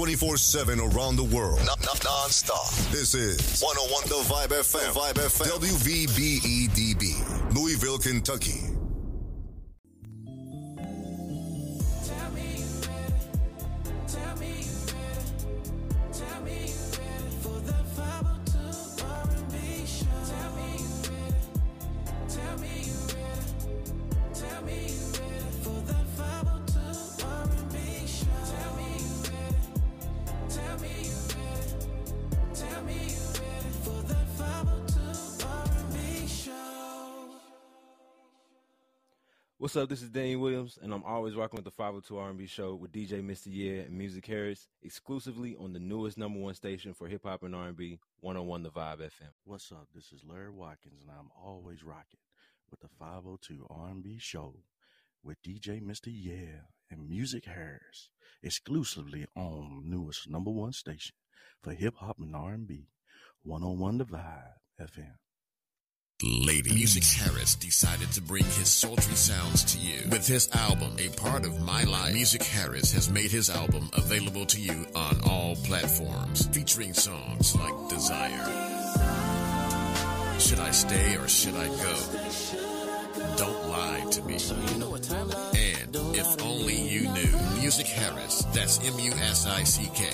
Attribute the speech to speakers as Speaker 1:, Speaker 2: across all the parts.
Speaker 1: 24 7 around the world. Non- stop This is 101 The Vibe FM. Vibe FM. WVBEDB. Louisville, Kentucky.
Speaker 2: What's up? This is Danny Williams, and I'm always rocking with the 502 R&B show with DJ Mr. Yeah and Musick Harris, exclusively on the newest number one station for hip hop and R&B, 101 The Vibe FM.
Speaker 3: What's up? This is Larry Watkins, and I'm always rocking with the 502 R&B show with DJ Mr. Yeah and Musick Harris, exclusively on newest number one station for hip hop and R&B, 101 The Vibe FM.
Speaker 1: Lady Musick Harris decided to bring his sultry sounds to you. With his album, A Part of My Life, Musick Harris has made his album available to you on all platforms, featuring songs like Desire, Should I Stay or Should I Go? Don't Lie to Me. And If Only You Knew. Musick Harris, that's M U S I C K.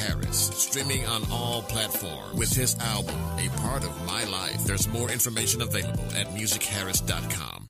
Speaker 1: Harris, streaming on all platforms with his album, A Part of My Life. There's more information available at
Speaker 4: musickharris.com.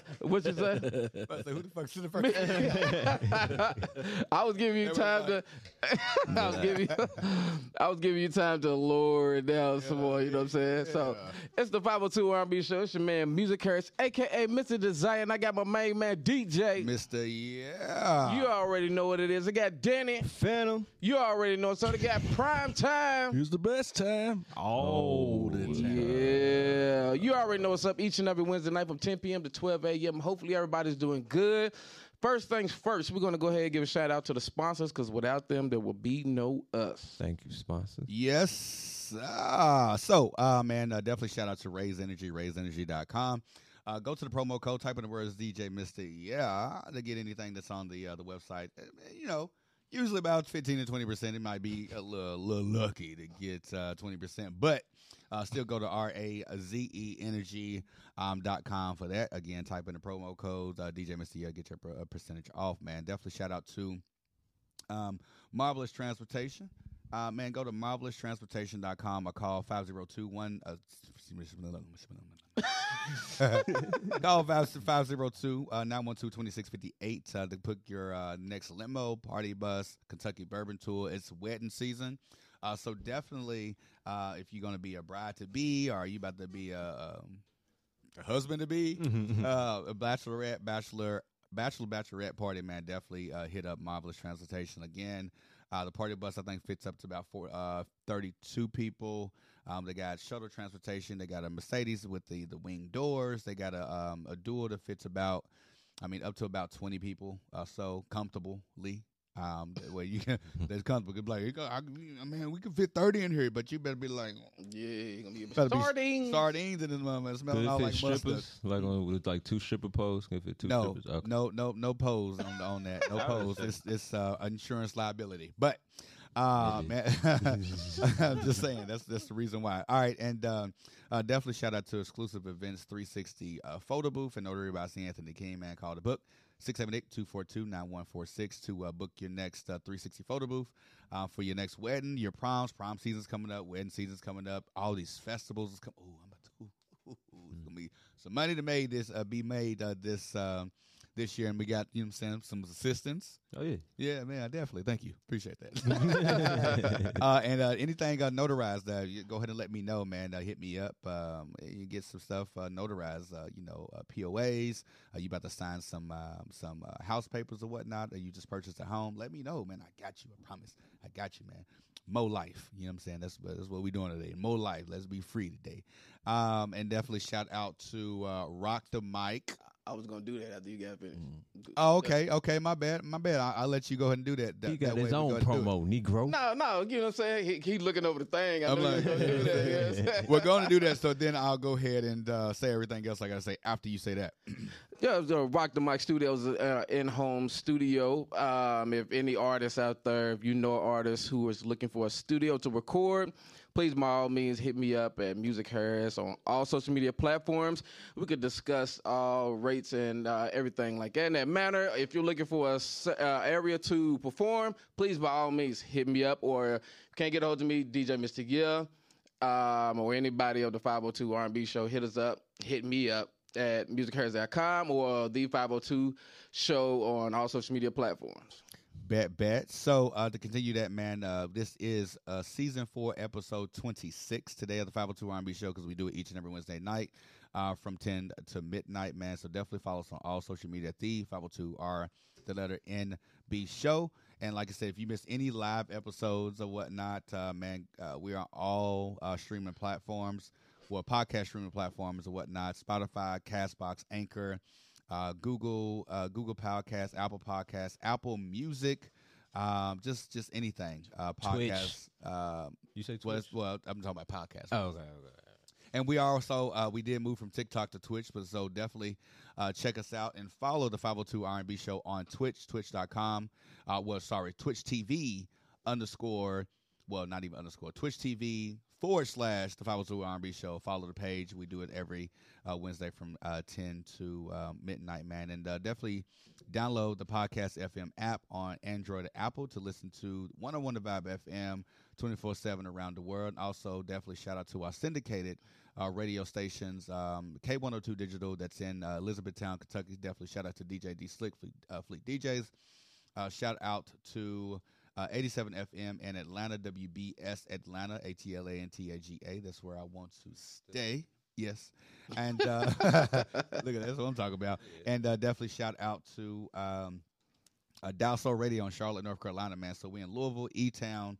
Speaker 4: what you say?
Speaker 5: who the fuck should have first?
Speaker 4: I was giving you time to. I was giving you. I was giving you time to lower it down some more. You know what I'm saying? So it's the 502 R&B show. It's your man Musick Harris, aka Mr. Desire, and I got my main man DJ.
Speaker 5: Mr. Yeah.
Speaker 4: You already know what it is. I got Danny
Speaker 2: Phantom.
Speaker 4: You already know. So they got prime time.
Speaker 5: Here's the best time.
Speaker 2: All the oh, time.
Speaker 4: Yeah, you already know what's up each and every Wednesday night from 10 p.m. to 12 a.m. Hopefully, everybody's doing good. First things first, we're going to go ahead and give a shout out to the sponsors because without them, there will be no us.
Speaker 2: Thank you, sponsors.
Speaker 5: Yes. Ah, so, uh, man, uh, definitely shout out to Raze Energy, razeenergy.com. Uh, go to the promo code, type in the words DJ Mister Yeah to get anything that's on the uh, the website. Uh, you know, usually about 15 to 20 percent. It might be a little, little lucky to get uh, 20 percent, but Uh, still go to R A Z Energy um, com for that. Again, type in the promo code uh, DJ Mr. Get your per- percentage off, man. Definitely shout out to um, Marvelous Transportation. Uh, man, go to marveloustransportation.com or call 5021. Uh, call 502 uh, 912 2658 uh, to book your uh, next limo, party bus, Kentucky Bourbon Tour. It's wedding season. Uh, so definitely, uh, if you're going to be a bride to be or you about to be a, um, a husband to be, uh, a bachelorette, bachelor, bachelor, bachelorette party, man, definitely uh, hit up Marvelous Transportation again. Uh, the party bus, I think, fits up to about four, uh, 32 people. Um, they got shuttle transportation. They got a Mercedes with the, the wing doors. They got a um, a dual that fits about, I mean, up to about 20 people. Uh, so comfortably. Um, that way you can, that's comfortable. You can be like, you I, I mean, we can fit 30 in here, but you better be like,
Speaker 6: Yeah, you're gonna be
Speaker 5: better be
Speaker 6: starting.
Speaker 5: sardines in this moment,
Speaker 2: Could
Speaker 5: smelling all
Speaker 2: fit
Speaker 5: like mustard.
Speaker 2: strippers? Like on, with like two stripper poles? Can fit two
Speaker 5: no,
Speaker 2: strippers? Okay.
Speaker 5: no, no, no pose on on that. No
Speaker 2: I
Speaker 5: pose. It's it's uh, insurance liability. But uh, man, I'm just saying that's that's the reason why. All right, and um, uh, definitely shout out to exclusive events 360 uh, photo booth and notary by C. Anthony King. Man, call the book. 678-242-9146 to uh, book your next uh, 360 photo booth uh, for your next wedding, your proms, prom season's coming up, wedding season's coming up, all these festivals is coming. Ooh, I'm about to. Ooh, ooh, ooh, it's gonna be some money to made this uh, be made uh, this uh, this year, and we got you know what I'm saying some assistance.
Speaker 2: Oh yeah.
Speaker 5: Yeah, man, definitely. Thank you, appreciate that. uh, and uh, anything uh, notarized, uh, you go ahead and let me know, man. Uh, hit me up. Um, you get some stuff uh, notarized. Uh, you know, uh, POAs. You about to sign some um, some uh, house papers or whatnot, or you just purchased a home. Let me know, man. I got you. I promise. I got you, man. Mo life. You know what I'm saying? That's what that's what we doing today. Mo life. Let's be free today. Um, and definitely shout out to uh, Rock the Mic.
Speaker 6: I was gonna do that after you got finished.
Speaker 5: Oh, okay, okay. My bad, my bad. I, I'll let you go ahead and do that. that
Speaker 2: he got
Speaker 5: that
Speaker 2: his
Speaker 5: we
Speaker 2: own
Speaker 5: go ahead and do it.
Speaker 2: promo, Negro.
Speaker 6: No, no, you know what I'm saying? He, he looking over the thing. I
Speaker 5: I'm like,
Speaker 6: gonna do that, yes.
Speaker 5: we're going to do that. So then I'll go ahead and uh, say everything else I got to say after you say that.
Speaker 6: Yeah, the Rock the Mic Studios, uh, in-home studio. Um, if any artists out there, if you know an artist who is looking for a studio to record, please by all means hit me up at Musick Harris on all social media platforms. We could discuss all rates and uh, everything like that in that manner. If you're looking for a uh, area to perform, please by all means hit me up. Or can't get a hold of me, DJ Mr. Yeah, um, or anybody of the 502 R&B show, hit us up, hit me up at musickharris.com or the 502 show on all social media platforms.
Speaker 5: Bet, bet. So uh, to continue that, man, uh, this is uh, season four, episode 26 today of the 502 R&B show because we do it each and every Wednesday night uh, from 10 to midnight, man. So definitely follow us on all social media the 502 R, the letter N, B show. And like I said, if you missed any live episodes or whatnot, uh, man, uh, we are all uh, streaming platforms, well, podcast streaming platforms or whatnot, Spotify, Castbox, Anchor, uh, Google, uh, Google Podcast, Apple Podcasts, Apple Music, um, just just anything. Uh,
Speaker 2: Twitch.
Speaker 5: podcasts. Um,
Speaker 2: You say
Speaker 5: well,
Speaker 2: Twitch?
Speaker 5: it's- well, I'm talking about podcast.
Speaker 2: Oh, okay, okay.
Speaker 5: And we also uh, we did move from TikTok to Twitch, but so definitely uh, check us out and follow the 502 R&B show on Twitch, twitch.com. Uh, well, sorry, Twitch TV underscore, well, not even underscore, Twitch TV forward slash the 502 R&B show. Follow the page. We do it every uh, Wednesday from uh, 10 to um, midnight, man. And uh, definitely download the Podcast FM app on Android or Apple to listen to 101 The Vibe FM 24 7 around the world. Also, definitely shout out to our syndicated uh, radio stations, um, K102 Digital, that's in uh, Elizabethtown, Kentucky. Definitely shout out to DJ D Slick, Fleet, uh, Fleet DJs. Uh, shout out to uh, 87 FM and Atlanta, WBS Atlanta, A T L A N T A G A. That's where I want to stay. Yes. And uh, look at that. That's what I'm talking about. And uh, definitely shout out to um, uh, Dalso Radio in Charlotte, North Carolina, man. So we in Louisville, E Town,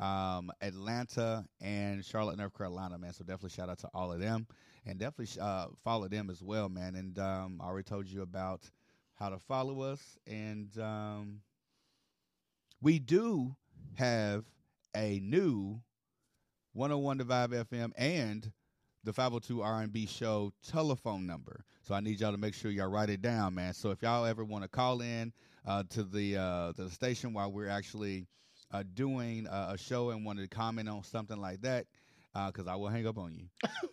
Speaker 5: um, Atlanta, and Charlotte, North Carolina, man. So definitely shout out to all of them, and definitely uh, follow them as well, man. And um, I already told you about how to follow us, and um, we do have a new 101 to Vibe FM and the 502 R&B show telephone number. So I need y'all to make sure y'all write it down, man. So if y'all ever want to call in uh, to the uh, to the station while we're actually uh, doing uh, a show and want to comment on something like that, because I will hang up on you.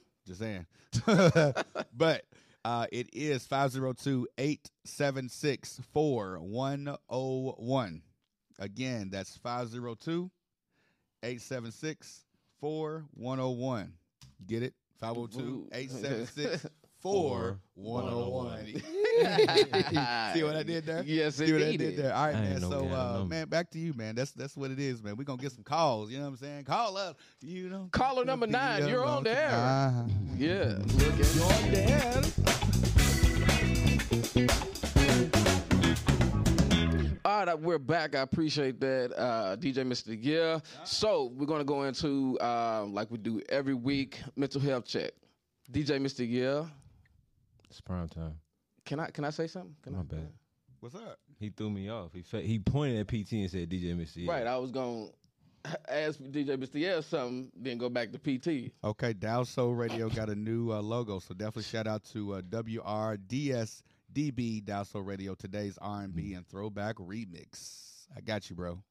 Speaker 5: Just saying. but uh, it is 502 876 4101. Again, that's 502 876 4101. Get it? 502 876 4101. See what I did there?
Speaker 6: Yes,
Speaker 5: See what I
Speaker 6: indeed.
Speaker 5: did there? All right,
Speaker 2: I
Speaker 5: man. So,
Speaker 2: we
Speaker 5: uh, man, back to you, man. That's that's what it is, man. We're gonna get some calls. You know what I'm saying? Call us. You know.
Speaker 6: Caller number nine, you're on the air.
Speaker 5: Uh-huh.
Speaker 6: Yeah. Look at
Speaker 5: on the air.
Speaker 6: All right, we're back. I appreciate that, uh, DJ Mr. Yeah. So we're gonna go into uh, like we do every week, mental health check. DJ Mr. Yeah.
Speaker 2: It's prime time.
Speaker 6: Can I can I say something? Can
Speaker 2: My
Speaker 6: I?
Speaker 2: bad.
Speaker 5: What's up?
Speaker 2: He threw me off. He fa- he pointed at PT and said DJ Missy.
Speaker 6: Right, I was gonna ask DJ Mr. Yeah something, then go back to PT.
Speaker 5: Okay, Dow Soul Radio got a new uh, logo, so definitely shout out to uh, WRDSDB Dow Soul Radio, today's R&B mm-hmm. and throwback remix. I got you, bro.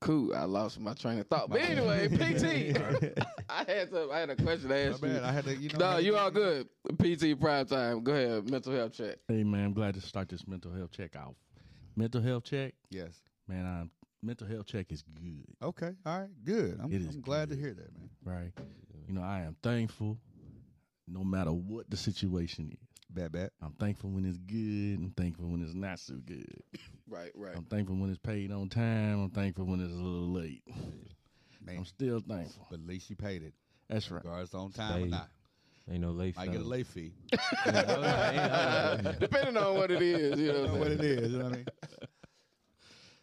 Speaker 6: Cool. I lost my train of thought. But anyway, PT. I had to. I had a question to
Speaker 5: My
Speaker 6: ask you.
Speaker 5: bad. I had to, you know. I
Speaker 6: No,
Speaker 5: had
Speaker 6: you
Speaker 5: get-
Speaker 6: all good. PT prime time. Go ahead. Mental health check.
Speaker 7: Hey man, I'm glad to start this mental health check off. Mental health check,
Speaker 5: Yes.
Speaker 7: man. I'm mental health check is good,
Speaker 5: Okay. All right. Good. I'm,
Speaker 7: It is
Speaker 5: I'm glad to
Speaker 7: good.
Speaker 5: hear that, man.
Speaker 7: right? You know, I am thankful, no matter what the situation is.
Speaker 5: Bad, bad.
Speaker 7: I'm thankful when it's good. I'm thankful when it's not so good.
Speaker 6: Right, right.
Speaker 7: I'm thankful when it's paid on time. I'm thankful when it's a little late.
Speaker 5: Man,
Speaker 7: I'm still thankful.
Speaker 5: but at least you paid it.
Speaker 7: That's right.
Speaker 5: Regardless on time or
Speaker 2: Stay.
Speaker 5: not.
Speaker 2: Ain't no late. Fee.
Speaker 5: I get a late fee.
Speaker 6: Depending on what it is, you know
Speaker 5: know what it is. You know what I mean?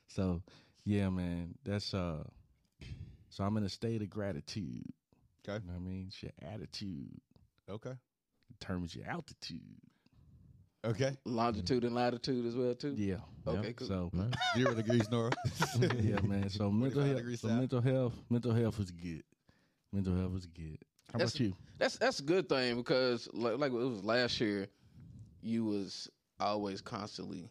Speaker 7: So, yeah, man, that's uh. So I'm in a state of gratitude.
Speaker 5: Okay.
Speaker 7: You know what I mean? It's your attitude
Speaker 5: Okay.
Speaker 7: Determines your altitude.
Speaker 5: Okay.
Speaker 6: Longitude and latitude as well too.
Speaker 7: Yeah.
Speaker 6: Okay, cool.
Speaker 7: So
Speaker 5: Zero degrees north.
Speaker 7: yeah, man. So mental health. So
Speaker 5: south.
Speaker 7: mental health. Mental health is good. Mental health is good. How
Speaker 6: That's-
Speaker 7: about you?
Speaker 6: That's that's a good thing because like, like it was last year, you was always constantly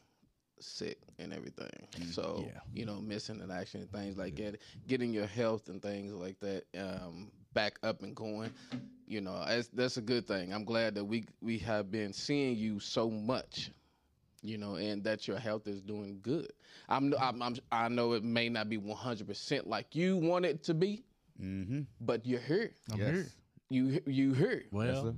Speaker 6: sick and everything. So
Speaker 7: yeah.
Speaker 6: you know, missing in action and things like that, getting your health and things like that um, back up and going. You know, that's, that's a good thing. I'm glad that we we have been seeing you so much. You know, and that your health is doing good. I'm, I'm, I'm I know it may not be 100 percent like you want it to be,
Speaker 5: mm-hmm.
Speaker 6: but you're here.
Speaker 7: I'm
Speaker 5: Yes.
Speaker 7: here.
Speaker 6: You you here.
Speaker 7: Well,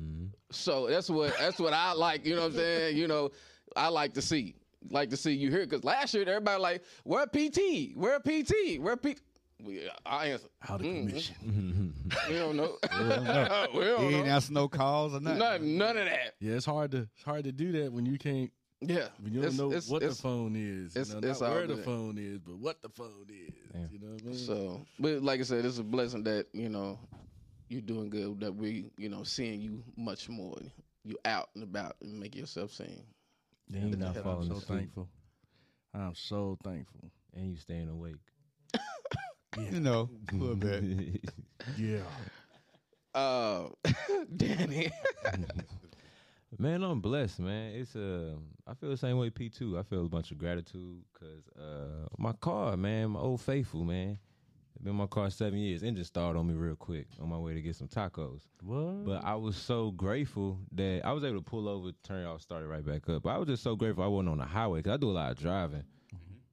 Speaker 6: So that's what that's what I like. You know what I'm saying? You know, I like to see like to see you here because last year everybody like where PT, where PT, where PT. We, I answer.
Speaker 7: out of
Speaker 6: Mhm.
Speaker 7: commission.
Speaker 6: We don't know. we
Speaker 5: He
Speaker 6: don't he
Speaker 5: ain't
Speaker 6: know.
Speaker 5: answer no calls or nothing.
Speaker 6: None, none of that.
Speaker 7: Yeah, it's hard to it's hard to do that when you can't
Speaker 6: Yeah.
Speaker 7: when you don't
Speaker 6: It's-
Speaker 7: know
Speaker 6: it's-
Speaker 7: what
Speaker 6: it's-
Speaker 7: the phone is. You know,
Speaker 6: it's
Speaker 7: not where the
Speaker 6: good.
Speaker 7: phone is, but what the phone is.
Speaker 2: Yeah.
Speaker 7: You know what I mean?
Speaker 6: So, but like I said, it's a blessing that you know you're doing good. That we, you know, seeing you much more. You out and about and make yourself seen.
Speaker 7: yeah,
Speaker 2: you
Speaker 7: man,
Speaker 2: not
Speaker 7: I'm so
Speaker 2: asleep.
Speaker 7: thankful. I'm so thankful.
Speaker 2: and you staying awake.
Speaker 5: You know, a little bit.
Speaker 7: Yeah.
Speaker 6: Uh, Danny.
Speaker 2: Man, I'm blessed, man. It's uh, I feel the same way. P two. I feel a bunch of gratitude because uh, my car, man, my old faithful, man. It's been in my car seven years. Engine started on me real quick on my way to get some tacos.
Speaker 7: What?
Speaker 2: But I was so grateful that I was able to pull over, turn it off, start it right back up. But I was just so grateful I wasn't on the highway because I do a lot of driving.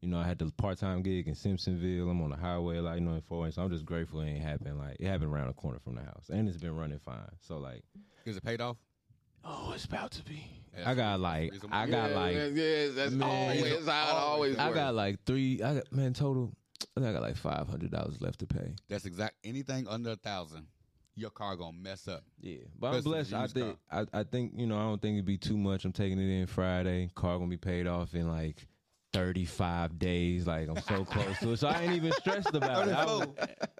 Speaker 2: You know, I had the part time gig in Simpsonville. I'm on the highway, like you know, in four. So I'm just grateful it ain't happened. Like it happened around the corner from the house, and it's been running fine. So like,
Speaker 5: Is it paid off?
Speaker 2: oh, it's about to be.
Speaker 5: That's
Speaker 2: I got like,
Speaker 5: reason
Speaker 2: I got
Speaker 6: yeah,
Speaker 2: like,
Speaker 6: yeah, yeah, that's
Speaker 2: Man.
Speaker 6: always how it always
Speaker 2: I
Speaker 6: works.
Speaker 2: got like three. I got man total. I think I got like five hundred dollars left to pay.
Speaker 5: That's exact. Anything under a thousand, your car gonna mess up.
Speaker 2: Yeah, but I'm blessed. I think I, I think you know I don't think it'd be too much. I'm taking it in Friday. Car gonna be paid off in like 35 days. Like I'm so close to it, so I ain't even stressed about it. I was,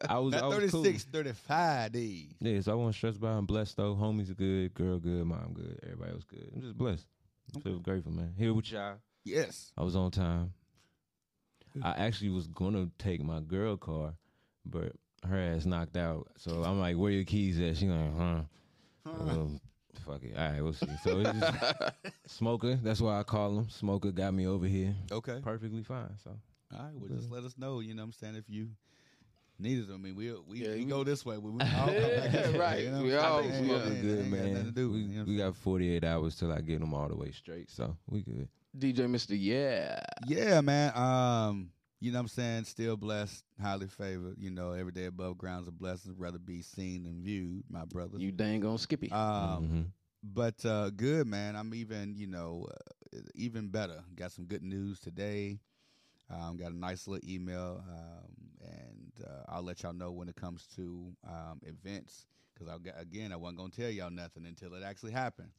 Speaker 2: I was, I
Speaker 5: Not
Speaker 2: was cool.
Speaker 5: 36, 35 days.
Speaker 2: Yeah, so I wasn't stressed about. it. I'm blessed though. Homies are good, girl good, mom good, everybody was good. I'm just blessed. I feel grateful, man. Here with y'all.
Speaker 5: Yes.
Speaker 2: I was on time. I actually was gonna take my girl car, but her ass knocked out. So I'm like, "Where your keys at?" She like, "Huh." Um, fuck it. All right, we'll see. So it's just Smoker. That's why I call him. Smoker got me over here
Speaker 5: Okay.
Speaker 2: perfectly fine. So
Speaker 5: All right. Well, just let us know. You know what I'm saying? If you Neither do I mean we we,
Speaker 6: Yeah,
Speaker 5: we
Speaker 6: we-
Speaker 5: go this way. We, we all come back this way,
Speaker 6: Right,
Speaker 5: You know?
Speaker 6: we
Speaker 5: what I'm
Speaker 6: all-
Speaker 5: saying?
Speaker 6: we all
Speaker 5: Ain't-
Speaker 2: We
Speaker 5: ain't
Speaker 2: good,
Speaker 5: got nothing
Speaker 2: man.
Speaker 5: to do,
Speaker 2: we,
Speaker 5: you know
Speaker 2: we got 48 hours till I get them all the way straight, so we good.
Speaker 6: DJ Mister, yeah.
Speaker 5: Yeah, man. Um, you know what I'm saying? Still blessed, highly favored. You know, every day above ground's a blessing. Rather be seen than viewed, my brothers.
Speaker 6: You dang on Skippy.
Speaker 5: um,
Speaker 2: Mhm.
Speaker 5: But uh, good, man. I'm even, you know, uh, even better. Got some good news today. Um, got a nice little email, um, and uh, I'll let y'all know when it comes to um, events. Because I again, I wasn't gonna tell y'all nothing until it actually happened,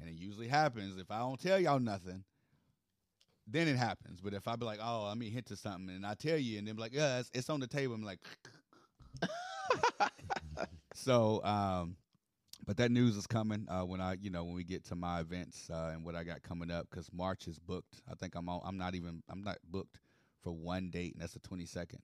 Speaker 5: and it usually happens if I don't tell y'all nothing. Then it happens. But if I be like, oh, let me hint to something, and I tell you, and then be like, yeah, it's, it's on the table. I'm like, so, um, but that news is coming uh, when I, you know, when we get to my events uh, and what I got coming up because March is booked. I think I'm on, I'm not even I'm not booked for one date, and that's the 22nd.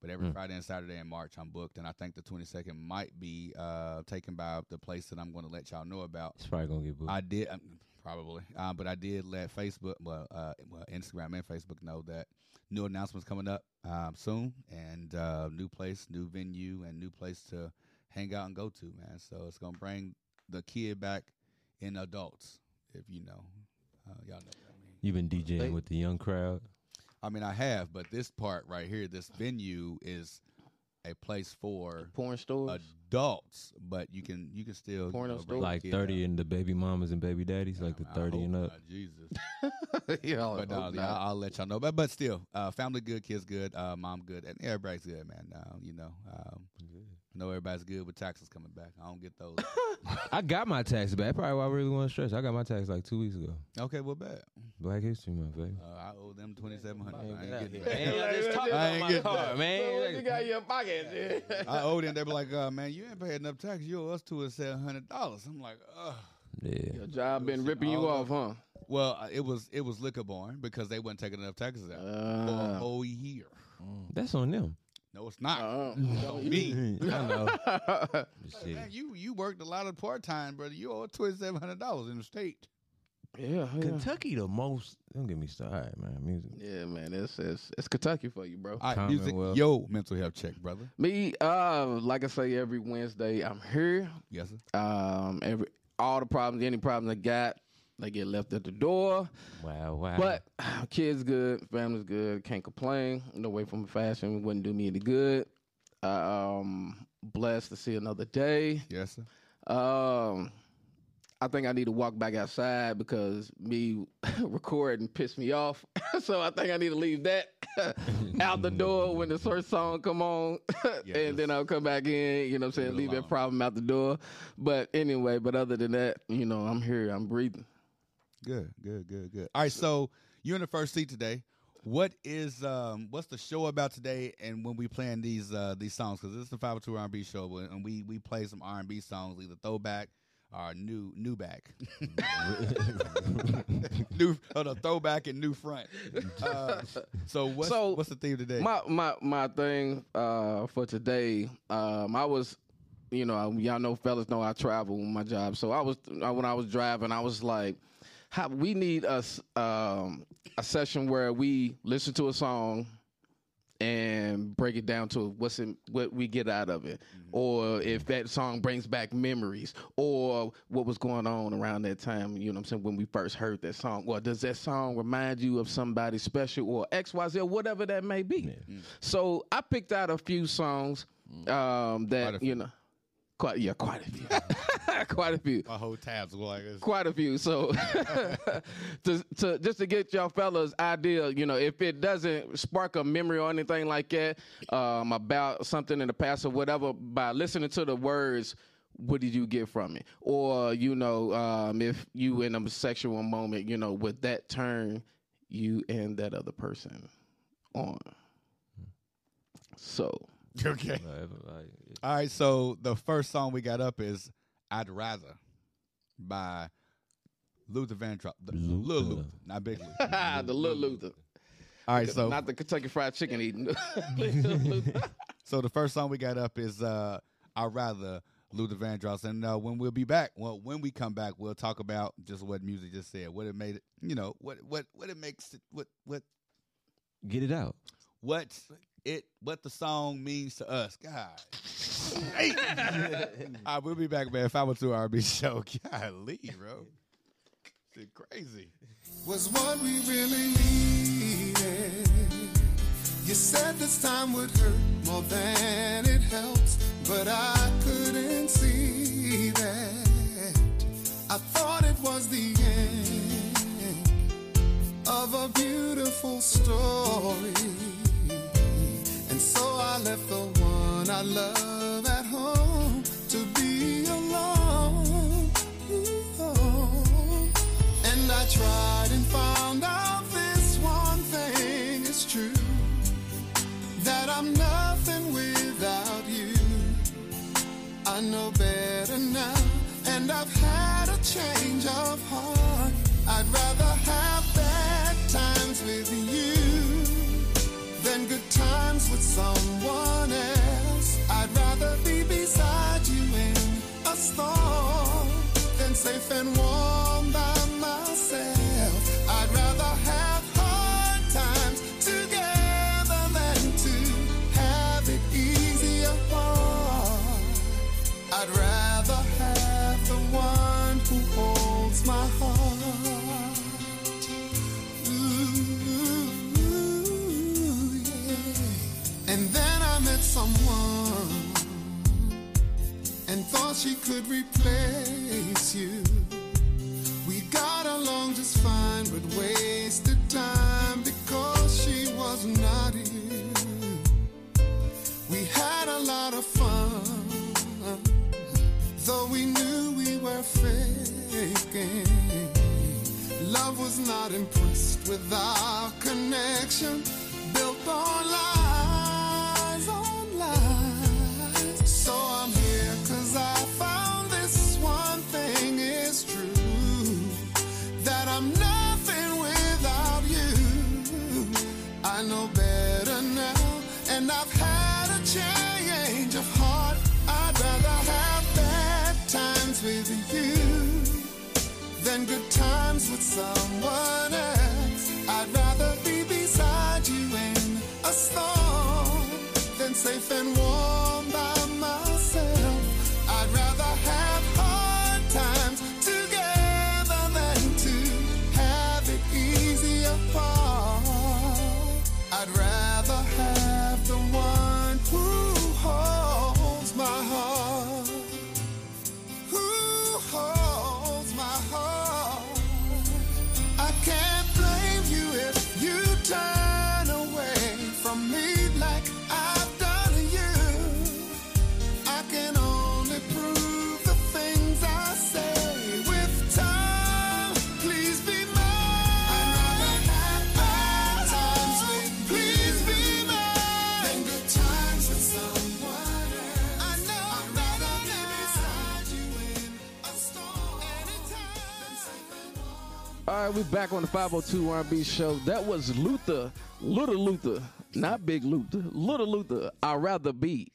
Speaker 5: But every
Speaker 2: Mm.
Speaker 5: Friday and Saturday in March, I'm booked, and I think the 22nd might be uh, taken by the place that I'm going to let y'all know about.
Speaker 2: It's probably gonna get booked.
Speaker 5: I did um, probably, uh, but I did let Facebook, well, uh, well, Instagram and Facebook know that new announcements coming up um, soon, and uh, new place, new venue, and new place to hang out and go to, man. So it's gonna bring the kid back in adults, if you know, uh, y'all know what I mean.
Speaker 2: you been DJing
Speaker 6: They-
Speaker 2: with the young crowd.
Speaker 5: I mean, I have, but this part right here, this venue is a place for
Speaker 6: Porn stores.
Speaker 5: adults, but you can you can still you know,
Speaker 6: store?
Speaker 2: Like 30
Speaker 5: out.
Speaker 2: and the baby mamas and baby daddies, like the
Speaker 5: I
Speaker 2: 30
Speaker 5: hope
Speaker 2: and up.
Speaker 5: not, Jesus.
Speaker 6: yeah,
Speaker 5: But no, no, I'll, I'll let y'all know. But but still, uh, family good, kids good, uh, mom good, and everybody's good, man. Uh, you know, um, I know everybody's good with taxes coming back. I don't get those.
Speaker 2: I got my tax back. Probably why I really want to stretch. I got my tax like two weeks ago.
Speaker 5: okay, well, bad.
Speaker 2: Black History Month, baby.
Speaker 5: Uh, I owe them twenty seven hundred. I
Speaker 2: Man,
Speaker 5: ain't getting
Speaker 2: man,
Speaker 5: that.
Speaker 2: I just talked
Speaker 5: I
Speaker 2: about
Speaker 5: ain't
Speaker 2: my
Speaker 5: getting
Speaker 2: car,
Speaker 5: that.
Speaker 2: man.
Speaker 6: So what you got in your pocket?
Speaker 5: I owe them. They be like, uh, man, you ain't paid enough tax. You owe us two and seven hundred dollars. I'm like, ugh.
Speaker 2: Yeah.
Speaker 6: Your job been ripping you off, huh?
Speaker 5: Well, uh, it was it was Liquor Barn because they wasn't taking enough taxes out for a
Speaker 6: Uh,
Speaker 5: whole year.
Speaker 2: That's on them.
Speaker 5: No, it's not.
Speaker 6: uh,
Speaker 5: Me.
Speaker 2: I know. Shit.
Speaker 5: Man, you you worked a lot of part time, brother. You owe twenty seven hundred dollars in the state.
Speaker 6: yeah, yeah.
Speaker 2: Kentucky the most. Don't get me started, man. Music.
Speaker 6: Yeah, man, it's, it's it's Kentucky for you, bro.
Speaker 5: All right, music, yo, mental health check, brother.
Speaker 6: Me, uh, like I say every Wednesday, I'm here.
Speaker 5: Yes, sir.
Speaker 6: Um, every all the problems, any problems I got, they get left at the door.
Speaker 2: Wow, wow.
Speaker 6: But kids good, family's good, can't complain. No way from fashion wouldn't do me any good. Um, blessed to see another day.
Speaker 5: Yes, sir.
Speaker 6: Um, I think I need to walk back outside because me recording pissed me off. so I think I need to leave that out the door when the first song come on,
Speaker 5: Yeah,
Speaker 6: and then I'll come back in. You know what I'm saying?
Speaker 5: it
Speaker 6: Leave that problem out the door. But anyway, but other than that, you know, I'm here. I'm breathing.
Speaker 5: Good, good, good, good. All right, so you're in the first seat today. What is um what's the show about today? And when we playing these uh these songs, because this is the 502 R&B show, and we we play some R&B songs, either throwback or new new back, new oh no throwback and new front. Uh, so what's
Speaker 6: So,
Speaker 5: what's the theme today?
Speaker 6: My my my thing uh, for today, um, I was, you know, y'all know fellas know I travel with my job. So I was uh, when I was driving, I was like, how, we need a um, a session where we listen to a song and break it down to what's in, what we get out of it, or if that song brings back memories, or what was going on around that time. You know, what I'm saying when we first heard that song. Or does that song remind you of somebody special, or X, Y, Z, or whatever that may be? So I picked out a few songs um,
Speaker 5: Quite a
Speaker 6: that
Speaker 5: few.
Speaker 6: you know, quite yeah, quite a few, quite a few
Speaker 5: My whole tabs like this.
Speaker 6: quite a few. So to, to just to get y'all fellas idea, you know, if it doesn't spark a memory or anything like that um, about something in the past or whatever, by listening to the words. What did you get from it? Or, you know, um, if you in a sexual moment, you know, would that turn you and that other person on? So,
Speaker 5: Okay.
Speaker 2: Whatever, like, it-
Speaker 5: All right, so the first song we got up is "I'd Rather" by Luther Vandross. The- Lil
Speaker 2: Luther.
Speaker 5: Luther, not Big Luther.
Speaker 6: the Lil Luther.
Speaker 5: All right, so
Speaker 6: Not the Kentucky Fried Chicken eating.
Speaker 5: so the first song we got up is uh, "I'd Rather" Luther Vandross, and uh, when we'll be back, well, when we come back, we'll talk about just what music just said, what it made it, you know, what what what it makes it, what what
Speaker 2: Get it out.
Speaker 5: what it what the song means to us. God. Hey. All right, we'll be back, man. 502 RB show. Golly, bro. Shit crazy.
Speaker 8: was what we really needed. You said this time would hurt more than it helps, but I couldn't see that. I thought it was the end of a beautiful story. I left the one I love at home to be alone. And I tried and found out this one thing is true that I'm nothing without you. I know better now, and I've had a change of heart. I'd rather have someone else. I'd rather be beside you in a storm than safe and warm she could replace you. We got along just fine, but wasted time because she was not here. We had a lot of fun, though we knew we were faking. Love was not impressed with our connection, built on lies, on lies. So than good times with someone else. I'd rather be beside you in a storm than safe and warm
Speaker 6: right, we back on the 502 R&B show. That was Luther, Little Luther, not Big Luther, Little Luther. I'd rather be.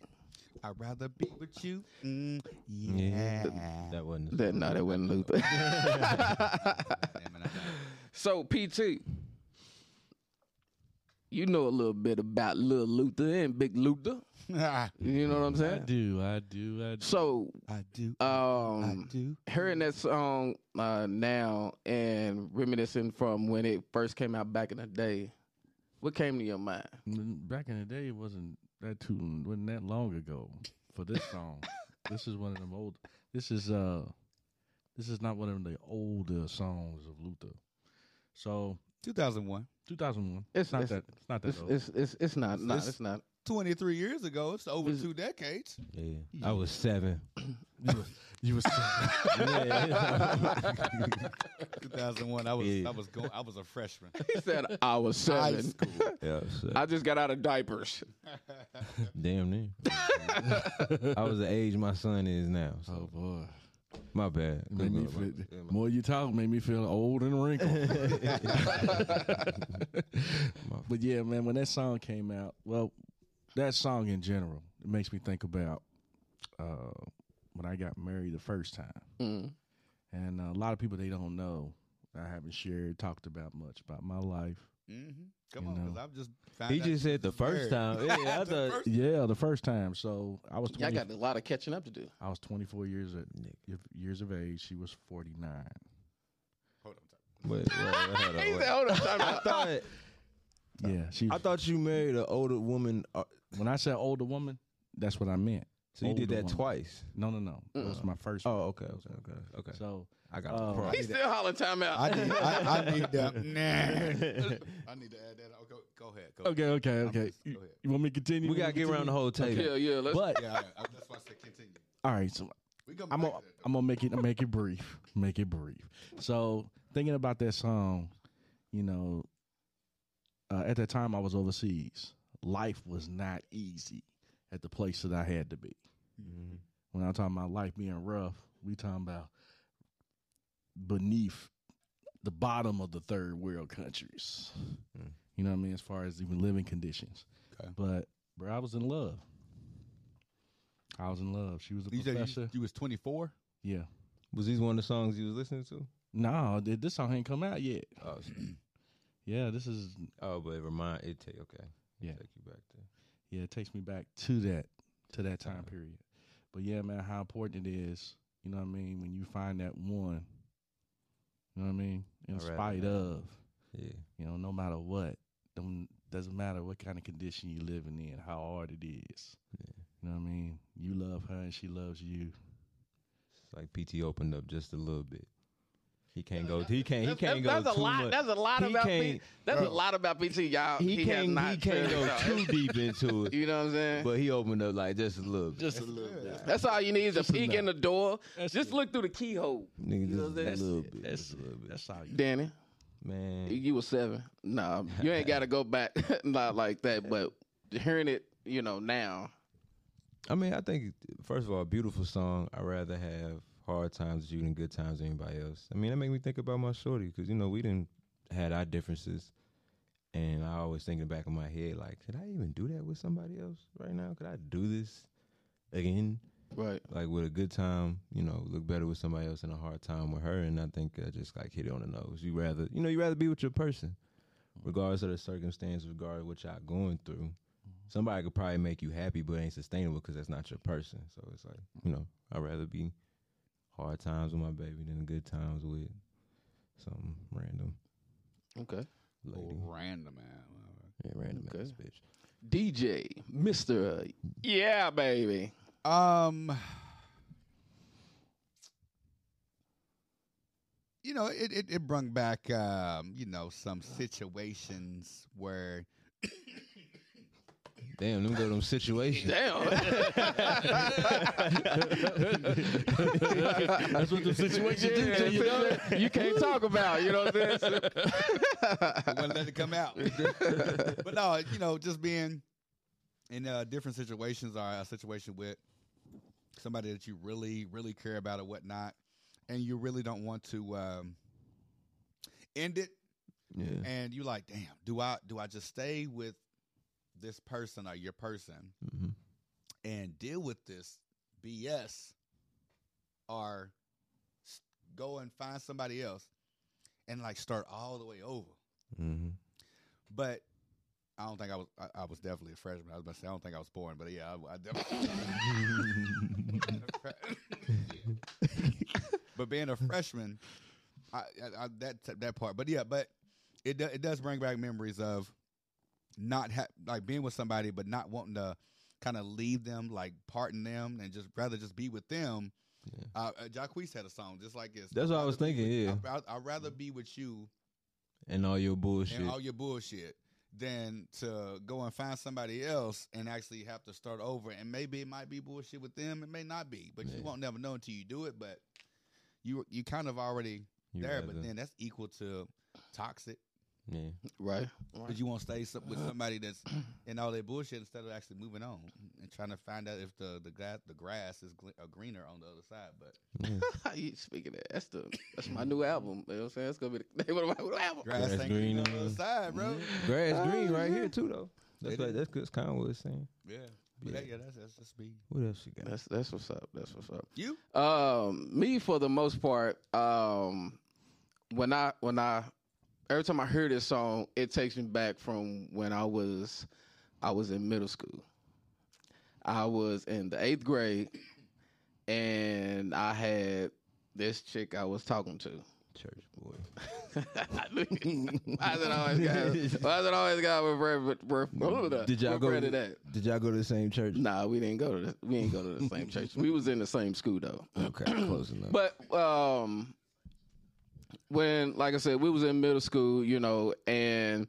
Speaker 5: I'd rather be with you. Mm,
Speaker 2: Yeah,
Speaker 5: yeah.
Speaker 2: that wasn't.
Speaker 6: That no, that wasn't Luther.
Speaker 5: Damn it, I got
Speaker 6: so PT, you know a little bit about Little Luther and Big Luther.
Speaker 5: It.
Speaker 6: You know what I'm saying?
Speaker 3: I do, I do, I do.
Speaker 6: So,
Speaker 5: I do. I
Speaker 6: um,
Speaker 5: do.
Speaker 6: hearing that song uh, now and reminiscing from when it first came out back in the day, what came to your mind?
Speaker 3: Mm, Back in the day, it wasn't that too wasn't that long ago for this song. this is one of them old. This is uh, this is not one of the older songs of Luther. So
Speaker 5: 2001.
Speaker 3: 2001.
Speaker 6: It's-
Speaker 3: not
Speaker 6: it's-
Speaker 3: that. It's not that
Speaker 6: It's
Speaker 3: old.
Speaker 6: it's it's, it's not. No,
Speaker 5: It's-
Speaker 6: it's not.
Speaker 5: 23 years ago. It's over
Speaker 6: Is-
Speaker 5: two decades.
Speaker 2: Yeah, I was seven.
Speaker 3: you was, you was
Speaker 5: 2001. I was
Speaker 2: Yeah.
Speaker 5: I was going. I was a freshman.
Speaker 6: He said I was
Speaker 5: High
Speaker 6: seven.
Speaker 5: school.
Speaker 2: yeah, so,
Speaker 6: I just got out of diapers.
Speaker 2: damn near. I was the age my son is now. So
Speaker 3: oh boy.
Speaker 2: my bad.
Speaker 3: Made me feel, more you talk, made me feel old and wrinkled. but yeah, man, when that song came out, well, that song in general, it makes me think about uh, when I got married the first time.
Speaker 6: Mm.
Speaker 3: And uh, a lot of people they don't know. I haven't shared, talked about much about my life
Speaker 5: Mm-hmm. Come
Speaker 3: You
Speaker 5: on, because I've just found
Speaker 2: He
Speaker 5: out
Speaker 2: just said the first
Speaker 5: married.
Speaker 2: time. Yeah,
Speaker 5: The
Speaker 2: thought.
Speaker 5: first-
Speaker 3: Yeah, the first time. So I was
Speaker 6: Y'all
Speaker 3: 20,
Speaker 6: got a lot of catching up to do.
Speaker 3: I was 24 years of, years of age. She was 49.
Speaker 5: Hold on, time.
Speaker 2: Wait, wait, wait, hold on. Wait.
Speaker 6: said, hold on, time
Speaker 2: I thought
Speaker 3: Yeah, she.
Speaker 2: I thought you married an older woman. Uh,
Speaker 3: when I said older woman, that's what I meant.
Speaker 2: so you did that
Speaker 3: woman.
Speaker 2: twice.
Speaker 3: No, no, no. It was my first.
Speaker 2: Oh, okay, okay, okay, okay.
Speaker 3: So
Speaker 2: I got the pro.
Speaker 6: He's still hollering time out.
Speaker 5: I need, I, I need that. Nah. I need to add that. Oh, go, go ahead. Go
Speaker 3: okay, okay,
Speaker 5: I'm
Speaker 3: okay.
Speaker 5: just-
Speaker 3: You,
Speaker 5: go ahead.
Speaker 3: you want me to continue?
Speaker 2: We gotta get around the whole table.
Speaker 6: yeah, yeah. Let's,
Speaker 3: But
Speaker 5: Yeah, I, I just want to continue.
Speaker 3: all right, so
Speaker 5: We come
Speaker 3: I'm gonna. I'm gonna make it make it brief. Make it brief. So thinking about that song, you know, uh, at that time I was overseas. Life was not easy at the place that I had to be. Mm-hmm. When I'm talking about life being rough, we talking about beneath the bottom of the third world countries. Mm. You know what I mean? As far as even living conditions.
Speaker 5: Okay.
Speaker 3: But bro, I was in love. I was in love. She was a
Speaker 5: You
Speaker 3: professor.
Speaker 5: you, you was 24?
Speaker 3: yeah.
Speaker 2: Was these one of the songs you was listening to?
Speaker 3: No, th- this song ain't come out yet.
Speaker 2: Oh,
Speaker 3: Yeah, this is
Speaker 2: oh, but it remind it take okay.
Speaker 3: Yeah.
Speaker 2: take you back to.
Speaker 3: yeah, it takes me back to that to that time uh-huh. period. But yeah, man, how important it is, you know what I mean, when you find that one, you know what I mean, in
Speaker 2: I'd
Speaker 3: spite
Speaker 2: have-
Speaker 3: of,
Speaker 2: Yeah,
Speaker 3: you know, no matter what, don't doesn't matter what kind of condition you living in, how hard it is. You know what I mean? You love her and she loves you.
Speaker 2: it's like PT opened up just a little bit. He can't go. He can't. He can't
Speaker 6: that's,
Speaker 2: go
Speaker 6: that's a
Speaker 2: too
Speaker 6: lot.
Speaker 2: much.
Speaker 6: That's a lot
Speaker 2: He
Speaker 6: about
Speaker 2: can't-
Speaker 6: PT. That's a lot about PT, y'all.
Speaker 2: he,
Speaker 6: has
Speaker 2: can't. He can't go too deep into it.
Speaker 6: You know what I'm saying?
Speaker 2: But he opened up like just a little. bit.
Speaker 3: Just a little bit.
Speaker 6: That's all you need is a peek
Speaker 3: enough.
Speaker 6: in the door.
Speaker 3: That's
Speaker 6: Just
Speaker 3: it.
Speaker 6: look through the keyhole.
Speaker 2: Nigga,
Speaker 6: You know
Speaker 2: just
Speaker 6: what
Speaker 2: a
Speaker 6: I'm
Speaker 2: little
Speaker 6: saying?
Speaker 2: bit.
Speaker 3: That's
Speaker 2: Just a little bit.
Speaker 3: That's all you
Speaker 6: Danny,
Speaker 2: Man,
Speaker 6: you was seven. Nah, you ain't got to go back not like that. But hearing it, you know, now.
Speaker 2: I mean, I think first of all, beautiful song. I rather have hard times with you than good times with anybody else. I mean, that made me think about my shorty because you know we didn't had our differences, and I always think in the back of my head like, could I even do that with somebody else right now? Could I do this again?
Speaker 6: Right.
Speaker 2: Like with a good time, you know, look better with somebody else and a hard time with her, and I think I just like hit it on the nose. You rather, you know, you rather be with your person, regardless of the circumstance, regardless of what y'all going through. Somebody could probably make you happy, but it ain't sustainable because that's not your person. So it's like, you know, I'd rather be hard times with my baby than good times with some random
Speaker 6: Okay.
Speaker 2: lady.
Speaker 5: Random, man.
Speaker 2: Yeah, random
Speaker 6: Okay.
Speaker 2: ass bitch.
Speaker 6: DJ, Mister, yeah, baby.
Speaker 5: Um, you know, it it, it brung back, um, you know, some situations where
Speaker 2: Damn, them go them situations.
Speaker 6: Damn.
Speaker 3: That's what the situation do to you. know?
Speaker 6: you can't talk about. You know what I'm saying?
Speaker 5: I want to let it come out. but no, you know, just being in uh, different situations or a situation with somebody that you really, really care about or whatnot, and you really don't want to um, end it,
Speaker 2: Yeah.
Speaker 5: and you like, damn, do I do I just stay with this person or your person
Speaker 2: hmm
Speaker 5: and deal with this BS, or go and find somebody else and like start all the way over?
Speaker 2: hmm
Speaker 5: But I don't think I was. I, I was definitely a freshman. I was about to say I don't think I was born, but yeah, I, I definitely. but being a freshman, I, I, I that that part. But yeah, but it it does bring back memories of not ha- like being with somebody, but not wanting to kind of leave them, like parting them, and just rather just be with them.
Speaker 2: Yeah.
Speaker 5: Uh, uh, Jacquees had a song just like this.
Speaker 2: That's what I was thinking,
Speaker 5: with-
Speaker 2: yeah.
Speaker 5: I'd, I'd rather be with you
Speaker 2: And all your bullshit.
Speaker 5: and all your bullshit than to go and find somebody else and actually have to start over. And maybe it might be bullshit with them, it may not be, but
Speaker 2: Yeah.
Speaker 5: you won't never know until you do it. But you you kind of already
Speaker 2: You
Speaker 5: there, but then that's equal to toxic
Speaker 2: yeah.
Speaker 6: Right.
Speaker 5: because you want to stay some, with somebody that's in all that bullshit instead of actually moving on and trying to find out if the the grass the grass is gl- uh, greener on the other side. But
Speaker 2: yeah.
Speaker 6: you speaking of that? That's the that's my new album. You know what I'm saying? That's gonna be the name of my new album.
Speaker 5: grass,
Speaker 2: Grass
Speaker 5: ain't
Speaker 2: green
Speaker 5: green on
Speaker 2: on
Speaker 5: the other side, bro.
Speaker 2: Grass green right here too though. That's
Speaker 5: It
Speaker 2: like,
Speaker 5: is.
Speaker 2: that's that's kind of what it's saying.
Speaker 5: Yeah, but
Speaker 2: Yeah.
Speaker 5: yeah, yeah that's that's just me.
Speaker 2: What else you got?
Speaker 6: That's that's what's up. That's what's up.
Speaker 5: You
Speaker 6: Um, me for the most part, um, when I when I every time I hear this song, it takes me back from when I was I was in middle school. I was in the eighth grade, and I had this chick I was talking to.
Speaker 2: Church boy.
Speaker 6: why is it always got? Why is it always got with birth?
Speaker 2: Did y'all go?
Speaker 6: to that?
Speaker 2: Did y'all go to the same church?
Speaker 6: Nah, we didn't go to the, we didn't go to the same church. We was in the same school though.
Speaker 2: Okay, close enough.
Speaker 6: But um, when, like I said, we was in middle school, you know, and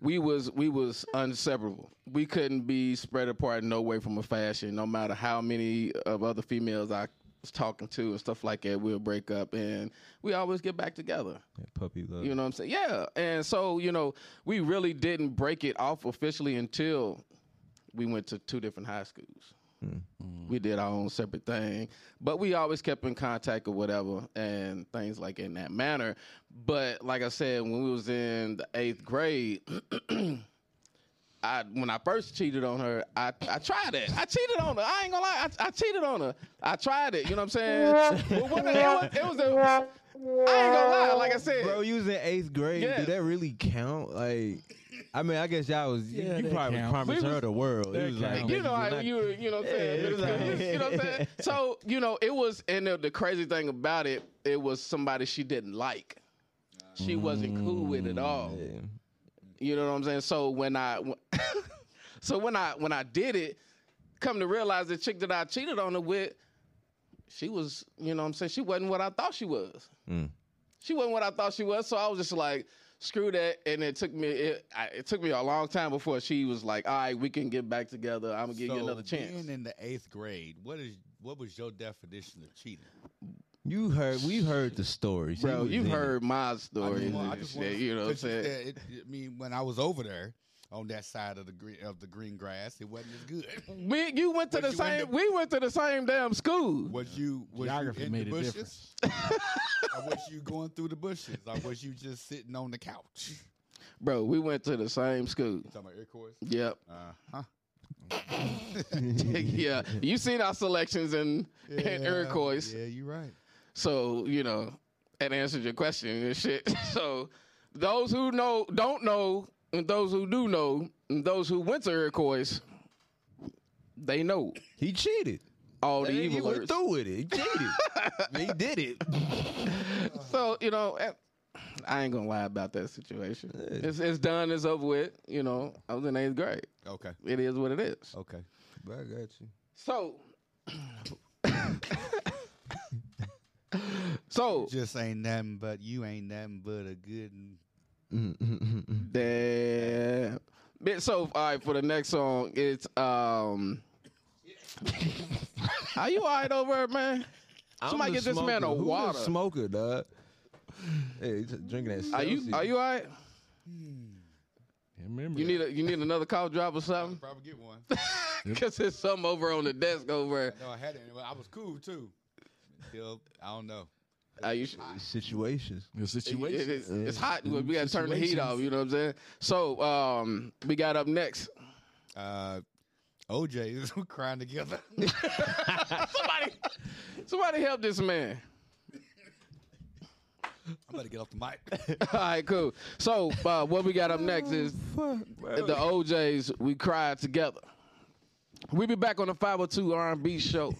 Speaker 6: we was we was inseparable. We couldn't be spread apart in no way from a fashion. No matter how many of other females I was talking to and stuff like that, we'll break up, and we always get back together.
Speaker 2: Yeah, puppy love.
Speaker 6: You know what I'm saying? Yeah. And so, you know, we really didn't break it off officially until we went to two different high schools. Mm. Mm. We did our own separate thing, but we always kept in contact or whatever and things like in that manner. But like I said, when we was in the eighth grade, I when I first cheated on her, I, I tried it. I cheated on her. I ain't gonna lie, I, I cheated on her. I tried it. You know what I'm saying? But when it, was, it was a, I ain't gonna lie. Like I said,
Speaker 2: Bro, you was in eighth grade.
Speaker 6: Yeah.
Speaker 2: Did that really count? Like, I mean, I guess y'all was.
Speaker 3: Yeah,
Speaker 2: you probably
Speaker 3: count.
Speaker 2: promised
Speaker 6: We
Speaker 2: her
Speaker 6: was-
Speaker 2: the world. It
Speaker 3: that
Speaker 2: was like,
Speaker 6: you know, how
Speaker 2: was not-
Speaker 6: you you know what I'm saying?
Speaker 2: Yeah,
Speaker 6: Middle school,
Speaker 2: it's like-
Speaker 6: you know what I'm saying? So you know, it was, and the, the crazy thing about it, it was somebody she didn't like. She wasn't cool with it all.
Speaker 2: Mm, yeah.
Speaker 6: You know what I'm saying? So when I, so when I when I did it, come to realize the chick that I cheated on her with, she was, you know what I'm saying? She wasn't what I thought she was.
Speaker 2: Mm.
Speaker 6: She wasn't what I thought she was. So I was just like, screw that. And it took me it, I, it took me a long time before she was like, all right, we can get back together. I'm gonna give you another chance.
Speaker 5: Being in the eighth grade, what is what was your definition of cheating?
Speaker 2: You heard. We heard the stories, He
Speaker 6: Bro, you've
Speaker 2: in it.
Speaker 6: heard my
Speaker 5: I
Speaker 6: story.
Speaker 5: just I
Speaker 6: and
Speaker 5: just
Speaker 6: shit,
Speaker 5: wanna-
Speaker 6: you know what I'm
Speaker 5: 'cause you
Speaker 6: saying?
Speaker 5: said it- I mean, when I was over there on that side of the green of the green grass, it wasn't as good.
Speaker 6: We, you went to the
Speaker 5: you
Speaker 6: same.
Speaker 5: the-
Speaker 6: we went to the same damn school.
Speaker 5: Was you was
Speaker 3: Geography
Speaker 5: you in
Speaker 3: made
Speaker 5: the
Speaker 3: a
Speaker 5: bushes? I was you going through the bushes? I was you just sitting on the couch?
Speaker 6: Bro, we went to the same school.
Speaker 5: You Talking about air course?
Speaker 6: Yep.
Speaker 5: Uh huh.
Speaker 6: yeah. You seen our selections in, in Iroquois.
Speaker 5: Yeah, you're right.
Speaker 6: So, you know, that answered your question and shit. So those who know don't know, and those who do know, and those who went to Iroquois, they know
Speaker 2: He cheated.
Speaker 6: all the
Speaker 2: And he
Speaker 6: evil
Speaker 2: went through with it. He cheated. he did it.
Speaker 6: So, you know, eh, I ain't gonna lie about that situation. It's it's done, it's over with. You know, I was in eighth grade.
Speaker 5: Okay.
Speaker 6: It is what it is.
Speaker 5: Okay.
Speaker 2: But I got you.
Speaker 6: So So
Speaker 5: Just ain't nothing but you ain't nothing but a good.
Speaker 6: Damn. Bit- So all right, for the next song, it's um. Are you all right over there, man? Somebody
Speaker 2: I'm the
Speaker 6: get this man a
Speaker 2: smoker. Who the
Speaker 6: water.
Speaker 2: smoker, dog. Hey, he's drinking that.
Speaker 6: Are you
Speaker 2: Celsius.
Speaker 6: are you all right?
Speaker 3: Remember,
Speaker 6: You need a you need another cough drop or something?
Speaker 5: Probably get one.
Speaker 6: Cause there's something over on the desk over.
Speaker 5: no, I had it. I was cool too. Until I don't know.
Speaker 6: Are you?
Speaker 2: situations?
Speaker 3: the
Speaker 6: It-
Speaker 3: situation.
Speaker 6: it is- it's hot. We got to turn the heat off. You know what I'm saying? So um, we got up next.
Speaker 5: Uh, OJ is crying together.
Speaker 6: Somebody, somebody help this man.
Speaker 5: I'm about to get off the mic.
Speaker 6: All right, cool. So uh, what we got up next is the O'Jays. We cried together. We'll be back on the 502 R&B show.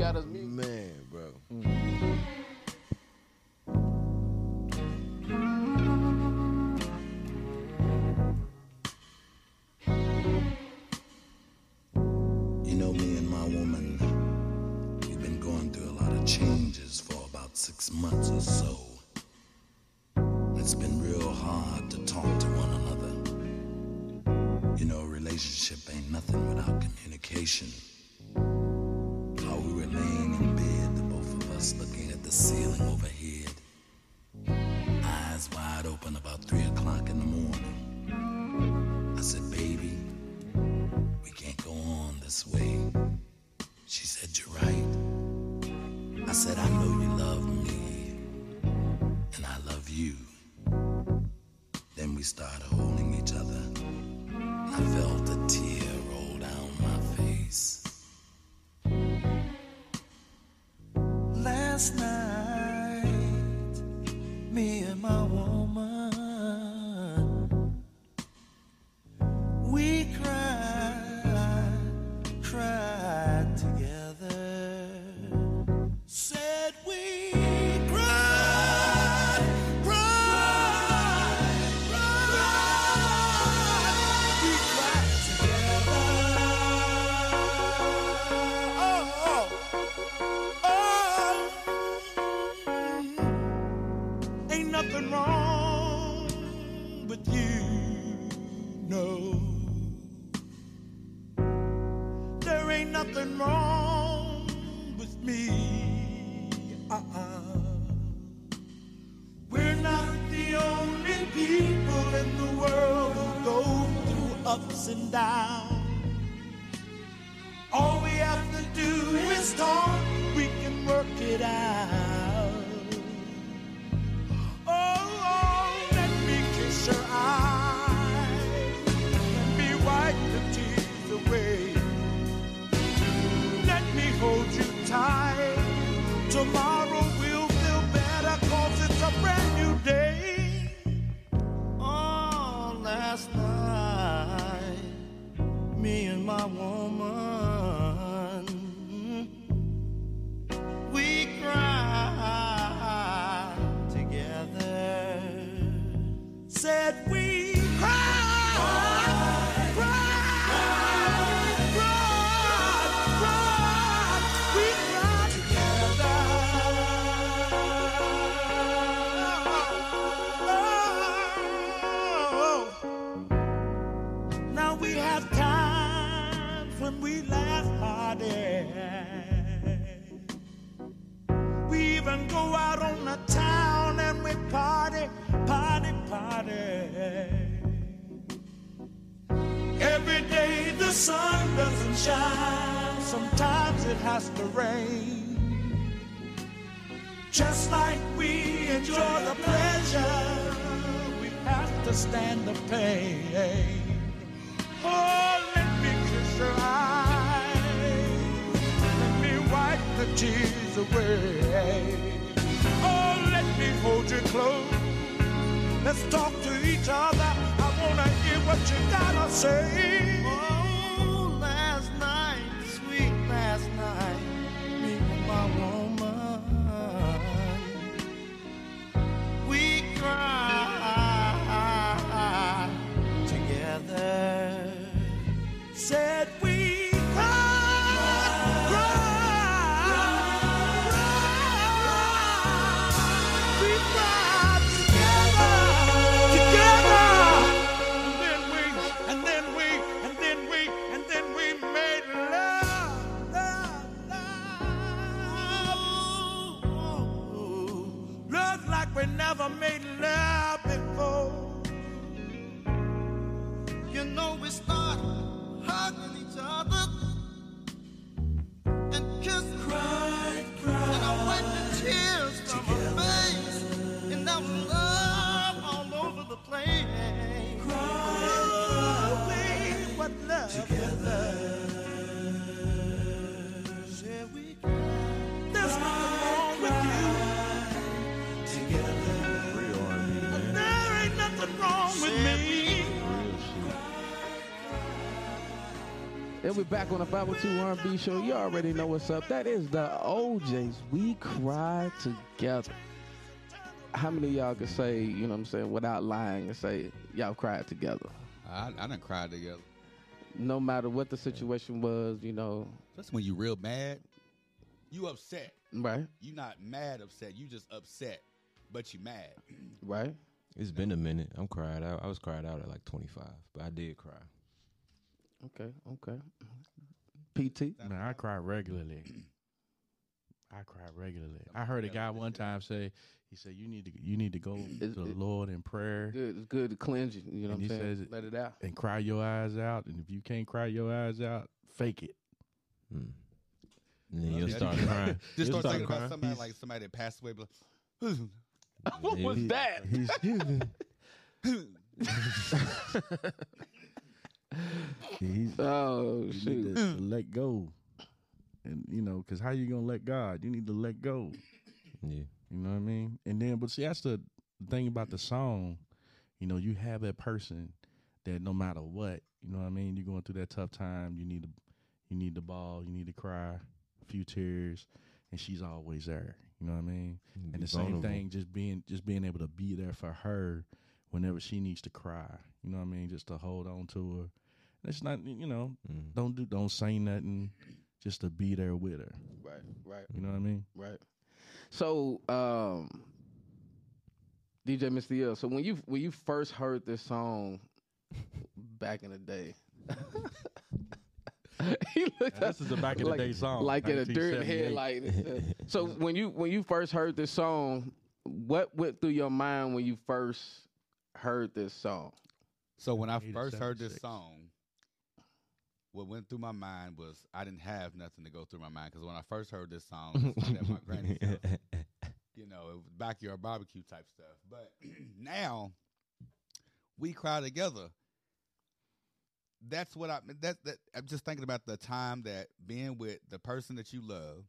Speaker 6: Got us mute.
Speaker 2: Man, bro.
Speaker 9: You know, me and my woman, we've been going through a lot of changes for about six months or so. It's been real hard to talk to one another. You know, a relationship ain't nothing without communication. The ceiling overhead. Eyes wide open about three o'clock in the morning. I said, baby, we can't go on this way. She said, You're right. I said, I know you love me, and I love you. Then we started holding each other. I felt a tear roll down my face. Last night, rain. Just like we enjoy the pleasure, we have to stand the pain. Oh, let me kiss your eyes. Let me wipe the tears away. Oh, let me hold you close. Let's talk to each other. I wanna hear what you gotta say. Said And
Speaker 6: we're back on the 502 R&B show. You already know what's up. That is the O'Jays. We cry together. How many of y'all can say, you know what I'm saying, without lying and say y'all cried together?
Speaker 5: I, I done cried together.
Speaker 6: No matter what the situation was, you know,
Speaker 5: That's when you real mad. You upset.
Speaker 6: right?
Speaker 5: You not mad upset. You just upset, but you mad.
Speaker 6: Right?
Speaker 2: It's been a minute. I'm cried out. I was cried out at like 25, but I did cry.
Speaker 6: Okay, okay. PT?
Speaker 3: Man, I cry regularly. I cry regularly. I heard a guy one time say, he said, "You need to, you need to go
Speaker 6: Is
Speaker 3: to the
Speaker 6: it-
Speaker 3: Lord in prayer
Speaker 6: Good. It's good to cleanse you. You know
Speaker 3: And
Speaker 6: what I'm
Speaker 3: he
Speaker 6: saying?
Speaker 3: says
Speaker 6: Let it out.
Speaker 3: and cry your eyes out. And if you can't cry your eyes out, fake it."
Speaker 2: Mm. And then you'll start crying.
Speaker 5: Just
Speaker 2: You'll
Speaker 5: start thinking
Speaker 2: crying.
Speaker 5: about somebody
Speaker 2: He's-
Speaker 5: like somebody that passed away. But like,
Speaker 6: what was
Speaker 2: he-
Speaker 6: that?
Speaker 2: He's,
Speaker 3: He's,
Speaker 6: Oh
Speaker 3: you
Speaker 6: shoot!
Speaker 3: need to let go, and you know, because how you gonna let God? You need to let go.
Speaker 2: Yeah.
Speaker 3: You know what I mean? And then, but see, that's the thing about the song. You know, you have that person that no matter what, you know what I mean. You're going through that tough time. You need to, you need the ball. You need to cry, a few tears, and she's always there. You know what I mean?
Speaker 2: Be
Speaker 3: And the same thing, just being, just being able to be there for her whenever she needs to cry. You know what I mean? Just to hold on to her. It's not, you know,
Speaker 2: Mm.
Speaker 3: don't do, don't say nothing, just to be there with her.
Speaker 6: Right, right,
Speaker 3: You know what I mean?
Speaker 6: right. So, um, DJ Mr. L. So when you when you first heard this song back in the day, he looked
Speaker 3: This is a back in
Speaker 6: like,
Speaker 3: the day song,
Speaker 6: like in a dirt
Speaker 3: 1978.
Speaker 6: headlight. so when you when you first heard this song, what went through your mind when you first heard this song?
Speaker 5: So when I first heard this song, what went through my mind was I didn't have nothing to go through my mind because when I first heard this song, it was at my granny's house. you know, it was backyard barbecue type stuff. But now we cry together. That's what I that that I'm just thinking about the time that being with the person that you love,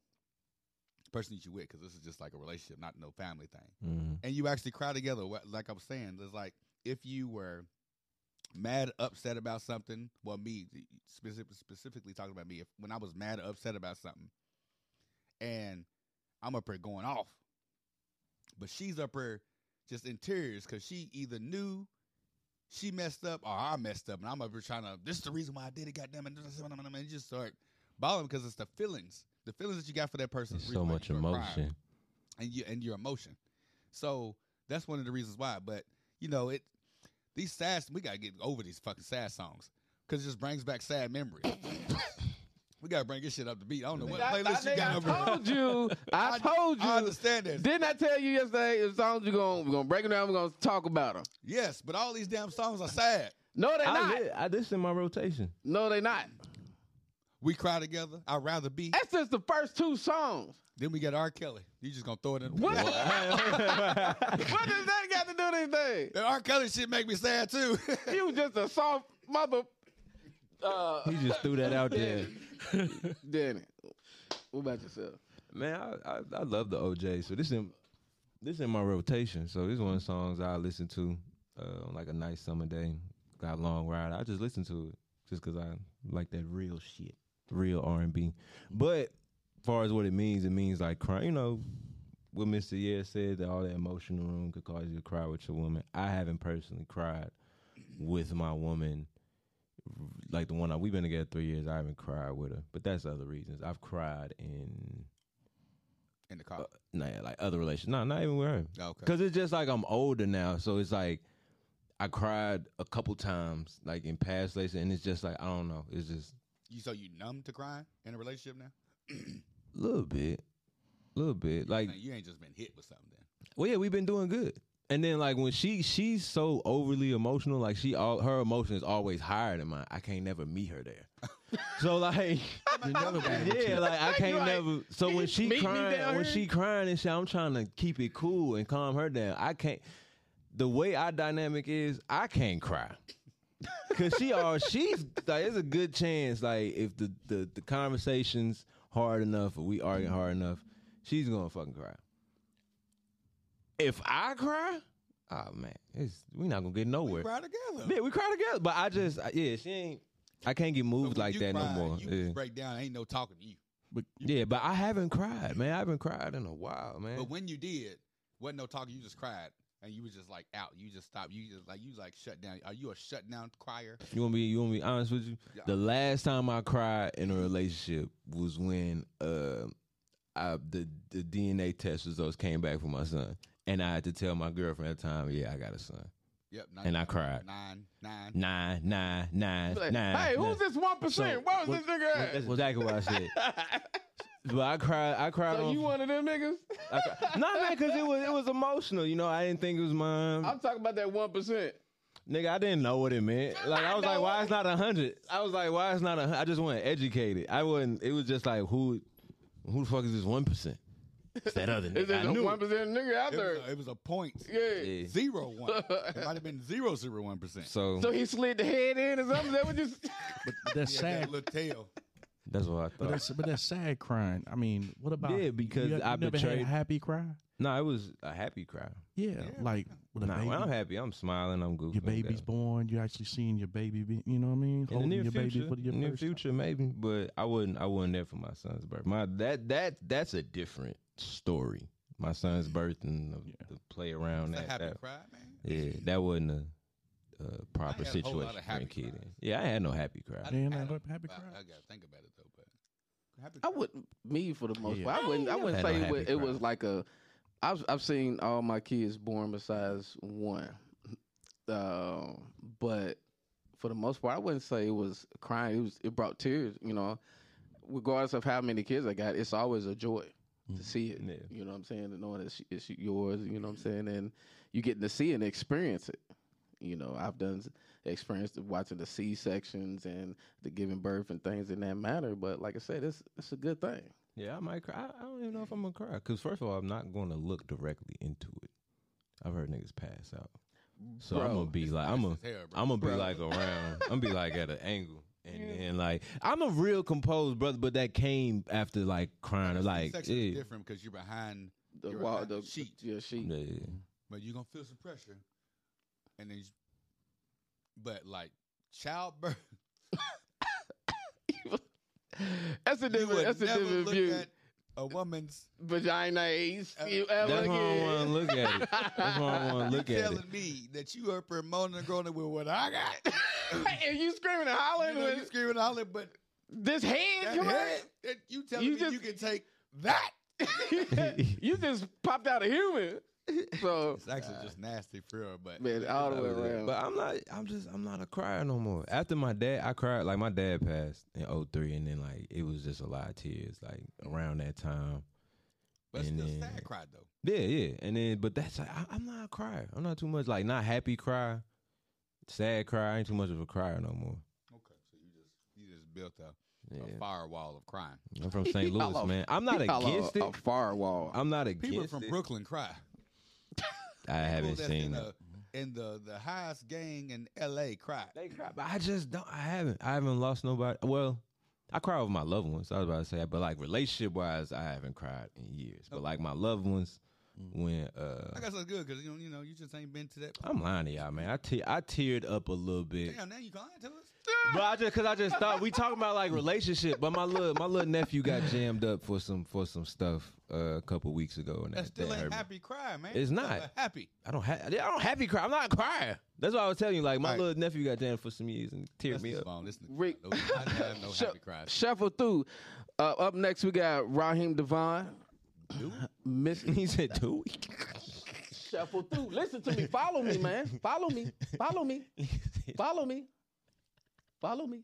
Speaker 5: the person that you with, because this is just like a relationship, not no family thing
Speaker 2: Mm.
Speaker 5: and you actually cry together. Like I was saying, it's like if you were mad, upset about something. Well, me specific, specifically talking about me. If when I was mad or upset about something, and I'm up here going off, but she's up here just in tears because she either knew she messed up or I messed up, and I'm up here trying to. This is the reason why I did it. Goddamn it! And just start bawling because it's the feelings, the feelings that you got for that person.
Speaker 2: so much
Speaker 5: you start crying
Speaker 2: emotion.
Speaker 5: and you and your emotion. So that's one of the reasons why. But you know, it these sad we gotta get over these fucking sad songs because it just brings back sad memories. we gotta bring this shit up to beat. I don't know what
Speaker 6: I,
Speaker 5: playlist you got
Speaker 6: I
Speaker 5: over
Speaker 6: told you. I, told you.
Speaker 5: I understand that.
Speaker 6: Didn't I tell you yesterday? The songs we're gonna we're gonna break them down. We're gonna talk about them.
Speaker 5: Yes, but all these damn songs are sad.
Speaker 6: No, they
Speaker 2: I,
Speaker 6: not.
Speaker 2: li- I this in my rotation.
Speaker 6: No, they're not.
Speaker 5: We cry together. I'd rather be.
Speaker 6: That's just the first two songs.
Speaker 5: Then we got R. Kelly. You just gonna throw it in.
Speaker 6: What? what does that got to do with anything?
Speaker 5: That R. Kelly shit make me sad too.
Speaker 6: You was just a soft mother. Uh,
Speaker 2: He just threw that out there.
Speaker 6: Danny, what about yourself?
Speaker 2: Man, I, I I love the OJ. So this in this in my rotation. So this one of the songs I listen to uh, on like a nice summer day. Got a long ride. I just listen to it just because I like that real shit, real R and B. But far as what it means, it means like crying. You know, what Mr. Yeah said that all that emotional room could cause you to cry with your woman. I haven't personally cried with my woman. Like the one I, we've been together three years, I haven't cried with her, but that's other reasons. I've cried in
Speaker 5: in the car.
Speaker 2: Uh, nah, like other relations. No, not even with her.
Speaker 5: Oh, okay.
Speaker 2: Cause it's just like I'm older now, so it's like I cried a couple times, like in past relations, and it's just like I don't know. It's just
Speaker 5: You so you numb to crying in a relationship now?
Speaker 2: a little bit, a little bit. Like,
Speaker 5: Man, you ain't just been hit with something. Then.
Speaker 2: well, yeah, we've been doing good. And then like when she she's so overly emotional, like she all her emotion is always higher than mine. I can't never meet her there. so like yeah, like I can't never. So when she crying, when she crying and shit, I'm trying to keep it cool and calm her down. I can't. The way our dynamic is, I can't cry. Cause she are she's like there's a good chance like if the the the conversation's hard enough or we arguing hard enough, she's gonna fucking cry. If I cry, oh man, it's we not gonna get nowhere.
Speaker 5: Cry together.
Speaker 2: Yeah, we cry together, but I just yeah, she ain't. I can't get moved like that
Speaker 5: cry,
Speaker 2: no more.
Speaker 5: You
Speaker 2: Yeah.
Speaker 5: break down. Ain't no talking to you.
Speaker 3: But
Speaker 2: yeah, but I haven't cried, man. I haven't cried in a while, man.
Speaker 5: But when you did, wasn't no talking. You just cried, and you was just like out. You just stopped. You just like you like shut down. Are you a shut down crier?
Speaker 2: You want me? You want me honest with you?
Speaker 5: Yeah.
Speaker 2: The last time I cried in a relationship was when uh, I, the the DNA test results came back for my son, and I had to tell my girlfriend at the time, yeah, I got a son.
Speaker 5: Yep.
Speaker 2: And I cried.
Speaker 5: Nine, nine.
Speaker 2: Nine, nine, nine,
Speaker 6: Like,
Speaker 2: nine.
Speaker 6: hey,
Speaker 2: nine.
Speaker 6: who's this one percent? Where was
Speaker 2: what-
Speaker 6: this nigga
Speaker 2: That's
Speaker 6: at?
Speaker 2: exactly what I said. but I cried. I cried.
Speaker 6: So
Speaker 2: on,
Speaker 6: you one of them niggas?
Speaker 2: I cried. man, because it was it was emotional. You know, I didn't think it was mine.
Speaker 6: I'm talking about that one percent.
Speaker 2: Nigga, I didn't know what it meant. Like I was like, why it's not a hundred? I was like, why it's not a? hun- I just wasn't educated. I wasn't. It was just like, who, who the fuck is this one percent? It's that other
Speaker 6: Is
Speaker 2: nigga.
Speaker 6: there
Speaker 2: I
Speaker 6: a
Speaker 2: knew.
Speaker 6: one percent nigga out
Speaker 5: It
Speaker 6: there?
Speaker 5: was, a, it was a point.
Speaker 6: Yeah.
Speaker 2: Yeah.
Speaker 5: Zero one. it might have been zero zero one percent.
Speaker 2: So,
Speaker 6: So he slid the head in or something. That was just.
Speaker 3: but that's
Speaker 5: Yeah,
Speaker 3: sad.
Speaker 5: little tail.
Speaker 2: That's what I
Speaker 3: But
Speaker 2: thought.
Speaker 3: that's but that's sad crying. I mean, what about
Speaker 2: Yeah, because
Speaker 3: you, you
Speaker 2: I
Speaker 3: never had a happy cry?
Speaker 2: no, it was a happy cry.
Speaker 3: Yeah, like with a
Speaker 2: Nah,
Speaker 3: baby.
Speaker 2: when I'm happy, I'm smiling, I'm goofy.
Speaker 3: your baby's born. You're actually seeing your baby. Be, you know what I mean?
Speaker 2: In the
Speaker 3: Holding
Speaker 2: near
Speaker 3: your
Speaker 2: future,
Speaker 3: baby for your
Speaker 2: near
Speaker 3: first
Speaker 2: future, maybe, but I wouldn't. I wasn't there for my son's birth. My that that that's a different story. My son's birth and the, the play around
Speaker 5: It's a
Speaker 2: that.
Speaker 5: happy
Speaker 2: that-
Speaker 5: cry, man.
Speaker 2: yeah, that wasn't a, a proper
Speaker 5: had a whole lot
Speaker 2: situation
Speaker 5: of
Speaker 2: for a
Speaker 5: happy
Speaker 2: kid. Yeah, I had no happy cry.
Speaker 5: I didn't have
Speaker 3: but happy
Speaker 5: I-
Speaker 3: cry.
Speaker 5: I gotta think about it though, but happy
Speaker 6: I wouldn't me for the most
Speaker 3: Yeah.
Speaker 6: part. I wouldn't. I
Speaker 2: ain't
Speaker 6: wouldn't say
Speaker 2: had
Speaker 6: it, was, it was like a. I've I've seen all my kids born besides one, uh, but for the most part, I wouldn't say it was crying. It was it brought tears. You know, regardless of how many kids I got, it's always a joy to see it.
Speaker 2: Yeah.
Speaker 6: You know what I'm saying? And knowing it's, it's yours. You know what I'm saying? And you getting to see and experience it. You know, I've done experience of watching the C sections and the giving birth and things in that matter. But like I said, it's it's a good thing.
Speaker 2: Yeah, I might cry. I, I don't even know if I'm gonna cry. Cause first of all, I'm not gonna look directly into it. I've heard niggas pass out, so I'm gonna be like, I'm gonna,
Speaker 5: as hell, bro.
Speaker 2: I'm gonna be
Speaker 6: Bro.
Speaker 2: like around. I'm gonna be like at an angle, and then like I'm a real composed brother, but that came after like crying, like
Speaker 5: section is
Speaker 2: yeah,
Speaker 5: different because you're behind,
Speaker 6: The
Speaker 5: you're
Speaker 6: wall,
Speaker 5: behind
Speaker 6: the
Speaker 5: the sheet,
Speaker 6: yeah, sheet.
Speaker 2: yeah.
Speaker 5: but you're gonna feel some pressure, and then, you, but like childbirth,
Speaker 6: That's a
Speaker 5: you
Speaker 6: different. That's a
Speaker 5: never
Speaker 6: different
Speaker 5: look
Speaker 6: view.
Speaker 5: at a woman's.
Speaker 6: Vagina ace.
Speaker 5: Uh,
Speaker 6: you ever
Speaker 2: That's why I want to look at it. That's why I want to look
Speaker 5: you
Speaker 2: at
Speaker 5: telling me that you are promoting and growing with what I got.
Speaker 6: and you screaming and
Speaker 5: you
Speaker 6: hollering
Speaker 5: know, you
Speaker 6: with
Speaker 5: screaming all that, but
Speaker 6: this hand.
Speaker 5: that
Speaker 6: come
Speaker 5: head, that you telling
Speaker 6: You
Speaker 5: me
Speaker 6: just-
Speaker 5: you can take that.
Speaker 6: you just popped out a human. So
Speaker 5: It's actually just nasty for real, but
Speaker 6: man, all the way around.
Speaker 2: But I'm not. I'm just. I'm not a crier no more. After my dad, I cried. Like my dad passed in 03, and then like it was just a lot of tears. Like around that time.
Speaker 5: but
Speaker 2: and
Speaker 5: still
Speaker 2: then-
Speaker 5: sad cry though.
Speaker 2: Yeah, yeah. And then, but that's I, I'm not a crier. I'm not too much like not happy cry, sad cry. I ain't too much of a crier no more.
Speaker 5: Okay, so you just you just built a,
Speaker 2: Yeah.
Speaker 5: a firewall of crime.
Speaker 2: I'm from St. Louis, man. I'm not against
Speaker 6: a,
Speaker 2: it.
Speaker 6: A firewall.
Speaker 2: I'm not against it.
Speaker 5: People from
Speaker 2: it.
Speaker 5: Brooklyn cry.
Speaker 2: I haven't
Speaker 5: that's
Speaker 2: seen
Speaker 5: in
Speaker 2: it.
Speaker 5: the, in the the highest gang in L.A. cry.
Speaker 2: They cry, but I just don't. I haven't. I haven't lost nobody. Well, I cry over my loved ones. I was about to say, that, but like relationship wise, I haven't cried in years. But like my loved ones, when uh,
Speaker 5: I guess that's good because you know you know you just ain't been to that.
Speaker 2: I'm lying to y'all, man. I te- I teared up a little bit.
Speaker 5: Damn, now you lying to us.
Speaker 2: But I just cause I just thought we talking about like relationship, but my little my little nephew got jammed up for some for some stuff uh, a couple weeks ago, and
Speaker 5: That
Speaker 2: that,
Speaker 5: still
Speaker 2: that
Speaker 5: ain't
Speaker 2: hurt me.
Speaker 5: happy cry, man.
Speaker 2: It's not.
Speaker 5: a happy.
Speaker 2: I don't have I don't happy cry. I'm not a crier. That's what I was telling you. Like my
Speaker 5: Right.
Speaker 2: little nephew got jammed for some years and teared
Speaker 5: Let's
Speaker 2: me
Speaker 5: just
Speaker 2: up.
Speaker 5: move. Listen,
Speaker 6: Rick-
Speaker 5: no, I have no
Speaker 6: Shu-
Speaker 5: happy cries.
Speaker 6: Shuffle through. Uh, up next, we got Raheem DeVaughn. Miss
Speaker 2: he said two.
Speaker 6: Shuffle through. Listen to me. Follow me, man. Follow me. Follow me. Follow me. Follow me.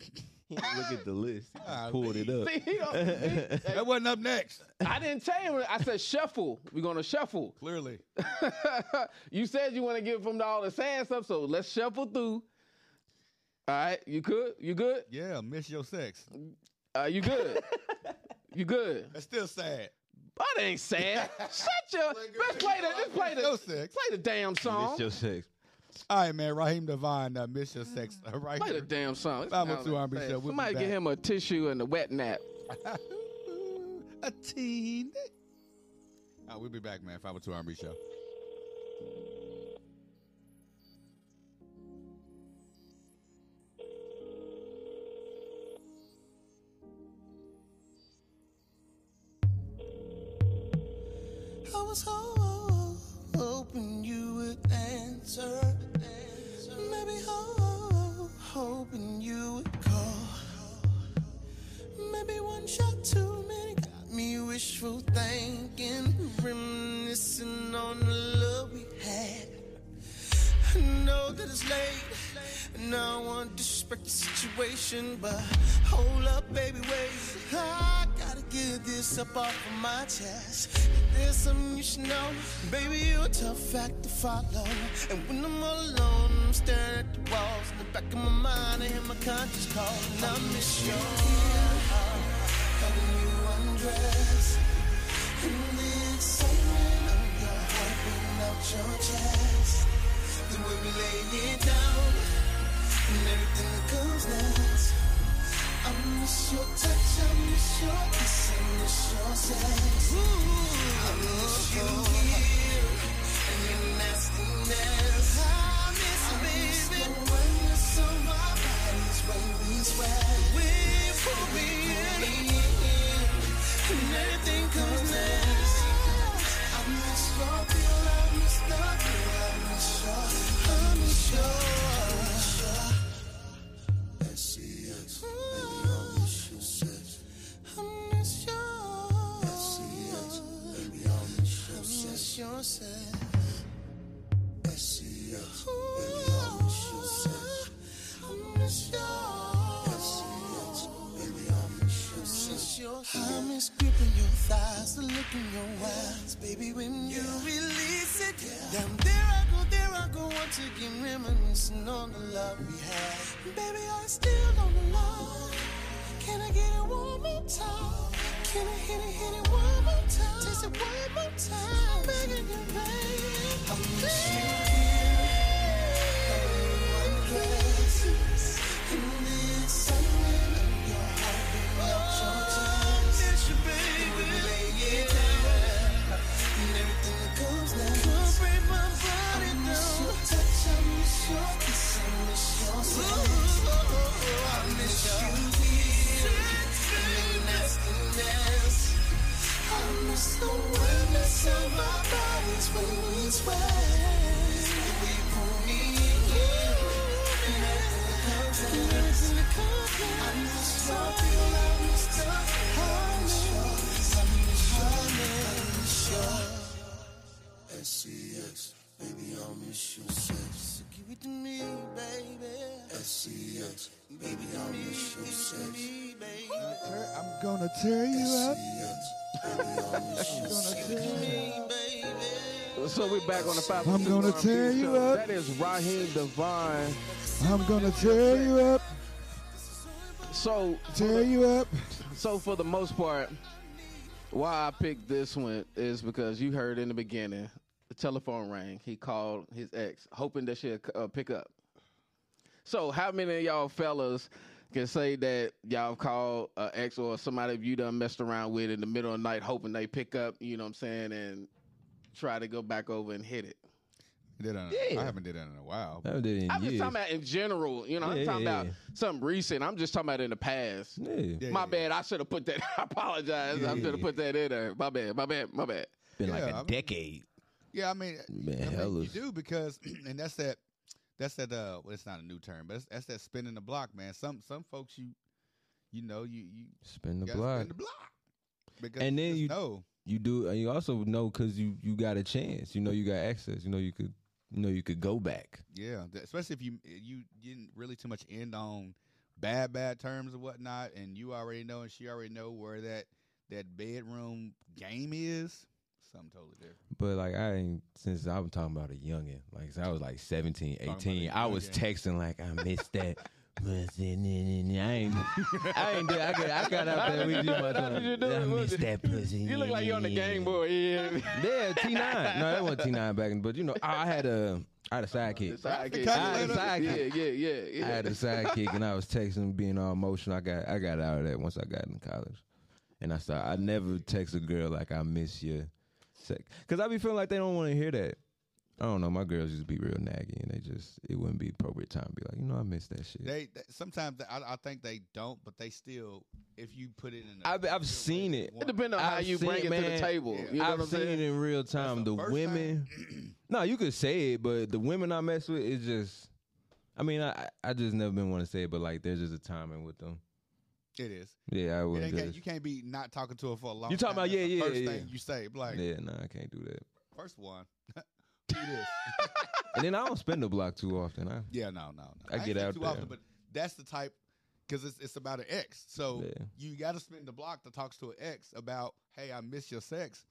Speaker 2: Look at the list. He just
Speaker 5: Ah,
Speaker 2: pulled it up.
Speaker 6: See, he don't- see?
Speaker 5: That wasn't up next.
Speaker 6: I didn't tell you. I said shuffle. We're gonna shuffle.
Speaker 5: Clearly,
Speaker 6: you said you want to give from all the sad stuff, so let's shuffle through. All right, you good? You good?
Speaker 5: yeah. Miss your sex.
Speaker 6: Uh, you good? you good?
Speaker 5: That's still sad.
Speaker 6: That ain't sad. Shut your. Let's play the. Let's play the.
Speaker 5: Your sex.
Speaker 6: Play the damn song.
Speaker 2: Miss your sex.
Speaker 5: All right, man. Raheem DeVaughn, uh, miss your sex. Uh, right
Speaker 6: Play the
Speaker 5: here.
Speaker 6: damn song. This
Speaker 5: 502
Speaker 6: sounds
Speaker 5: R&B show. We'll be
Speaker 6: Somebody
Speaker 5: back.
Speaker 6: get him a tissue and a wet nap.
Speaker 5: a teen. Oh, we'll be back, man. 502 R&B show.
Speaker 8: I was ho- hoping you would answer. Maybe ho- hoping you would call. Maybe one shot too many got me wishful thinking, reminiscing on the love we had. I know that it's late, and I want to disrespect the situation, but hold up, baby, wait. I get this up off of my chest. There's something you should know, baby, you're a tough act to follow. And when I'm all alone, I'm staring at the walls. In the back of my mind, I hear my conscience call, and I miss your having you undress. The excitement of your heart beating out your chest. The way we lay it down and everything that comes next miss your touch, I miss your kiss, I miss your sex. I miss you here and your nastiness. I miss, the of when we sweat. We will be. Your sex. Baby, I miss sex. I miss I miss. I miss gripping your thighs, the look in your eyes, baby, when you release it. Down there I go, there I go, once again reminiscing on the love we had. Baby, I still don't know. Can I get it one more time? Can I hit it, hit it one more time? Taste it one more time. Begging you, baby. I miss you. I'm. In the excitement of your heart. Miss Miss the of our bodies we pull me in. And the I miss your, I miss your, I miss your. SCX, baby, I miss your sex. So give it to me, baby. SCX, baby, I miss your sex.
Speaker 5: I'm gonna tear you up.
Speaker 6: So we're back on the five.
Speaker 5: I'm gonna tear you up.
Speaker 6: That is Raheem DeVaughn.
Speaker 5: I'm gonna tear you up.
Speaker 6: So
Speaker 5: Tear you up.
Speaker 6: So for the most part, why I picked this one is because you heard in the beginning, the telephone rang. He called his ex, hoping that she'd uh, pick up. So how many of y'all fellas can say that y'all called uh, ex or somebody you done messed around with in the middle of the night, hoping they pick up? You know what I'm saying, and try to go back over and hit it.
Speaker 5: Did that-
Speaker 2: Yeah.
Speaker 5: I haven't did that in a while.
Speaker 2: I did it in
Speaker 6: I'm just talking about in general. You know, I'm talking
Speaker 2: yeah,
Speaker 6: about
Speaker 2: yeah.
Speaker 6: something recent. I'm just talking about in the past.
Speaker 2: yeah.
Speaker 5: Yeah,
Speaker 6: My
Speaker 5: yeah.
Speaker 6: bad. I should have put that. I apologize. I
Speaker 2: Yeah,
Speaker 6: should have put that in there. My bad. My bad. My bad.
Speaker 2: Been like
Speaker 5: Yeah,
Speaker 2: a
Speaker 5: I mean-
Speaker 2: decade.
Speaker 5: Yeah, I mean,
Speaker 2: Man,
Speaker 5: I mean, you do because, and that's that, that's that. Uh, well, it's not a new term, but it's, that's that spinning the block, man. Some some folks you, you know, you you
Speaker 2: Spin the block.
Speaker 5: spin the block, because
Speaker 2: And then you-
Speaker 5: know.
Speaker 2: You do, and you also know because you you got a chance. You know you got access. You know you could you know you could go back.
Speaker 5: Yeah, especially if you you didn't really too much end on bad bad terms or whatnot, and you already know, and she already know where that that bedroom game is. Something totally different.
Speaker 2: But like I ain't since I was talking about a youngin. Like since I was like 17, 18. I was
Speaker 5: youngin'.
Speaker 2: texting like I missed that. I ain't, I ain't, did- I got, I got out there with you, my
Speaker 6: That's what you do.
Speaker 2: I missed that pussy.
Speaker 6: You look like you're on the Game Boy. Yeah.
Speaker 2: Yeah, T nine. No, that wasn't T nine back, in, but you know, I I had a, I had a uh, sidekick.
Speaker 6: Sidekick.
Speaker 2: I had a
Speaker 6: Yeah,
Speaker 2: sidekick.
Speaker 6: yeah, yeah, yeah.
Speaker 2: I had a sidekick, and I was texting, being all emotional. I got, I got out of that once I got in college, and I started. I never text a girl like I miss you, because I be feeling like they don't want to hear that. I don't know. My girls used to be real naggy, and they just it wouldn't be appropriate time to be like, you know, I miss that shit.
Speaker 5: They, they sometimes they, I, I think they don't, but they still. If you put it in,
Speaker 2: I've- I've seen it.
Speaker 6: It depends on how
Speaker 2: I've
Speaker 6: you bring
Speaker 2: seen-
Speaker 6: it to the table.
Speaker 5: yeah.
Speaker 6: You know
Speaker 2: I've
Speaker 6: what
Speaker 2: seen
Speaker 6: saying?
Speaker 2: it in real time.
Speaker 5: the
Speaker 2: The,
Speaker 5: first
Speaker 2: women, no, you could say it, but the women I mess with is just. I mean, I I just never been want to say it, but like, there's just a timing with them.
Speaker 5: It is.
Speaker 2: Yeah, I
Speaker 5: It
Speaker 2: wouldn't
Speaker 5: can't, you can't be not talking to her for a long. Time.
Speaker 2: You talking
Speaker 5: time.
Speaker 2: about- yeah,
Speaker 5: the
Speaker 2: yeah,
Speaker 5: First
Speaker 2: yeah.
Speaker 5: thing you say, like
Speaker 2: Yeah, no, I can't do that.
Speaker 5: first one. do this.
Speaker 2: And then I don't spend the block too often. I
Speaker 5: Yeah, no, no, no.
Speaker 2: I
Speaker 5: ain't
Speaker 2: get out
Speaker 5: too
Speaker 2: there.
Speaker 5: often, but that's the type because it's it's about an ex. So
Speaker 2: Yeah.
Speaker 5: you got to spend the block that talks to an ex about, hey, I miss your sex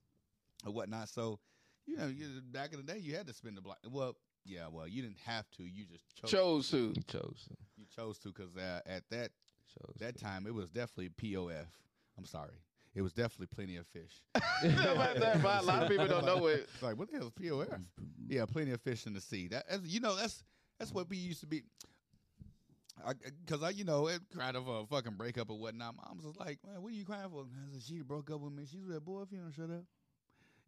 Speaker 5: or whatnot. So you know, you, back in the day, you had to spend the block. Well, yeah, well, you didn't have to. You just chose.
Speaker 6: Chose to.
Speaker 2: you chose.
Speaker 5: You chose to because uh, at that
Speaker 2: chose
Speaker 5: that time it was definitely POF. I'm sorry. It was definitely plenty of fish.
Speaker 6: a lot of people don't know it.
Speaker 5: It's like, what the hell is POF? Yeah, plenty of fish in the sea. That, that's, you know, that's that's what we used to be. because I, you know, it kind of a fucking breakup or whatnot. Mom was like, "Man, what are you crying for?" I said, "She broke up with me." She said, "Boy, if you don't shut up."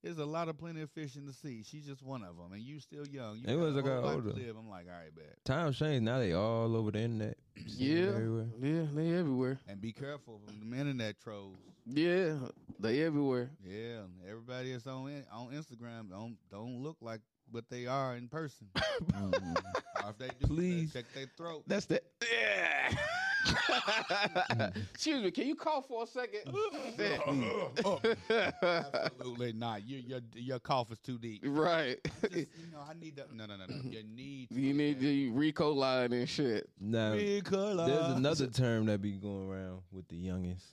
Speaker 5: There's a lot of plenty of fish in the sea. She's just one of them, and you still young. You
Speaker 2: It was
Speaker 5: a
Speaker 2: like
Speaker 5: whole
Speaker 2: I
Speaker 5: life to
Speaker 2: older.
Speaker 5: live. I'm like, all right, bet.
Speaker 2: Times change. Now they all over the internet.
Speaker 6: Yeah,
Speaker 2: Everywhere.
Speaker 6: yeah, they everywhere.
Speaker 5: And be careful from the internet trolls.
Speaker 6: Yeah, they everywhere.
Speaker 5: Yeah, everybody that's on on Instagram don't don't look like what they are in person. or if they do,
Speaker 2: Please.
Speaker 5: check their throat.
Speaker 6: That's the. Yeah. Excuse me. Can you cough for a second?
Speaker 5: Absolutely not. Your your your cough is too deep.
Speaker 6: right.
Speaker 5: Just, you know, I need that. No, no, no, no. You need.
Speaker 6: You need the Rico line and shit.
Speaker 2: Now
Speaker 5: Ricola.
Speaker 2: there's another term that be going around with the youngest.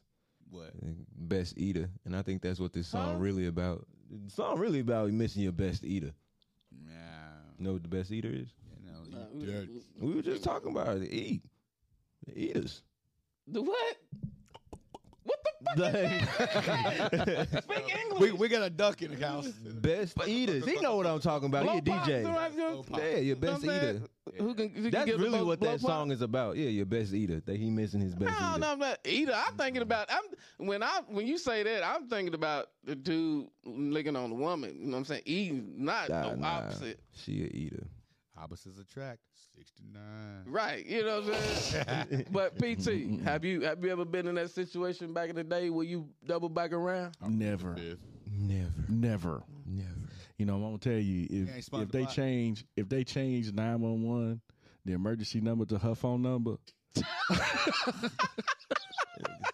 Speaker 5: What?
Speaker 2: Best eater, and I think that's what this song
Speaker 6: Huh?
Speaker 2: really about. The song really about missing your best eater.
Speaker 5: Yeah.
Speaker 2: You know what the best eater is?
Speaker 5: You know.
Speaker 6: Uh,
Speaker 5: you
Speaker 6: we-
Speaker 2: We were just talking about it. Eat. The eaters.
Speaker 6: The what? What the fuck? Speak English.
Speaker 5: We we got a duck in the house.
Speaker 2: best eaters. He know what I'm talking about. He a
Speaker 6: Blow pops,
Speaker 2: DJ.
Speaker 6: somebody do-
Speaker 2: Yeah, your best
Speaker 6: know what I'm saying?
Speaker 2: eater.
Speaker 6: Who can, who can
Speaker 2: That's
Speaker 6: give the
Speaker 2: really
Speaker 6: blow-
Speaker 2: what
Speaker 6: blow
Speaker 2: that
Speaker 6: pop?
Speaker 2: song is about. Yeah, your best eater. That he missing his best
Speaker 6: No,
Speaker 2: eater.
Speaker 6: no, I'm not eater. I'm thinking about. I'm when I when you say that, I'm thinking about the dude licking on the woman. You know what I'm saying? Eating, not
Speaker 2: Nah,
Speaker 6: the
Speaker 2: nah.
Speaker 6: opposite.
Speaker 2: She a eater.
Speaker 5: Opposites attract. Sixty nine.
Speaker 6: Right. You know what I'm saying? but PT, have you have you ever been in that situation back in the day where you double back around?
Speaker 3: Never,
Speaker 2: Never.
Speaker 3: never.
Speaker 2: Never.
Speaker 3: You know, I'm gonna tell you if
Speaker 5: spun
Speaker 3: if
Speaker 5: the
Speaker 3: they
Speaker 5: block.
Speaker 3: change if they change nine one one, the emergency number to her phone number,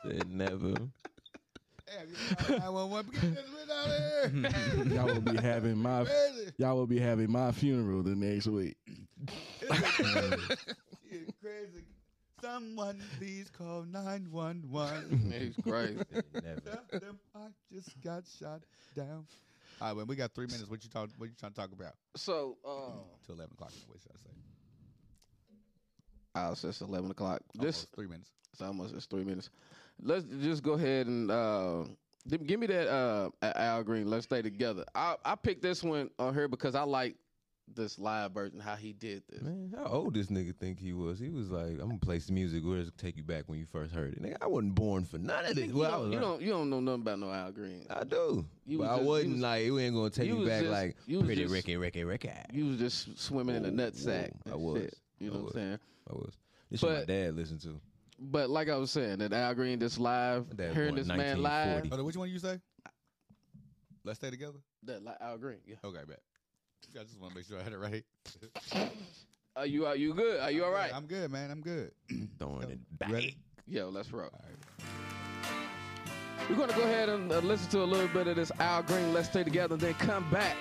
Speaker 2: Said never.
Speaker 3: y'all will be having my
Speaker 5: Crazy.
Speaker 3: y'all will be having my funeral the next week.
Speaker 5: It's crazy. Someone please call nine one one.
Speaker 6: He's crazy.
Speaker 2: Never.
Speaker 5: I just got shot down. All right, well, we got three minutes. What you talk? What you trying to talk about?
Speaker 6: So, uh,
Speaker 5: Till eleven o'clock. What should I say?
Speaker 6: I was it's eleven o'clock. This
Speaker 5: Almost three minutes.
Speaker 6: It's almost it's three minutes. Let's just go ahead and uh, give me that uh, Al Green. Let's stay together. I I picked this one on here because I like this live version how he did this.
Speaker 2: Man, how old this nigga think he was? He was like, I'm gonna play some music. Where's take you back when you first heard it? Nigga, I wasn't born for none of this.
Speaker 6: You,
Speaker 2: Well,
Speaker 6: don't, you don't you don't know nothing about no Al Green.
Speaker 2: I do.
Speaker 6: You
Speaker 2: but
Speaker 6: was
Speaker 2: I
Speaker 6: just-
Speaker 2: wasn't
Speaker 6: was-
Speaker 2: like, it ain't gonna take
Speaker 6: you
Speaker 2: me back
Speaker 6: just-
Speaker 2: like
Speaker 6: you
Speaker 2: Pretty
Speaker 6: just-
Speaker 2: Ricky, Ricky, Ricky.
Speaker 6: You was just swimming in a nut sack.
Speaker 2: whoa, I was.
Speaker 6: shit. You know what. I'm saying?
Speaker 2: I was. This shit my dad listened to.
Speaker 6: But like I was saying, that Al Green this live,
Speaker 2: My dad
Speaker 6: hearing
Speaker 2: born
Speaker 6: this man live,
Speaker 2: 1940.
Speaker 5: Hold on, which one you say? Let's stay together.
Speaker 6: that like Al Green. Yeah.
Speaker 5: Okay, bet. I just want to make sure I had it right.
Speaker 6: Are you are you good? Are you all right?
Speaker 5: I'm good. Man. I'm good.
Speaker 2: Throwing it back.
Speaker 5: ready?
Speaker 6: Yo, let's roll.
Speaker 5: All right.
Speaker 6: We're gonna go ahead and uh, listen to a little bit of this Al Green. Let's stay together, then come back.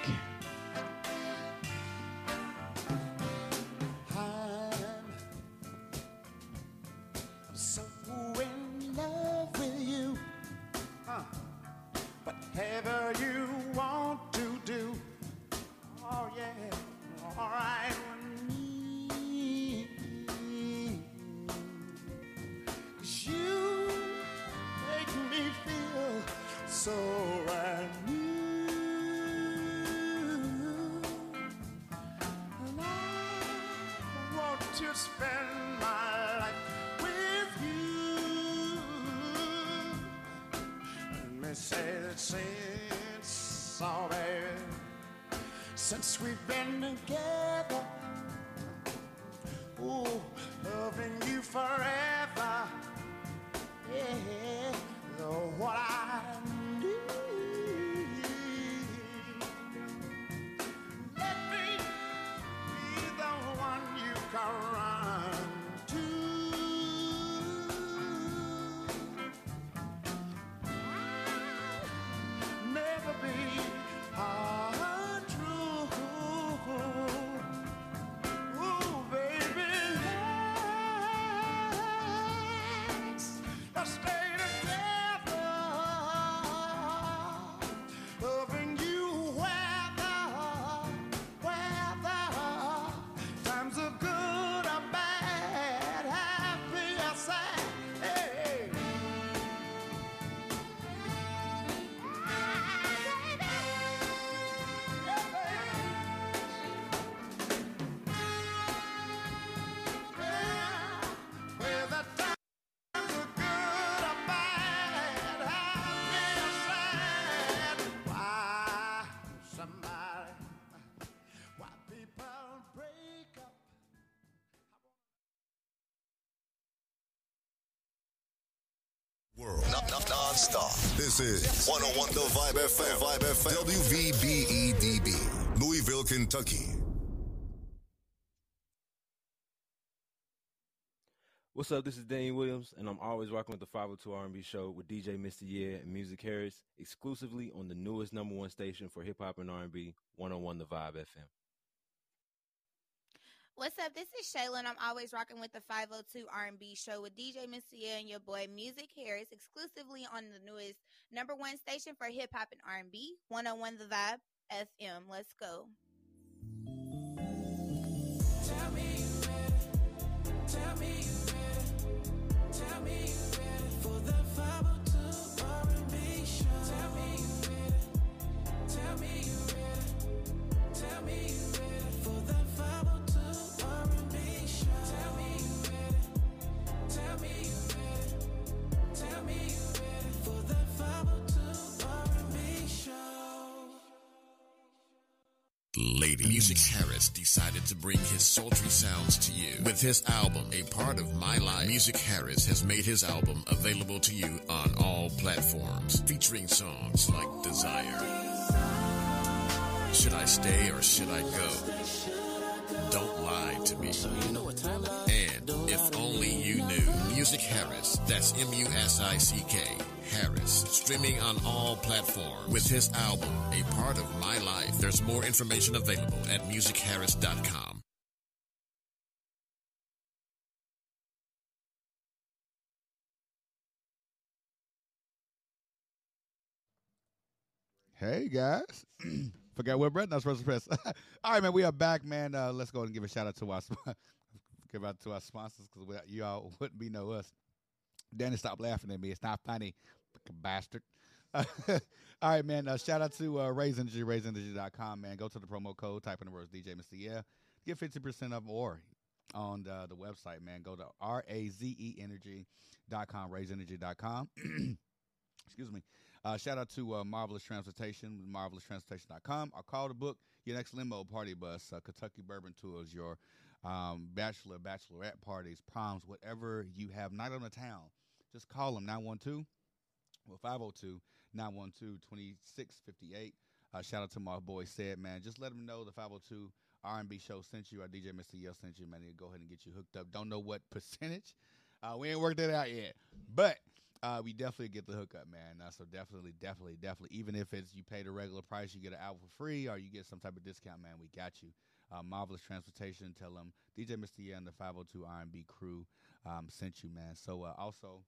Speaker 10: This is 101 The Vibe FM. Vibe FM. WVBEDB. Louisville, Kentucky.
Speaker 2: What's up? This is Dane Williams, and I'm always rocking with the 502 R&B show with DJ Mr. Year and Musick Harris, exclusively on the newest number one station for hip hop and R&B, 101 The Vibe FM.
Speaker 11: What's up? This is Shayla, I'm always rocking with the 502 R&B show with DJ. Yeah and your boy Musick Harris, exclusively on the newest number one station for hip hop and R&B, 101 The Vibe FM. Let's go.
Speaker 12: Tell me you. Tell me you. Tell me
Speaker 1: Musick Harris decided to bring his sultry sounds to you with his album, A Part of My Life. Musick Harris has made his album available to you on all platforms, featuring songs like Desire, Should I Stay or Should I Go? Don't Lie to Me. And If Only You Knew. Musick Harris, that's M-U-S-I-C-K, Harris, streaming on all platforms with his album, A Part of My Life. There's more information available at musickharris.com.
Speaker 5: Hey guys, forgot I was supposed to press. All right, man, we are back, man. Uh, let's go and give a shout out to our give out to our sponsors because without you all wouldn't be no us. Danny, stop laughing at me. It's not funny, bastard. all right, man. Uh, shout out to uh, Raze Energy, RazeEnergy.com, man. Go to the promo code, type in the words DJ Mr. Yeah, get fifty percent off more on the, the website, man. Go to R A Z E Energy.com, RazeEnergy.com. Excuse me. Uh, shout out to uh, Marvelous Transportation, marveloustransportation.com. Or call to book your next limo party bus, uh, Kentucky Bourbon Tours, your um, bachelor, bachelorette parties, proms, whatever you have, night on the town. Just call them 912 well 502 912 2658. Uh, shout out to my boy said man. Just let them know the 502 R&B show sent you. Our DJ Mr. Yell sent you, man. He'll go ahead and get you hooked up. Don't know what percentage. Uh, we ain't worked that out yet, but uh, we definitely get the hookup, man. Uh, so definitely, definitely, definitely. Even if it's you pay the regular price, you get an album for free, or you get some type of discount, man. We got you. Uh, Marvelous Transportation. Tell them DJ. Yeah and the 502 R&B crew um, sent you, man. So uh, also.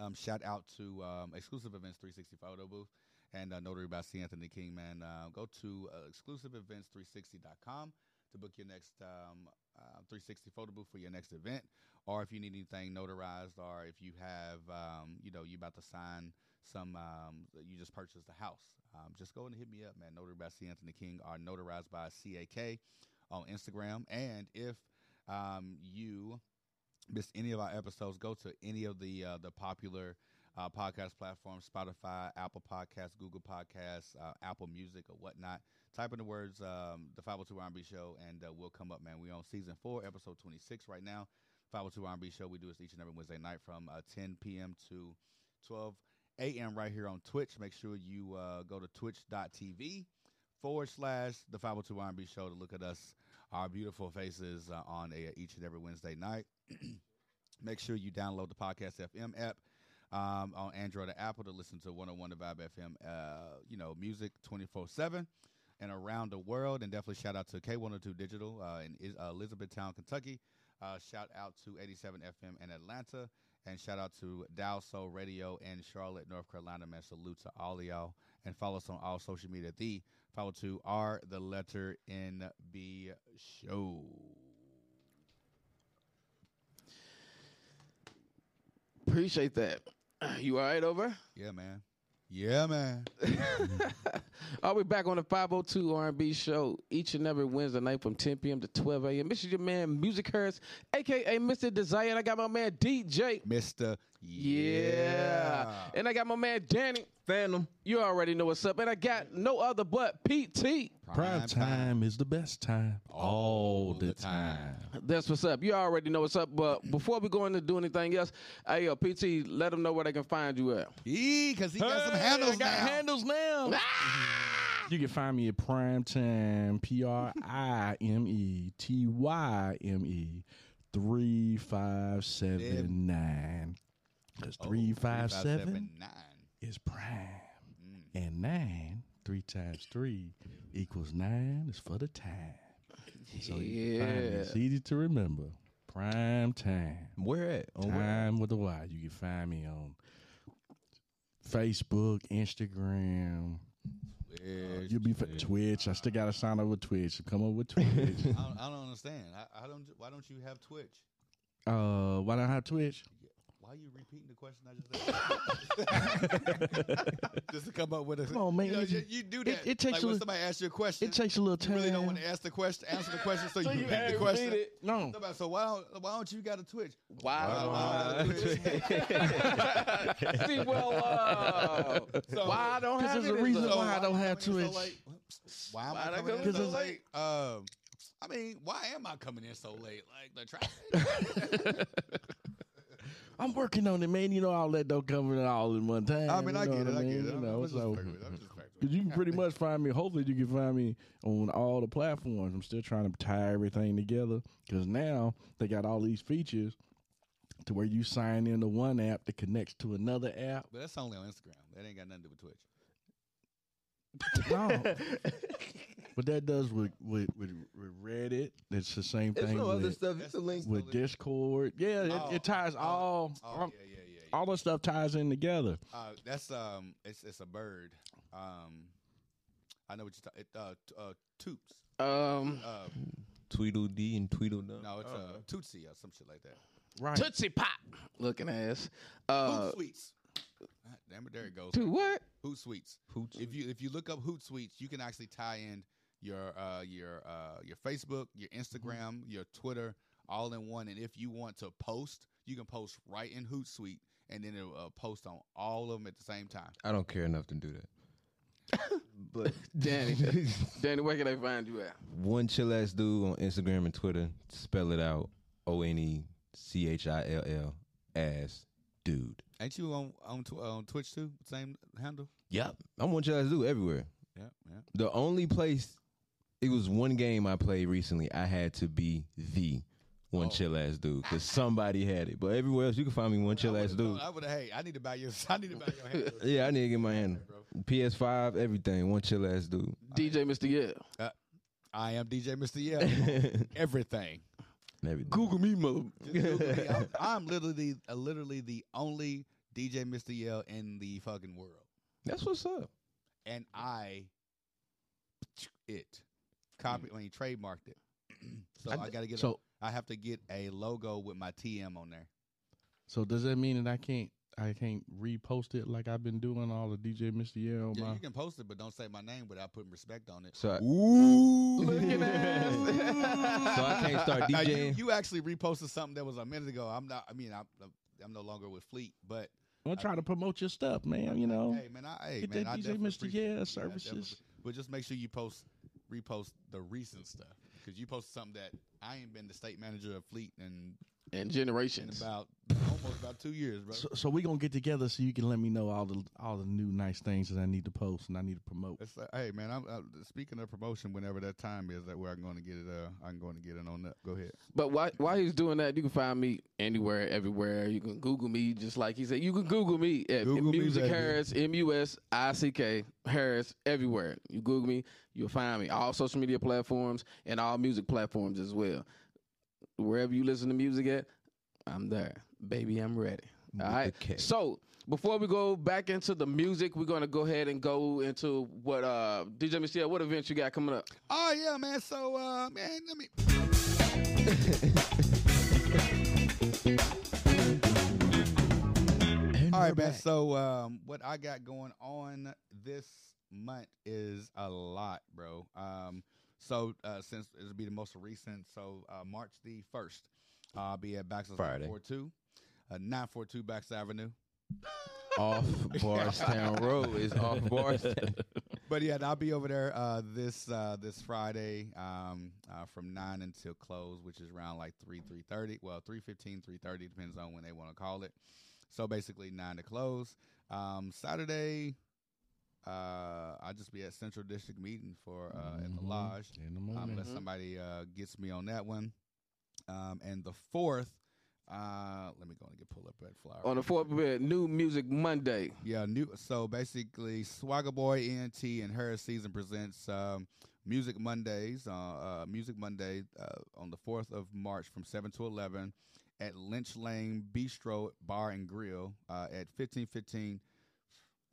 Speaker 5: Um, shout out to um, Exclusive Events 360 Photo Booth and uh, Notary by C. Anthony King, man. Uh, go to uh, exclusiveevents360.com to book your next um, uh, 360 photo booth for your next event. Or if you need anything notarized, or if you have, um, you know, you about to sign some, um, you just purchased a house, um, just go and hit me up, man. Notary by C. Anthony King or notarized by CAK on Instagram. And if um, you missed any of our episodes, go to any of the uh, the popular uh, podcast platforms: Spotify, Apple Podcasts, Google Podcasts, uh, Apple Music, or whatnot. Type in the words um, "the 502 R&B Show" and uh, we'll come up, man. We're on season four, episode 26 right now. 502 R&B Show. We do this each and every Wednesday night from uh, 10 p.m. to 12 a.m. right here on Twitch. Make sure you uh, go to twitch.tv forward slash the 502 R&B Show to look at us, our beautiful faces uh, on a, each and every Wednesday night. Make sure you download the Podcast FM app um, on Android or Apple to listen to 101 The Vibe FM, uh, you know, music 24 7 and around the world. And definitely shout out to K102 Digital uh, in uh, Elizabethtown, Kentucky. Uh, shout out to 87 FM in Atlanta. And shout out to Dow Soul Radio in Charlotte, North Carolina. Man, salute to all of y'all. And follow us on all social media. The 502 R, the letter N B show.
Speaker 6: Appreciate that. You all right over?
Speaker 5: Yeah, man. Yeah, man.
Speaker 6: Are we back on the 502 R&B show each and every Wednesday night from 10 p.m. to 12 a.m. This is your man, Musick Harris, aka Mr. Desire. And I got my man DJ
Speaker 5: Mr.
Speaker 6: Yeah. And I got my man Danny.
Speaker 2: Phantom.
Speaker 6: You already know what's up. And I got no other but PT.
Speaker 3: Prime time is the best time all the time.
Speaker 6: That's what's up. You already know what's up. But before we go into do anything else, hey, yo, PT, let them know where they can find you at.
Speaker 5: Yeah, because he got some
Speaker 3: Hey,
Speaker 5: handles
Speaker 3: I got
Speaker 5: now.
Speaker 3: handles now. Ah! You can find me at Prime Time, P R I M E T Y M E, 3579. Because
Speaker 5: Oh,
Speaker 3: 357
Speaker 5: 3579.
Speaker 3: is prime.
Speaker 5: Mm.
Speaker 3: And 9, 3 times 3 equals 9 is for the time. So.
Speaker 6: Yeah.
Speaker 3: It's easy to remember. Prime time.
Speaker 2: Where at? On where?
Speaker 3: Time with a Y. You can find me on Facebook, Instagram.
Speaker 5: Twitch,
Speaker 3: You'll be fa- Twitch. I still gotta sign up with Twitch. Come up with Twitch.
Speaker 5: I don't, I don't understand. I, I don't. Why don't you have Twitch?
Speaker 3: uh, why don't I have Twitch?
Speaker 5: Why are you repeating the question I just asked? just to come up with a.
Speaker 3: Come on, man.
Speaker 5: You, know,
Speaker 3: It-
Speaker 5: you, you do that.
Speaker 3: it takes
Speaker 5: like
Speaker 3: a
Speaker 5: when
Speaker 3: li-
Speaker 5: somebody asks you a question.
Speaker 3: It takes a little
Speaker 5: you
Speaker 3: time.
Speaker 5: really don't want to ask the question, answer the question, so,
Speaker 6: So
Speaker 5: you
Speaker 6: you
Speaker 5: repeat the question.
Speaker 6: it.
Speaker 3: No.
Speaker 5: Somebody, So why don't why don't you got a Twitch?
Speaker 6: Why
Speaker 5: Why
Speaker 6: don't
Speaker 5: I Twitch?
Speaker 6: See, well, uh,
Speaker 5: So-
Speaker 6: why I don't
Speaker 3: 'Cause
Speaker 6: have
Speaker 3: there's a reason why I don't
Speaker 5: am
Speaker 3: have
Speaker 5: coming so
Speaker 3: Twitch.
Speaker 5: late? Why am
Speaker 6: Why
Speaker 5: I
Speaker 6: I
Speaker 5: coming in
Speaker 6: come
Speaker 5: so
Speaker 6: in so
Speaker 5: late? Um, I mean, why am I coming in so late? Like the traffic.
Speaker 3: I'm working on it, man. You know, all that don't come in all in one time.
Speaker 5: I mean, I
Speaker 3: you know
Speaker 5: get it. I
Speaker 3: mean?
Speaker 5: get it.
Speaker 3: You
Speaker 5: I'm,
Speaker 3: know,
Speaker 5: I'm just
Speaker 3: so-
Speaker 5: fucking with it. I'm just
Speaker 3: Cause you can pretty much find me. Hopefully, you can find me on all the platforms. I'm still trying to tie everything together. Cause now they got all these features to where you sign into one app that connects to another app.
Speaker 5: But that's only on Instagram. That ain't got nothing to do with Twitch.
Speaker 3: No. but that does with, with with with Reddit. It's the same
Speaker 2: There's
Speaker 3: thing
Speaker 2: no other
Speaker 3: with,
Speaker 2: stuff. It's a link.
Speaker 3: with Discord. Yeah, it,
Speaker 5: Oh,
Speaker 3: it ties
Speaker 5: oh,
Speaker 3: all
Speaker 5: Oh,
Speaker 3: all,
Speaker 5: yeah, yeah, yeah. yeah.
Speaker 3: all that stuff ties in together.
Speaker 5: Uh, that's um, it's it's a bird. Um, I know what you're talking. It, uh, t- uh, toots.
Speaker 6: Um,
Speaker 5: Uh,
Speaker 2: Tweedledee and Tweedledum.
Speaker 5: no, it's uh, tootsie or some shit like that.
Speaker 3: Right.
Speaker 6: Tootsie Pop looking ass. Uh,
Speaker 5: Hoot sweets. Ah, Damn it, there it goes.
Speaker 6: to what?
Speaker 5: Hoot sweets.
Speaker 2: Hoots.
Speaker 5: If you if you look up Hoot Sweets, you can actually tie in your uh your uh your Facebook, your Instagram, your Twitter, all in one. And if you want to post, you can post right in Hootsuite, and then it'll uh, post on all of them at the same time.
Speaker 2: I don't care enough to do that. but
Speaker 6: Danny. Danny, where can they find you at?
Speaker 2: one chill ass dude on Instagram and Twitter. Spell it out. O N E C H I L L ass dude.
Speaker 5: Ain't you on on, tw- on Twitch too? Same handle.
Speaker 2: Yep. I'm one chill ass dude everywhere.
Speaker 5: Yeah, yeah.
Speaker 2: The only place it was one game I played recently. I had to be the one
Speaker 5: Oh.
Speaker 2: chill ass dude because somebody had it. But everywhere else, you can find me one chill ass dude.
Speaker 5: I would have. Hey, I need to buy your. I need to buy your handle.
Speaker 2: Yeah, I need to get my hand. PS5, everything. One chill ass dude.
Speaker 6: DJ Mr. Yeah.
Speaker 5: I am DJ Mr. Yeah. everything.
Speaker 2: Everything.
Speaker 6: Google me, mother.
Speaker 5: Google me. I'm, I'm literally, uh, literally the only DJ Mr. Yell in the fucking world,
Speaker 2: That's what's up.
Speaker 5: and I it Mm. copy. when he trademarked it. so I, got to get.
Speaker 3: So
Speaker 5: a, I have to get a logo with my TM on there.
Speaker 3: so does that mean that I can't I can't repost it like I've been doing all the DJ Mr. Yeah on
Speaker 5: Yeah,
Speaker 3: my
Speaker 5: you can post it, but don't say my name without putting respect on it.
Speaker 2: So I,
Speaker 6: Looking ass.
Speaker 2: so I can't start
Speaker 5: Now, you,
Speaker 2: DJing.
Speaker 5: you actually reposted something that was a minute ago. I'm not. I mean, I'm, I'm no longer with Fleet, but
Speaker 3: I'm trying to promote your stuff, man. You know,
Speaker 5: hey, man, I, hey,
Speaker 3: get
Speaker 5: man,
Speaker 3: that
Speaker 5: I
Speaker 3: DJ Mr. Yeah services.
Speaker 5: But just make sure you post, repost the recent stuff because you posted something that I ain't been the state manager of Fleet
Speaker 6: and
Speaker 5: in
Speaker 6: generations.
Speaker 5: about almost about two years, bro.
Speaker 3: So, so we gonna get together so you can let me know all the all the new nice things that I need to post and I need to promote.
Speaker 5: It's like, hey, man, I'm uh, speaking of promotion. Whenever that time is, that where I'm going to get it, uh, I'm going to get it on that. Go ahead.
Speaker 6: But while, while he's doing that, you can find me anywhere, everywhere. You can Google me, just like he said. You can Google me at
Speaker 5: Google
Speaker 6: Music
Speaker 5: baby.
Speaker 6: Harris, M U S I C K Harris, everywhere. You Google me, you'll find me. All social media platforms and all music platforms as well. Wherever you listen to music at, I'm there. Baby, I'm ready. All right.
Speaker 2: All right.
Speaker 6: So before we go back into the music, we're gonna go ahead and go into what uh DJ Michelle, what events you got coming up?
Speaker 5: Oh yeah, man. So uh man, let me All right, man. So um what I got going on this month is a lot, bro. Um so uh since it'll be the most recent, so uh March the first, I'll be at Baxter's
Speaker 2: Friday.
Speaker 5: 4 2. 942 Backs Avenue.
Speaker 6: Off Bardstown Road is off Bardstown.
Speaker 5: But yeah, I'll be over there uh, this uh, this Friday um, uh, from nine until close, which is around like three three thirty. Well, 3.15, 3.30, depends on when they want to call it. So basically nine to close. Um, Saturday, uh, I'll just be at Central District meeting for uh, at the lodge.
Speaker 3: In the
Speaker 5: Um,
Speaker 3: morning.
Speaker 5: unless somebody uh, gets me on that one. Um, and the fourth, uh, let me go and get pull up that flyer.
Speaker 6: On the fourth, had New Music Monday.
Speaker 5: Yeah, new. So basically, Swagger Boy ENT and her Season presents um, Music Mondays. Uh, uh, Music Monday uh, on the fourth of March from seven to eleven at Lynch Lane Bistro Bar and Grill uh, at fifteen fifteen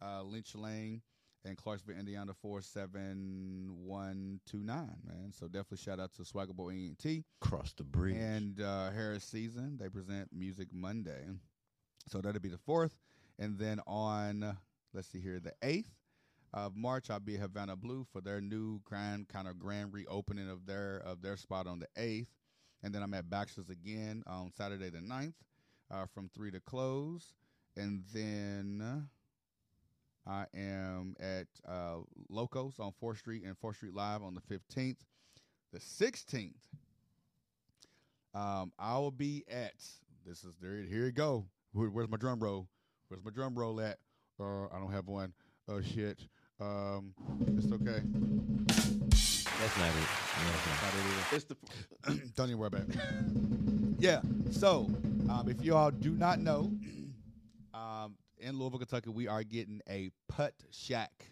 Speaker 5: uh, Lynch Lane in Clarksville, Indiana four seven one two nine. Man, so definitely shout out to Swagger Boy ENT.
Speaker 2: Cross the bridge.
Speaker 5: And uh, Harris Season, they present Music Monday. So that'll be the fourth. And then on, let's see here, the eighth of March, I'll be at Havana Blue for their new grand kind of grand reopening of their of their spot on the eighth. And then I'm at Baxter's again on Saturday the 9th uh, from three to close. And then I am at uh, Locos on 4th Street and 4th Street Live on the 15th. The 16th, um, I will be at this is there. Here you go. Where, where's my drum roll? Where's my drum roll at? Uh, I don't have one. Oh shit. Um, it's okay.
Speaker 2: That's not it. No, it's not.
Speaker 6: It's the
Speaker 5: don't even worry about it. Yeah. So, um, if you all do not know, um, in Louisville, Kentucky, we are getting a putt shack.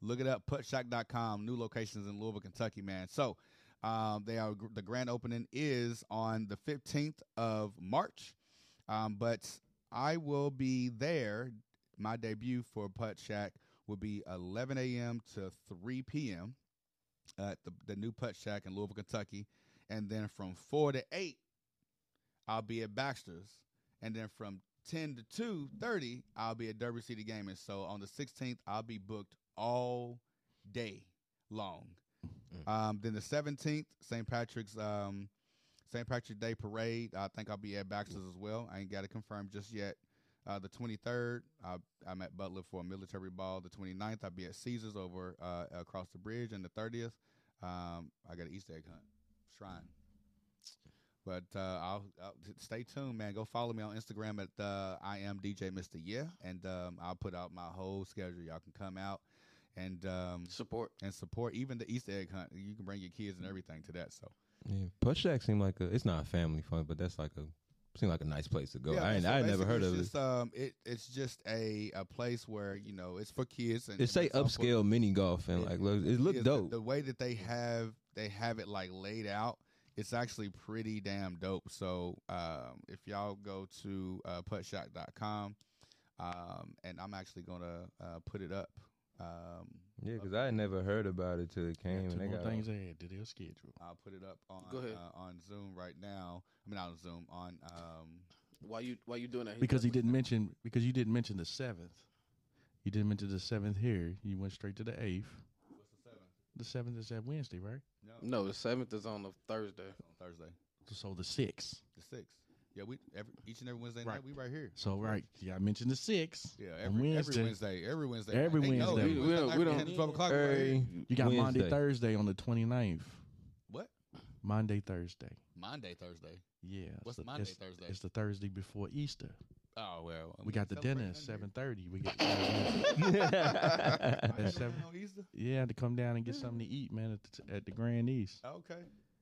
Speaker 5: Look it up, puttshack.com. New locations in Louisville, Kentucky, man. So, um, they are the grand opening is on the 15th of March. Um, but I will be there. My debut for Putt Shack will be 11 a.m. to 3 p.m. at the, the new Putt Shack in Louisville, Kentucky. And then from 4 to 8, I'll be at Baxter's. And then from 10 to 2.30, I'll be at Derby City Gaming. So on the 16th, I'll be booked all day long. Um, then the 17th, St. Patrick's um, St. Patrick's Day Parade. I think I'll be at Baxter's as well. I ain't got it confirmed just yet. Uh, the 23rd, I, I'm at Butler for a military ball. The 29th, I'll be at Caesars over uh, across the bridge. And the 30th, um, I got an Easter egg hunt shrine. But uh, I'll, I'll stay tuned, man. Go follow me on Instagram at uh, I am DJ Mister Yeah, and um, I'll put out my whole schedule. Y'all can come out and um,
Speaker 6: support
Speaker 5: and support even the Easter egg hunt. You can bring your kids and everything to that. So
Speaker 2: Yeah, Putt Shack seemed like a. It's not a family fun, but that's like a. Seemed like a nice place to go. I ain't,
Speaker 5: so
Speaker 2: I never
Speaker 5: basically
Speaker 2: heard
Speaker 5: it's
Speaker 2: of it.
Speaker 5: just, Um, it it's just a, a place where you know it's for kids. And
Speaker 2: It say
Speaker 5: it's also-
Speaker 2: upscale mini golf and like look, it look
Speaker 5: is.
Speaker 2: dope.
Speaker 5: The, the way that they have they have it like laid out, it's actually pretty damn dope. So um, if y'all go to uh, puttshack.com, um, and I'm actually gonna uh, put it up. Um,
Speaker 2: yeah, because I had never heard about it till it came.
Speaker 3: Two
Speaker 2: and they
Speaker 3: more
Speaker 2: got
Speaker 3: things ahead to their schedule.
Speaker 5: I'll put it up on
Speaker 6: Go ahead.
Speaker 5: Uh, on Zoom right now. I mean, not on Zoom on. Um,
Speaker 6: Why you why you doing that?
Speaker 3: Because he didn't mention because you didn't mention the seventh. You didn't mention the seventh here. You went straight to the eighth.
Speaker 5: What's the seventh?
Speaker 3: The seventh is that Wednesday, right?
Speaker 5: No,
Speaker 6: No, the seventh is on a Thursday.
Speaker 5: on Thursday,
Speaker 3: So the sixth.
Speaker 5: the sixth. Yeah, we every each and every Wednesday
Speaker 3: Right.
Speaker 5: night we right here.
Speaker 3: So right, yeah, I mentioned the sixth.
Speaker 5: Yeah, every,
Speaker 3: Wednesday.
Speaker 5: every Wednesday, every Wednesday,
Speaker 3: Every
Speaker 5: Hey, no,
Speaker 3: Wednesday.
Speaker 5: every
Speaker 3: We-
Speaker 6: we don't-
Speaker 5: night
Speaker 6: we don't-
Speaker 5: 12 o'clock. we right
Speaker 3: You got Monday, Thursday on the 29th.
Speaker 5: What?
Speaker 3: Monday, Thursday.
Speaker 5: Monday, Thursday.
Speaker 3: Yeah.
Speaker 5: What's
Speaker 3: the-
Speaker 5: Monday,
Speaker 3: it's-
Speaker 5: Thursday?
Speaker 3: It's the Thursday before Easter.
Speaker 5: Oh well,
Speaker 3: We got the dinner at seven thirty. We get at seven.
Speaker 5: on Easter?
Speaker 3: Yeah, to come down and get something to eat, man, at the, at the Grand East.
Speaker 5: Okay.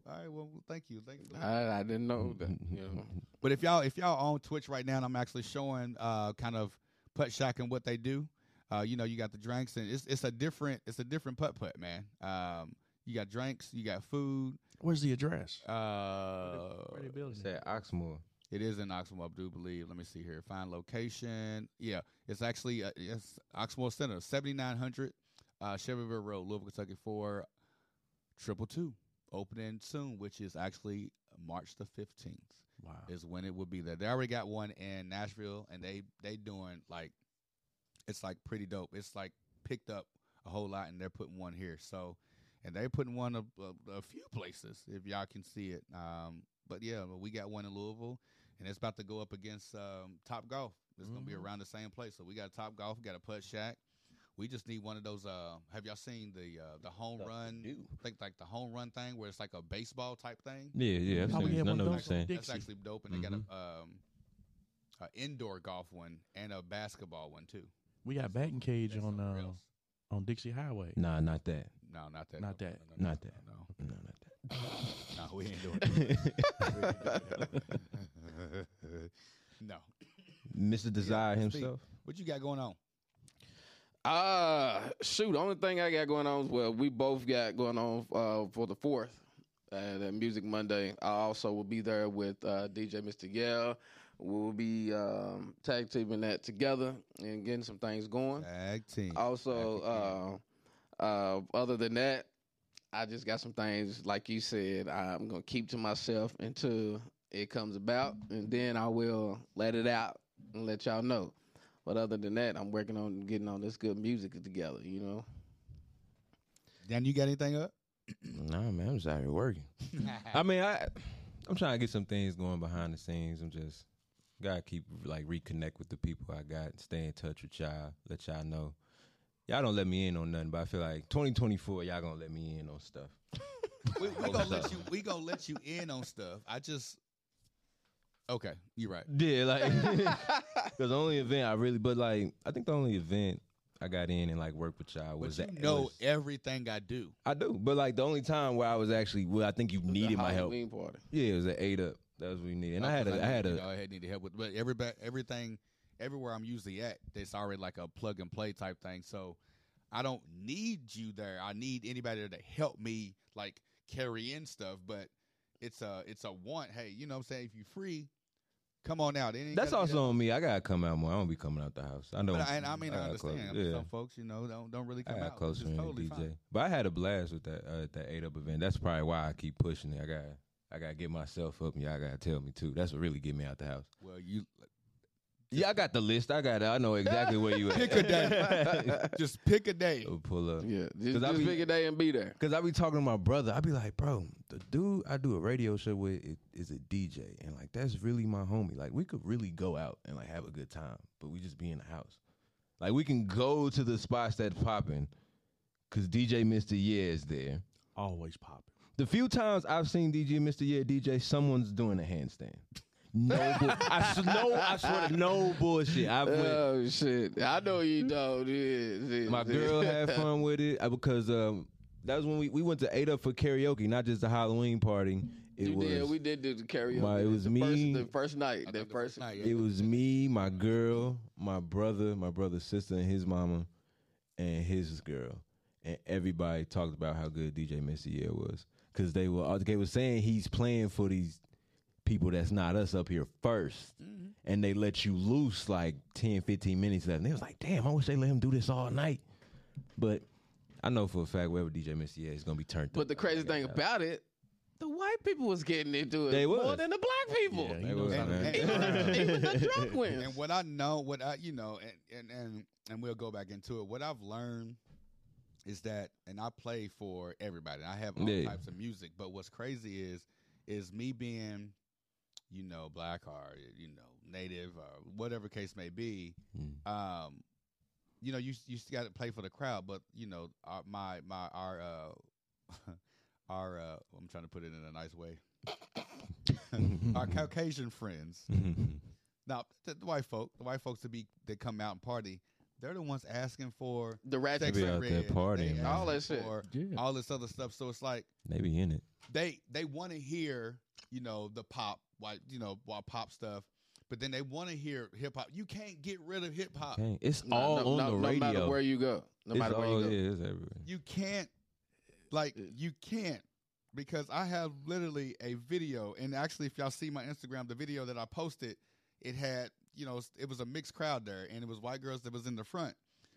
Speaker 5: All right. Well, thank you. Thank you.
Speaker 6: I, I didn't know that. You know.
Speaker 5: But if y'all if y'all on Twitch right now, and I'm actually showing uh kind of putt shack and what they do. Uh, you know, you got the drinks and it's it's a different it's a different putt putt, man. Um, you got drinks, you got food.
Speaker 3: Where's the address?
Speaker 5: Uh,
Speaker 3: Where they building
Speaker 2: It's
Speaker 3: it?
Speaker 2: at Oxmoor.
Speaker 5: It is in Oxmoor, I do believe. Let me see here. Find location. Yeah, it's actually uh, it's Oxmoor Center, seventy nine hundred, uh, Shelbyville Road, Louisville, Kentucky, for triple two opening soon, which is actually March the fifteenth
Speaker 3: Wow.
Speaker 5: is when it will be there. They already got one in Nashville, and they they doing like it's like pretty dope. It's like picked up a whole lot, and they're putting one here. So, and they're putting one a, a, a few places if y'all can see it. Um, but yeah, we got one in Louisville, and it's about to go up against um, Top Golf. It's gonna be around the same place. So we got a Top Golf, we got a putt shack. We just need one of those. Uh, have y'all seen the uh, the home run? Think like the home run thing where it's like a baseball type thing.
Speaker 2: Yeah, yeah. I've
Speaker 3: we
Speaker 2: seen none of
Speaker 3: of those on
Speaker 2: saying.
Speaker 3: Dick-
Speaker 5: That's actually dope, and they got a um, a indoor golf one and a basketball one too.
Speaker 3: We got batting cage on uh, on Dixie Highway.
Speaker 2: Nah, not that.
Speaker 5: No, not that.
Speaker 3: Not
Speaker 5: no,
Speaker 3: that.
Speaker 5: No, no,
Speaker 2: Not that.
Speaker 5: No,
Speaker 2: No, not that.
Speaker 5: no, no we ain't doing that. no.
Speaker 2: Mr. Desire
Speaker 5: Steve,
Speaker 2: himself.
Speaker 5: What you got going on?
Speaker 6: Uh shoot, the only thing I got going on is well, we both got going on uh, for the fourth and uh, Music Monday. I also will be there with uh, DJ Mr. Yell. We'll be um, tag teaming that together and getting some things going.
Speaker 5: Tag team.
Speaker 6: Also, uh, uh, other than that, I just got some things like you said. I'm gonna keep to myself until it comes about, and then I will let it out and let y'all know. But other than that, I'm working on getting on this good music together. You know.
Speaker 5: Dan, you got anything up?
Speaker 2: Nah, man, I'm just out here working. I mean, I I'm trying to get some things going behind the scenes. I'm just gotta keep like reconnect with the people I got, stay in touch with y'all, let y'all know. Y'all don't let me in on nothing, but I feel like 2024, y'all gonna let me in on stuff.
Speaker 5: we, we gonna let you. We gonna let you in on stuff. I just. Okay, you're right.
Speaker 2: Yeah, like because the only event I really, but like I think the only event I got in and like worked with y'all was
Speaker 5: But you
Speaker 2: that
Speaker 5: know
Speaker 2: was-
Speaker 5: everything I do.
Speaker 2: I do, but like the only time where I was actually, well, I think you needed my help.
Speaker 6: Halloween party.
Speaker 2: Yeah, it was an eight up. That was what we needed, and I
Speaker 5: Not
Speaker 2: had
Speaker 5: 'cause
Speaker 2: a, I had
Speaker 5: need-
Speaker 2: a,
Speaker 5: you had needed help with, but everybody, everything, everywhere I'm usually at, it's already like a plug and play type thing. So I don't need you there. I need anybody to help me like carry in stuff. But it's a it's a want. Hey, you know what I'm saying? If you free, come on out.
Speaker 2: That's also on me. I gotta come out more. I don't be coming out the house. I know.
Speaker 5: But I, and I mean, I,
Speaker 2: got
Speaker 5: understand.
Speaker 2: close-
Speaker 5: I mean,
Speaker 2: yeah.
Speaker 5: Some folks, you know, don't don't really
Speaker 2: I
Speaker 5: come
Speaker 2: got
Speaker 5: out.
Speaker 2: close
Speaker 5: which
Speaker 2: friend
Speaker 5: is
Speaker 2: with
Speaker 5: totally
Speaker 2: DJ,
Speaker 5: fine.
Speaker 2: but I had a blast with that uh, that eight up event. That's probably why I keep pushing it. I got I gotta get myself up, and y'all gotta tell me too. That's what really get me out the house.
Speaker 5: Well, you
Speaker 2: Yeah, I got the list. I got it. I know exactly where you at.
Speaker 5: pick a day. just pick a day.
Speaker 2: I'll pull up.
Speaker 6: Yeah, just,
Speaker 2: 'Cause I
Speaker 6: just
Speaker 2: be-
Speaker 6: pick a day and be there.
Speaker 2: Cause I be talking to my brother. I be like, bro, the dude I do a radio show with i- is a DJ, and like that's really my homie. Like we could really go out and like have a good time, but we just be in the house. Like we can go to the spots that popping, cause DJ Mister Yeah is there.
Speaker 3: Always popping.
Speaker 2: The few times I've seen DJ Mister Yeah DJ, someone's doing a handstand. No, bull- I s- no, I swear to no bullshit. I went,
Speaker 6: Oh shit! I know you don't. Yeah, yeah,
Speaker 2: my
Speaker 6: yeah.
Speaker 2: girl had fun with it uh, because um, that was when we, we went to eight up for karaoke, not just the Halloween party. It
Speaker 6: You
Speaker 2: was
Speaker 6: did. We did do the karaoke.
Speaker 2: My- it was
Speaker 6: the
Speaker 2: me.
Speaker 6: First, the first night.
Speaker 5: I
Speaker 6: The
Speaker 5: thought the
Speaker 6: first.
Speaker 5: night,
Speaker 2: it was me, my girl, my brother, my brother's sister, and his mama, and his girl, and everybody talked about how good DJ Missy Yeah was because they were they were saying he's playing for these people that's not us up here 1st mm-hmm. and they let you loose like 10, 15 minutes left. And they was like, damn, I wish they let him do this all night. But I know for a fact wherever DJ Missy Yeah is gonna be turned up.
Speaker 6: But the crazy thing about it, the white people was getting into it
Speaker 2: They
Speaker 6: more
Speaker 2: was.
Speaker 6: than the black people.
Speaker 3: Yeah, he
Speaker 2: They was,
Speaker 3: how to
Speaker 5: And-
Speaker 6: Even the drunk ones.
Speaker 5: And what I know, what I you know, and and and and we'll go back into it. What I've learned is that, and I play for everybody. I have all
Speaker 2: Yeah.
Speaker 5: types of music, but what's crazy is is me being, you know, black or you know, native or whatever case may be.
Speaker 2: Mm.
Speaker 5: Um, you know, you you got to play for the crowd, but you know, our, my my our uh, our uh, I'm trying to put it in a nice way. our Caucasian friends. Now, the, the white folk, the white folks to be that come out and party, they're the ones asking for
Speaker 6: The ratchet
Speaker 5: sex
Speaker 2: be
Speaker 5: and
Speaker 2: out there
Speaker 5: red.
Speaker 2: partying, man.
Speaker 6: All that shit.
Speaker 5: for
Speaker 3: Yeah.
Speaker 5: all this other stuff. So it's like
Speaker 2: they be in it.
Speaker 5: they they want to hear, you know, the pop, white, you know, white pop stuff, but then they want to hear hip hop. You can't get rid of hip hop.
Speaker 2: It's
Speaker 6: No-
Speaker 2: all
Speaker 6: no,
Speaker 2: on
Speaker 6: no,
Speaker 2: the
Speaker 6: no
Speaker 2: radio.
Speaker 6: matter where you go. No
Speaker 2: it's
Speaker 6: matter where
Speaker 2: all,
Speaker 6: you go.
Speaker 2: Yeah, it's everywhere.
Speaker 5: You can't, like, you can't. Because I have literally a video, and actually, if y'all see my Instagram, the video that I posted, it had, you know, it was a mixed crowd there, and it was white girls that was in the front.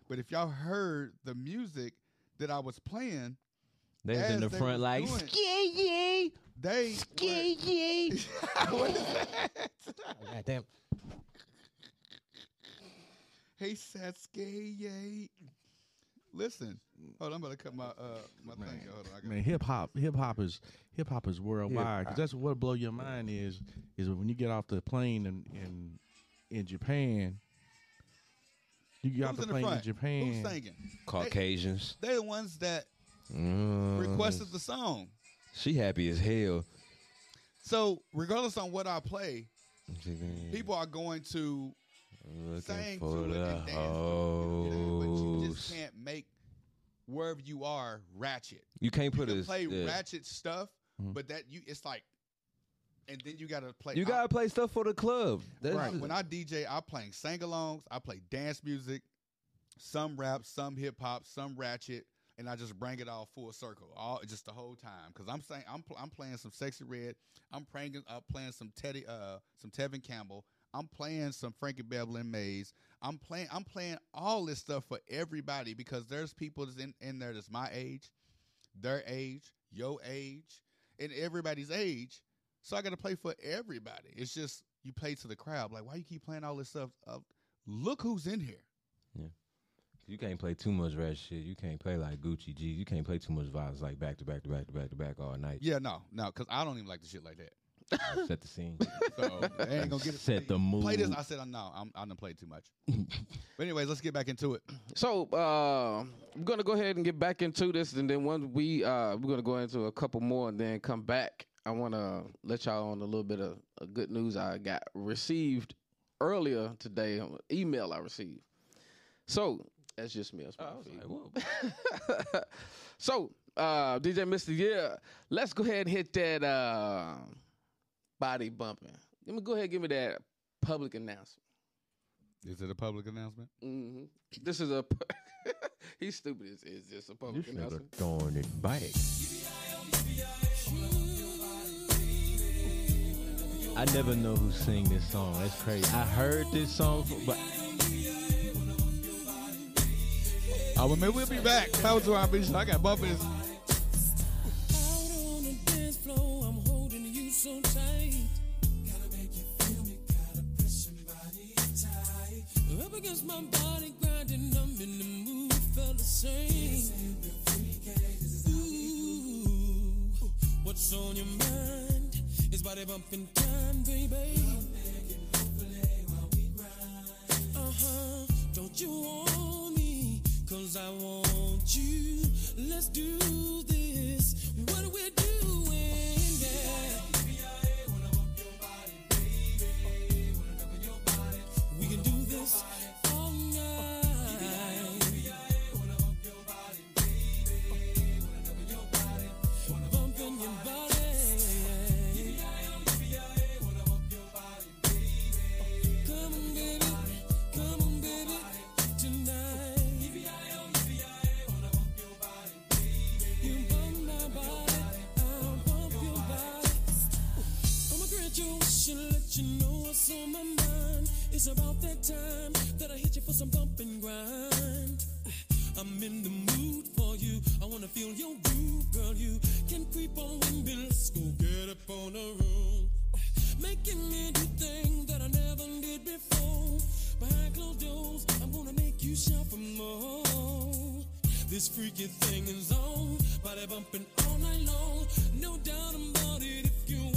Speaker 5: But if y'all heard the music that I was playing,
Speaker 2: They was in the
Speaker 5: they
Speaker 2: front
Speaker 5: was
Speaker 2: like,
Speaker 5: doing-
Speaker 2: "Ski
Speaker 5: they
Speaker 2: yee,
Speaker 5: what is that?
Speaker 2: Goddamn.
Speaker 5: hey said, "Skate." Listen, hold on, I'm about to cut my uh my thing. Hold on, I got
Speaker 3: Man, hip hop, hip hop is hip hop is worldwide. Because that's what blow your mind is is when you get off the plane in in in Japan. You get off
Speaker 5: Who's
Speaker 3: the
Speaker 5: in the
Speaker 3: plane in
Speaker 5: front?
Speaker 3: Japan.
Speaker 5: Who's singing?
Speaker 2: Caucasians.
Speaker 5: They're the ones that
Speaker 2: Mm.
Speaker 5: requested the song.
Speaker 2: She happy as hell.
Speaker 5: So regardless on what I play, people are going to
Speaker 2: Looking
Speaker 5: sing to it and dance to it. You but you just can't make wherever you are ratchet.
Speaker 2: You can't
Speaker 5: You
Speaker 2: put
Speaker 5: can
Speaker 2: a
Speaker 5: play
Speaker 2: yeah.
Speaker 5: ratchet stuff,
Speaker 3: Mhm.
Speaker 5: but that you it's like, and then you gotta play.
Speaker 2: You gotta play stuff for the club. That's
Speaker 5: right. When I DJ, I playing sing-alongs. I play dance music, some rap, some hip hop, some ratchet, and I just bring it all full circle, all just the whole time. Cause I'm saying I'm pl- I'm playing some Sexyy Red. I'm playing uh, playing some Teddy uh some Tevin Campbell. I'm playing some Frankie Beverly Maze. I'm playing I'm playing all this stuff for everybody because there's people that's in, in there that's my age, their age, your age, and everybody's age. So I got to play for everybody. It's just you play to the crowd. Like, why you keep playing all this stuff? Uh, look who's in here.
Speaker 2: You can't play too much red shit. You can't play like Gucci G. You can't play too much vibes like back to back to back to back to back all night.
Speaker 5: Yeah, no, no, because I don't even like the shit like that.
Speaker 2: Set the scene.
Speaker 5: So they ain't gonna get it.
Speaker 2: Set the mood.
Speaker 5: Play this. I said, no, I'm, I done played too much. but anyways, let's get back into it.
Speaker 6: So uh, I'm gonna go ahead and get back into this, and then once we uh, we're gonna go into a couple more, and then come back. I want to let y'all on a little bit of, of good news I got received earlier today. an Email I received. So that's just me. That's my feed. so uh, DJ Mister, yeah, let's go ahead and hit that uh, body bumping. Let me go ahead and give me that public announcement.
Speaker 5: Is it a public announcement?
Speaker 6: hmm This is a. he's stupid. Is is this a public
Speaker 2: This nigga
Speaker 6: announcement?
Speaker 2: throwing it back. I never know who sing this song. That's crazy. I heard this song, but
Speaker 5: Oh, maybe we'll be back. Power to our bitch. I got bumpers.
Speaker 12: on the dance floor, I'm holding you so tight. Gotta make you feel me, gotta press your tight. Up against my body, grinding, I'm in the mood, felt the same. Ooh, what's on your mind? It's body bumping time, baby. Uh huh. Don't you want me? Cause I want you. Let's do this. It's about that time that I hit you for some bump and grind. I'm in the mood for you. I wanna feel your groove, girl. You can creep on me. Let's go get up on the room. Making me do things that I never did before. Behind closed doors, I'm gonna make you shout for more. This freaky thing is on, body bumping all night long. No doubt about it. If you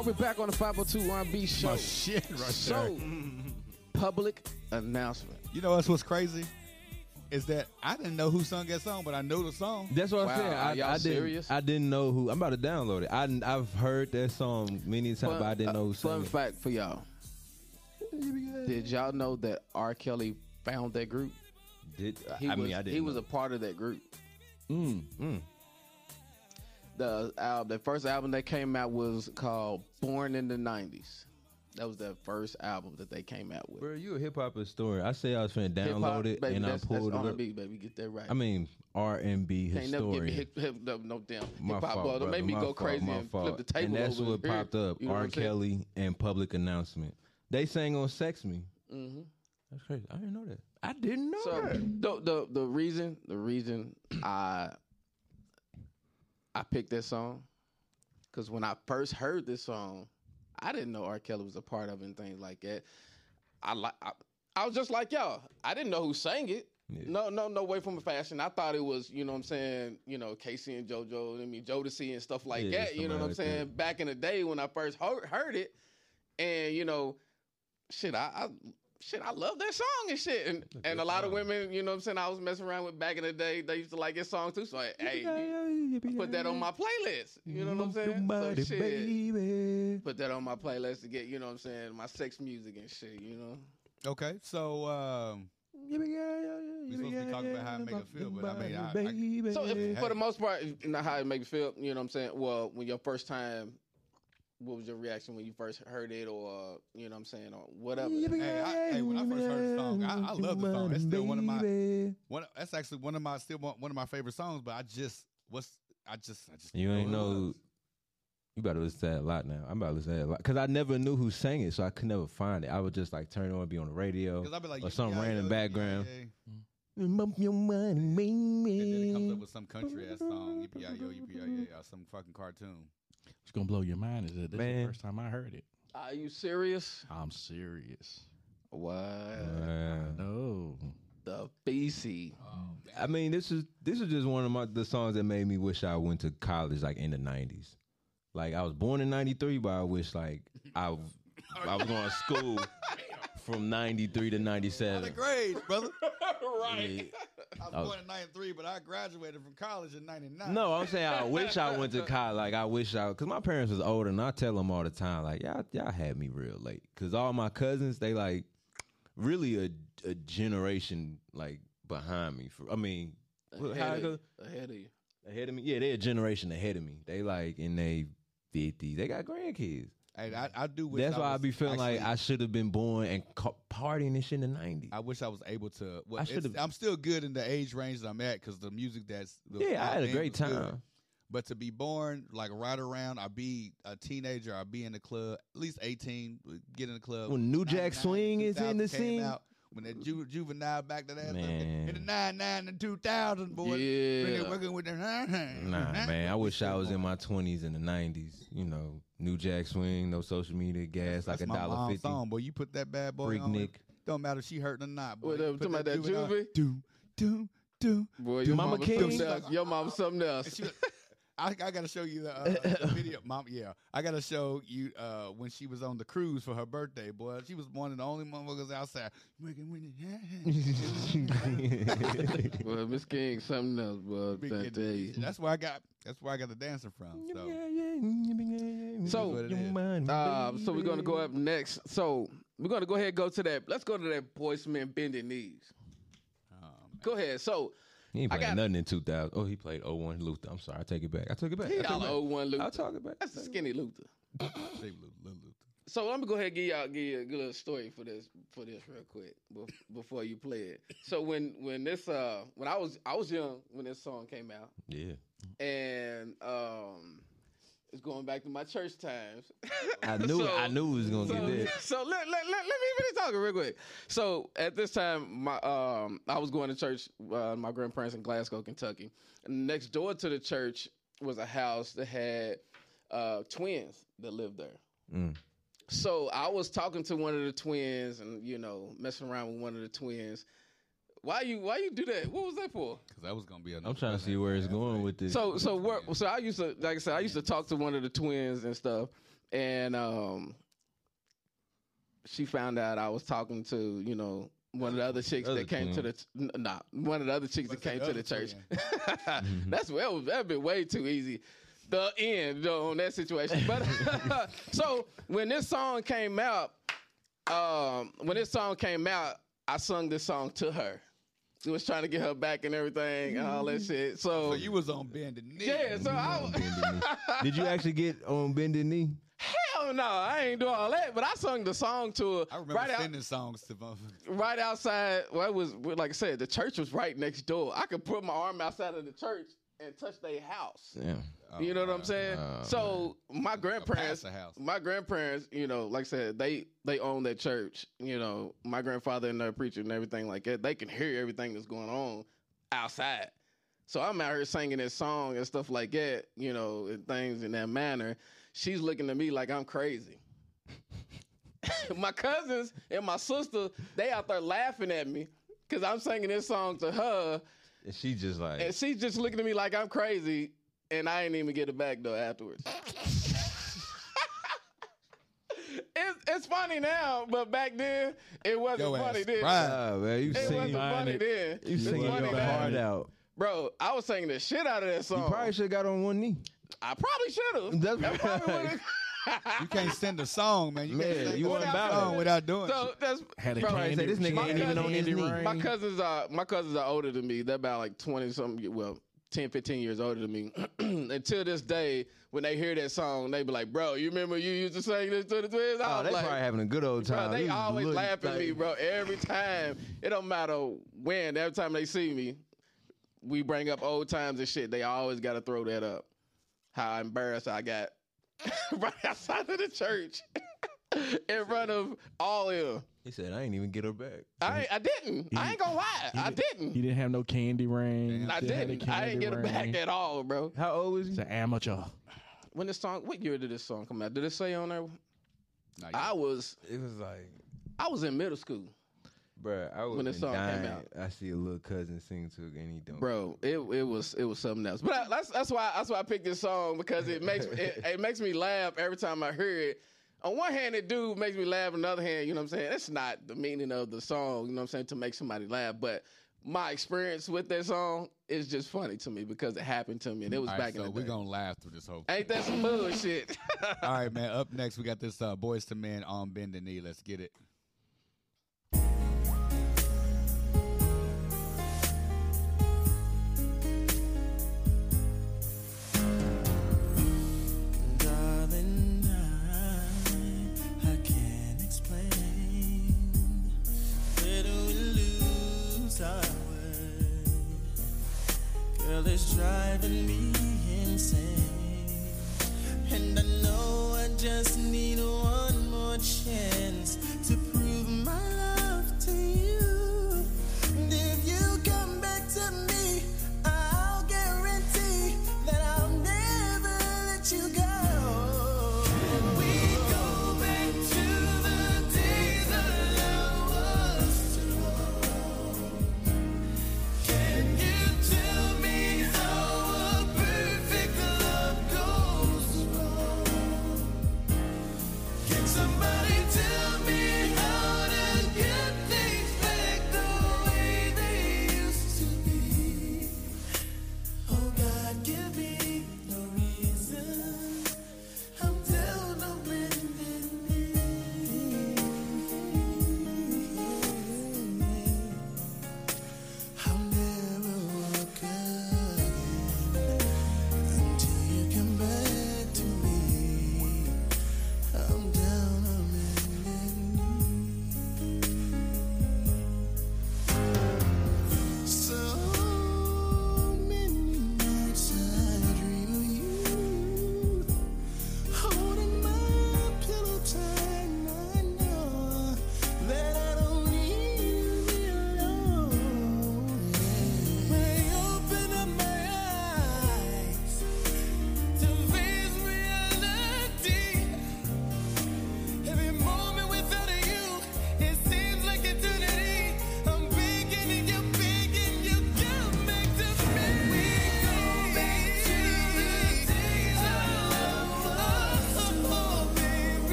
Speaker 6: y'all. We're back on the 502 R&B show.
Speaker 5: My shit right
Speaker 6: so, public announcement.
Speaker 5: You know what's what's crazy? Is that I didn't know who sung that song, but I know the song.
Speaker 2: That's what
Speaker 6: Wow,
Speaker 2: I said.
Speaker 6: are
Speaker 2: I,
Speaker 6: y'all
Speaker 2: I didn't.
Speaker 6: serious?
Speaker 2: I didn't know who. I'm about to download it. I, I've heard that song many times, but I didn't know who sang
Speaker 6: Fun
Speaker 2: it.
Speaker 6: fact for y'all. Did y'all know that R. Kelly found that group?
Speaker 2: Did
Speaker 6: He
Speaker 2: I
Speaker 6: was,
Speaker 2: mean I didn't.
Speaker 6: he was a part of that group.
Speaker 2: Mm, mm.
Speaker 6: The album, the first album that came out was called "Born in the '90s." That was the first album that they came out with.
Speaker 2: Bro, you a hip hop historian. I say I was finna download it
Speaker 6: baby,
Speaker 2: and I pulled
Speaker 6: that's
Speaker 2: it up.
Speaker 6: R&B, baby. Get that right.
Speaker 2: I mean R and B
Speaker 6: Can't never give me
Speaker 2: historian.
Speaker 6: hip, hip, no, no damn hip hop
Speaker 2: fault,
Speaker 6: ball. Don't
Speaker 2: brother.
Speaker 6: make me go
Speaker 2: fault,
Speaker 6: crazy and
Speaker 2: fault.
Speaker 6: flip the table
Speaker 2: And that's
Speaker 6: over
Speaker 2: what
Speaker 6: here.
Speaker 2: popped up.
Speaker 6: You know
Speaker 2: R. Kelly and public announcement. They sang on "Sex Me."
Speaker 6: Mhm.
Speaker 2: That's crazy. I didn't know that. I didn't know
Speaker 6: So
Speaker 2: that.
Speaker 6: the the the reason the reason I I picked this song because when I first heard this song, I didn't know R. Kelly was a part of it and things like that. I like I, I was just like y'all. I didn't know who sang it.
Speaker 2: Yeah.
Speaker 6: No, no, no way from a fashion. I thought it was, you know what I'm saying, you know, K-Ci and JoJo, I mean Jodeci and stuff like
Speaker 2: Yeah,
Speaker 6: that. You know what I'm
Speaker 2: like
Speaker 6: saying? Back in the day when I first heard, heard it, and you know, shit, I, I shit, I love that song and shit. And and a lot of women, you know what I'm saying, I was messing around with back in the day, they used to like this song too. So I, hey, you put that on my playlist. You know what I'm saying? So shit.
Speaker 2: baby.
Speaker 6: Put that on my playlist to get, you know what I'm saying, my sex music and shit, you know.
Speaker 5: Okay, so um, we supposed to be talking about how it make us feel, but I mean, I, I,
Speaker 6: So if, for the most part, you know how it make you feel, you know what I'm saying? Well, when your first time, what was your reaction when you first heard it or, you know what I'm saying, or whatever?
Speaker 5: hey, I, hey, when I first heard the song, I, I love the song. That's still one of my one. That's actually one of my still one one of my favorite songs. But I just what's I just I just
Speaker 2: You
Speaker 5: didn't
Speaker 2: ain't know. You better listen to that a lot now. I'm about to listen to that a lot because I never knew who sang it, so I could never find it. I would just like turn it on, be on the radio,
Speaker 5: I'd be like,
Speaker 2: or some
Speaker 5: yippee-yi-yo,
Speaker 2: random background.
Speaker 5: yippee-yi-yay.
Speaker 2: Bump your money,
Speaker 5: And then it comes up with some country ass song, yippee yo, yippee or some fucking cartoon.
Speaker 3: What's gonna blow your mind is that this is
Speaker 2: Man.
Speaker 3: the first time I heard it.
Speaker 6: Are you serious?
Speaker 3: I'm serious.
Speaker 6: What?
Speaker 2: Wow.
Speaker 3: No.
Speaker 6: The BC.
Speaker 2: I mean, this is this is just one of my the songs that made me wish I went to college like in the '90s. Like I was born in '93, but I wish like I I was going to school from '93 to '97.
Speaker 5: grades, brother.
Speaker 6: right.
Speaker 5: I was
Speaker 2: Oh.
Speaker 5: born in '93, but I graduated from college in '99.
Speaker 2: No, I'm saying I wish I went to college. Like I wish I, cause my parents was older, and I tell them all the time, like y'all, y'all had me real late. Cause all my cousins, they like really a, a generation like behind me. For I mean, what- how
Speaker 6: Ahead
Speaker 2: go?
Speaker 6: of, ahead of you.
Speaker 2: ahead of me. Yeah, they're a generation ahead of me. They like in they fifties. They got grandkids.
Speaker 5: Hey, I, I do wish.
Speaker 2: That's
Speaker 5: I
Speaker 2: why I be feeling like I should have been born and ca- partying and shit in the nineties.
Speaker 5: I wish I was able to. Well,
Speaker 2: I
Speaker 5: should
Speaker 2: have.
Speaker 5: I'm still good in the age range that I'm at because the music that's the
Speaker 2: Yeah, I had a great
Speaker 5: was good.
Speaker 2: time.
Speaker 5: But to be born like right around, I be a teenager, I be in the club, at least 18, get in the club.
Speaker 2: When New Jack Swing is in the scene.
Speaker 5: out, when that ju- juvenile back to that in the
Speaker 2: Man.
Speaker 5: 99 and 2000, boy.
Speaker 6: Yeah.
Speaker 5: Working with the
Speaker 2: Nah, man. I wish I was in my twenties in the nineties. You know, New Jack Swing, no social media, gas like
Speaker 5: That's
Speaker 2: a
Speaker 5: my
Speaker 2: dollar
Speaker 5: mom's
Speaker 2: fifty.
Speaker 5: song, boy. You put that bad boy
Speaker 2: Freak
Speaker 5: on.
Speaker 2: Nick.
Speaker 5: Don't matter if she hurting or not. Boy.
Speaker 6: What,
Speaker 5: You
Speaker 6: uh, talking about that
Speaker 5: juvenile-
Speaker 6: juvie?
Speaker 5: Do, do, do.
Speaker 6: Boy, your
Speaker 2: Mama
Speaker 6: mama,
Speaker 2: King?
Speaker 6: something else. Your mama something else.
Speaker 5: She was- I, I gotta show you the, uh, the video, mom. Yeah, I gotta show you uh, when she was on the cruise for her birthday, boy. She was one of the only motherfuckers outside. Making with.
Speaker 6: Well, Miss King, something else, boy.
Speaker 5: Big
Speaker 6: I
Speaker 5: kid.
Speaker 6: tell you.
Speaker 5: That's where I got. That's where I got the dancing from. So
Speaker 6: So,
Speaker 5: what it is.
Speaker 6: Uh, so we're gonna go up next. So we're gonna go ahead and go to that. Let's go to that boys man bending knees.
Speaker 5: um,
Speaker 6: Go ahead. So
Speaker 2: He ain't
Speaker 6: I
Speaker 2: played
Speaker 6: got-
Speaker 2: nothing in two thousand. Oh, he played 01 Luther. I'm sorry, I take it back. I took it back. I
Speaker 6: he
Speaker 2: took it
Speaker 6: all
Speaker 2: back.
Speaker 6: old one Luther.
Speaker 2: I'll talk about.
Speaker 6: That's the skinny Luther.
Speaker 5: Say Lil- Lil Luther.
Speaker 6: So let me go ahead and give y'all give you a good little story for this for this real quick before you play it. So when when this uh when I was I was young when this song came out
Speaker 2: Yeah,
Speaker 6: and um it's going back to my church times.
Speaker 2: I knew.
Speaker 6: So-
Speaker 2: I knew he was gonna
Speaker 6: so,
Speaker 2: get there.
Speaker 6: so let, let, let, let me finish talking real quick. So at this time, my um, I was going to church. Uh, my grandparents in Glasgow, Kentucky. And next door to the church was a house that had uh, twins that lived there.
Speaker 2: Mm.
Speaker 6: So I was talking to one of the twins, and you know, messing around with one of the twins. Why you Why you do that? What was that for?
Speaker 5: Because that was gonna be.
Speaker 2: I'm trying to see where it's going with this.
Speaker 6: So so where, so I used to like I said I used to talk to one of the twins and stuff, and um, she found out I was talking to you know one of the other chicks
Speaker 2: Other
Speaker 6: that came to the n- nah one of the other chicks that
Speaker 5: What's the
Speaker 6: came to the church.
Speaker 5: twin?
Speaker 6: That's that was that been way too easy. The end though, on that situation. But so when this song came out, um, when this song came out, I sung this song to her. It was trying to get her back and everything and all that mm-hmm. shit. So,
Speaker 5: So you was on bended knee.
Speaker 6: yeah, so I was,
Speaker 2: Did you actually get on bended knee?
Speaker 6: hell no, I ain't doing all that. But I sung the song to her
Speaker 5: I remember
Speaker 6: right out,
Speaker 5: songs to motherfuckers.
Speaker 6: right outside. Well, it was like I said, the church was right next door. I could put my arm outside of the church and touch their house.
Speaker 2: Yeah.
Speaker 6: you know what I'm oh, saying?
Speaker 2: Oh,
Speaker 6: so my grandparents,
Speaker 5: house.
Speaker 6: my grandparents, you know, like I said, they they own that church. You know, my grandfather and their preacher and everything like that. They can hear everything that's going on outside. So I'm out here singing this song and stuff like that. You know, and things in that manner. She's looking at me like I'm crazy. my cousins and my sister, they out there laughing at me because I'm singing this song to her.
Speaker 2: And she just like
Speaker 6: And she's just looking at me like I'm crazy, and I ain't even get it back though afterwards. it's, it's funny now, but back then it wasn't
Speaker 5: Your
Speaker 6: funny
Speaker 5: ass
Speaker 6: then.
Speaker 5: fried.
Speaker 2: Ah, man, you
Speaker 6: It
Speaker 2: singing,
Speaker 6: wasn't funny then.
Speaker 2: you
Speaker 6: It's
Speaker 2: singing
Speaker 6: funny
Speaker 2: your
Speaker 6: now.
Speaker 2: heart out.
Speaker 6: Bro, I was singing the shit out of that
Speaker 2: You
Speaker 6: song.
Speaker 2: probably should have got on one knee.
Speaker 6: I probably should have.
Speaker 2: That's
Speaker 6: I probably
Speaker 2: right.
Speaker 6: would've-
Speaker 5: You can't send a song, man. You
Speaker 2: Man,
Speaker 5: can't sing
Speaker 2: you
Speaker 5: a
Speaker 6: Without
Speaker 2: about
Speaker 5: song
Speaker 2: it.
Speaker 5: without doing
Speaker 6: So
Speaker 5: shit.
Speaker 6: that's
Speaker 3: Had a
Speaker 6: bro,
Speaker 3: candy,
Speaker 2: say this nigga
Speaker 3: my
Speaker 2: ain't even on his
Speaker 3: candy ring.
Speaker 6: My cousins are my cousins are older than me. They're about like 20 something well, 10, 15 years older than me. Until this day, when they hear that song, they be like, Bro, you remember you used to sing this to the twins? Oh, I
Speaker 2: Oh,
Speaker 6: was
Speaker 2: they
Speaker 6: like,
Speaker 2: probably having a good old
Speaker 6: Bro,
Speaker 2: time.
Speaker 6: they
Speaker 2: was
Speaker 6: always laugh at me, bro. Every time. It don't matter when. Every time they see me, we bring up old times and shit. They always gotta throw that up. How embarrassed I got right outside of the church. In front of all of them.
Speaker 2: He said, "I ain't even get her back."
Speaker 6: I I didn't. I ain't gonna lie. I didn't.
Speaker 3: He didn't have no candy ring.
Speaker 6: I
Speaker 3: Still had
Speaker 6: didn't. I didn't get it back at all, bro.
Speaker 2: How old was
Speaker 3: He's
Speaker 2: he?
Speaker 3: an amateur.
Speaker 6: When this song, what year did this song come out? Did it say on there? I was,
Speaker 2: It was like,
Speaker 6: I was in middle school,
Speaker 2: bruh, I was
Speaker 6: When this song came out.
Speaker 2: I see a little cousin sing to it and he don't.
Speaker 6: bro. It it was it was something else. But I, that's that's why that's why I picked this song because it makes it, it makes me laugh every time I hear it. On one hand, it do makes me laugh. On the other hand, you know what I'm saying? That's not the meaning of the song. You know what I'm saying? To make somebody laugh, but. My experience with that song is just funny to me because it happened to me and it was
Speaker 5: All
Speaker 6: back
Speaker 5: right,
Speaker 6: in
Speaker 5: so
Speaker 6: the
Speaker 5: we're gonna laugh through this whole.
Speaker 6: Ain't that some bullshit?
Speaker 5: All right, man. Up next, we got this uh, Boyz II Men on bended knee. Let's get it.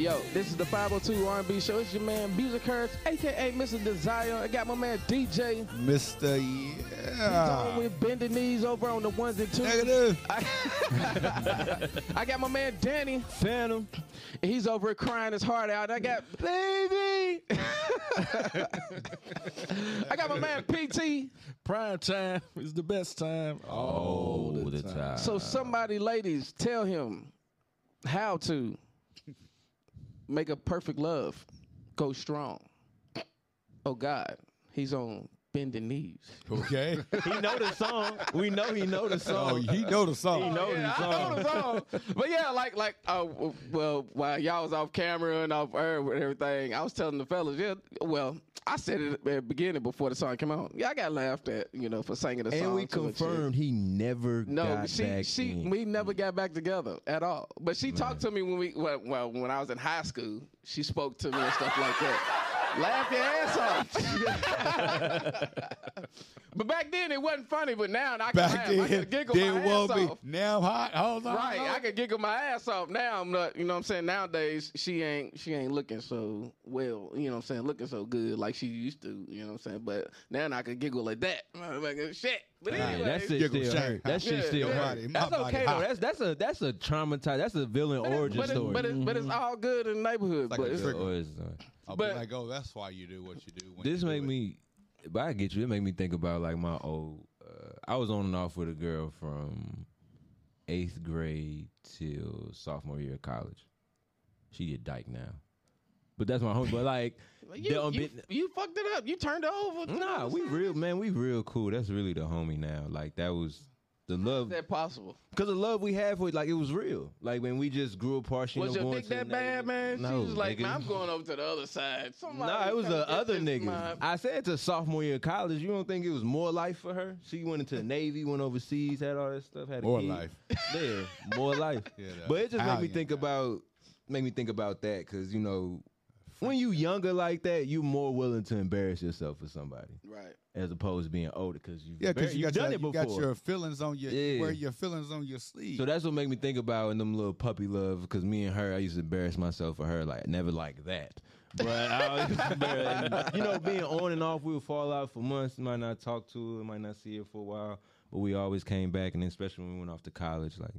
Speaker 6: Yo, this is the 502 R&B show. It's your man Musick Harris, aka Mr. Desire. I got my man DJ.
Speaker 5: Mr.
Speaker 6: He's
Speaker 5: Yeah.
Speaker 6: on with bending knees over on the ones and twos.
Speaker 5: Negative.
Speaker 6: I, I got my man Danny Phantom. He's over here crying his heart out. I got baby. I got my man PT.
Speaker 3: Prime time is the best time.
Speaker 2: All the time.
Speaker 6: So somebody, ladies, tell him how to make a perfect love go strong. Oh God, he's on bending knees.
Speaker 5: Okay.
Speaker 2: he know the song. We know he know the
Speaker 5: Oh,
Speaker 2: song.
Speaker 5: he know the song.
Speaker 2: He know
Speaker 6: Yeah,
Speaker 2: the
Speaker 6: I
Speaker 2: song.
Speaker 6: know the song. But yeah, like like uh, well, while y'all was off camera and off air and everything, I was telling the fellas, yeah, well, I said it at the beginning before the song came out. Yeah, I got laughed at, you know, for singing the song.
Speaker 2: And we
Speaker 6: to a chick.
Speaker 2: confirmed he never
Speaker 6: No,
Speaker 2: got
Speaker 6: she
Speaker 2: back
Speaker 6: she
Speaker 2: in.
Speaker 6: we never got back together at all. But she talked to me when we well, well when I was in high school. She spoke to me and stuff like that. Laugh your ass off. but back then it wasn't funny. But now I can
Speaker 5: Back
Speaker 6: laugh. I
Speaker 5: then,
Speaker 6: can giggle
Speaker 5: then
Speaker 6: my
Speaker 5: won't
Speaker 6: ass
Speaker 5: be.
Speaker 6: off.
Speaker 5: Now I'm hot. Hold on.
Speaker 6: Right, I can giggle my ass off. Now I'm not, you know what I'm saying? Nowadays she ain't she ain't looking so well, you know what I'm saying, looking so good like she used to, you know what I'm saying? But now I can giggle like that. Like, shit. But
Speaker 2: Yeah,
Speaker 6: anyway,
Speaker 2: that shit
Speaker 5: Giggle
Speaker 2: still
Speaker 5: shame.
Speaker 2: hurt. That shit
Speaker 6: Yeah,
Speaker 2: still
Speaker 6: yeah.
Speaker 2: hurt. That's okay though. That's that's a that's a traumatized. That's a villain
Speaker 6: but, it-
Speaker 2: origin
Speaker 6: but, it-
Speaker 2: story.
Speaker 6: but, it, but it's mm-hmm. all good in the neighborhood.
Speaker 5: Like
Speaker 6: but
Speaker 5: a
Speaker 6: it's,
Speaker 5: trigger.
Speaker 2: Origin story.
Speaker 5: I'll
Speaker 6: but-
Speaker 5: be like, oh, that's why you do what you do. When
Speaker 2: This
Speaker 5: you
Speaker 2: make
Speaker 5: do
Speaker 2: me, but I get you. It make me think about like my old. Uh, I was on and off with a girl from eighth grade till sophomore year of college. She did dyke now, but that's my homie. But like,
Speaker 6: you, you,
Speaker 2: unbit-
Speaker 6: you fucked it up. You turned it over.
Speaker 2: nah, we real man. We real cool. That's really the homie now. Like that was the
Speaker 6: Is
Speaker 2: love.
Speaker 6: that possible?
Speaker 2: Cause the love we had for it, like it was real. Like when we just grew apart. She
Speaker 6: Was
Speaker 2: know,
Speaker 6: your dick that bad, man?
Speaker 2: No,
Speaker 6: she was like,
Speaker 2: nigga.
Speaker 6: man, I'm going over to the other side. Somebody
Speaker 2: Nah, it was the other nigga.
Speaker 6: mob.
Speaker 2: I said to sophomore year of college, you don't think it was more life for her? She went into the Navy, went overseas, had all that stuff, had a
Speaker 5: More
Speaker 2: kid.
Speaker 5: life.
Speaker 2: Yeah, more life.
Speaker 5: Yeah,
Speaker 2: but it just made me think
Speaker 5: guy.
Speaker 2: about, make me think about that because you know, when you younger like that, you more willing to embarrass yourself for somebody
Speaker 6: Right.
Speaker 2: as opposed to being older because you've,
Speaker 5: Yeah, because you
Speaker 2: you've
Speaker 5: got
Speaker 2: done
Speaker 5: your,
Speaker 2: it
Speaker 5: you got your feelings on your
Speaker 2: Yeah.
Speaker 5: wear your feelings on your sleeve.
Speaker 2: So that's what made me think about in them little puppy love because me and her, I used to embarrass myself for her, like never like that. But I always you know, being on and off, we would fall out for months. Might not talk to her, might not see her for a while, but we always came back, and then especially when we went off to college, like.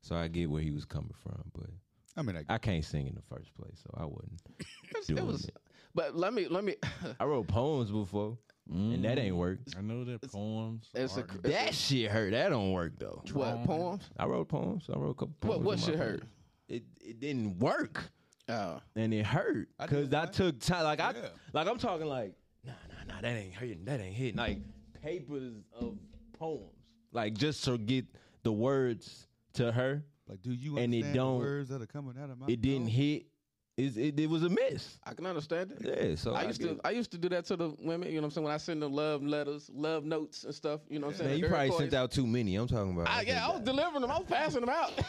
Speaker 2: So I get where he was coming from, but
Speaker 5: I mean, I,
Speaker 2: I can't sing in the first place, so I wouldn't.
Speaker 6: It was,
Speaker 2: it.
Speaker 6: but let me let me.
Speaker 2: I wrote poems before, and that ain't worked.
Speaker 3: I know that poems.
Speaker 6: It's a,
Speaker 3: art-
Speaker 6: it's
Speaker 2: That shit hurt. That don't work though.
Speaker 6: a what poems?
Speaker 2: I wrote poems. I wrote a couple poems.
Speaker 6: What what
Speaker 2: in my
Speaker 6: shit
Speaker 2: poems.
Speaker 6: hurt?
Speaker 2: It it didn't work.
Speaker 6: Oh,
Speaker 2: and it hurt because I,
Speaker 5: mine.
Speaker 2: took time. Like I,
Speaker 5: Yeah.
Speaker 2: like I'm talking like, nah, nah, nah, that ain't hurting. That ain't hitting. Like papers of poems, like just to get the words to her.
Speaker 5: Like, do you
Speaker 2: and it
Speaker 5: understand
Speaker 2: don't-
Speaker 5: words that are coming out of my
Speaker 2: It didn't hit. It, it, it was a miss.
Speaker 6: I can understand it.
Speaker 2: Yeah. So
Speaker 6: I used to I used to do that to the women, you know what I'm saying? When I send them love letters, love notes and stuff, you know what I'm saying?
Speaker 2: Man, you
Speaker 6: They're
Speaker 2: probably
Speaker 6: recorded.
Speaker 2: sent out too many. I'm talking about.
Speaker 6: I, yeah, I was delivering them. I was passing them out.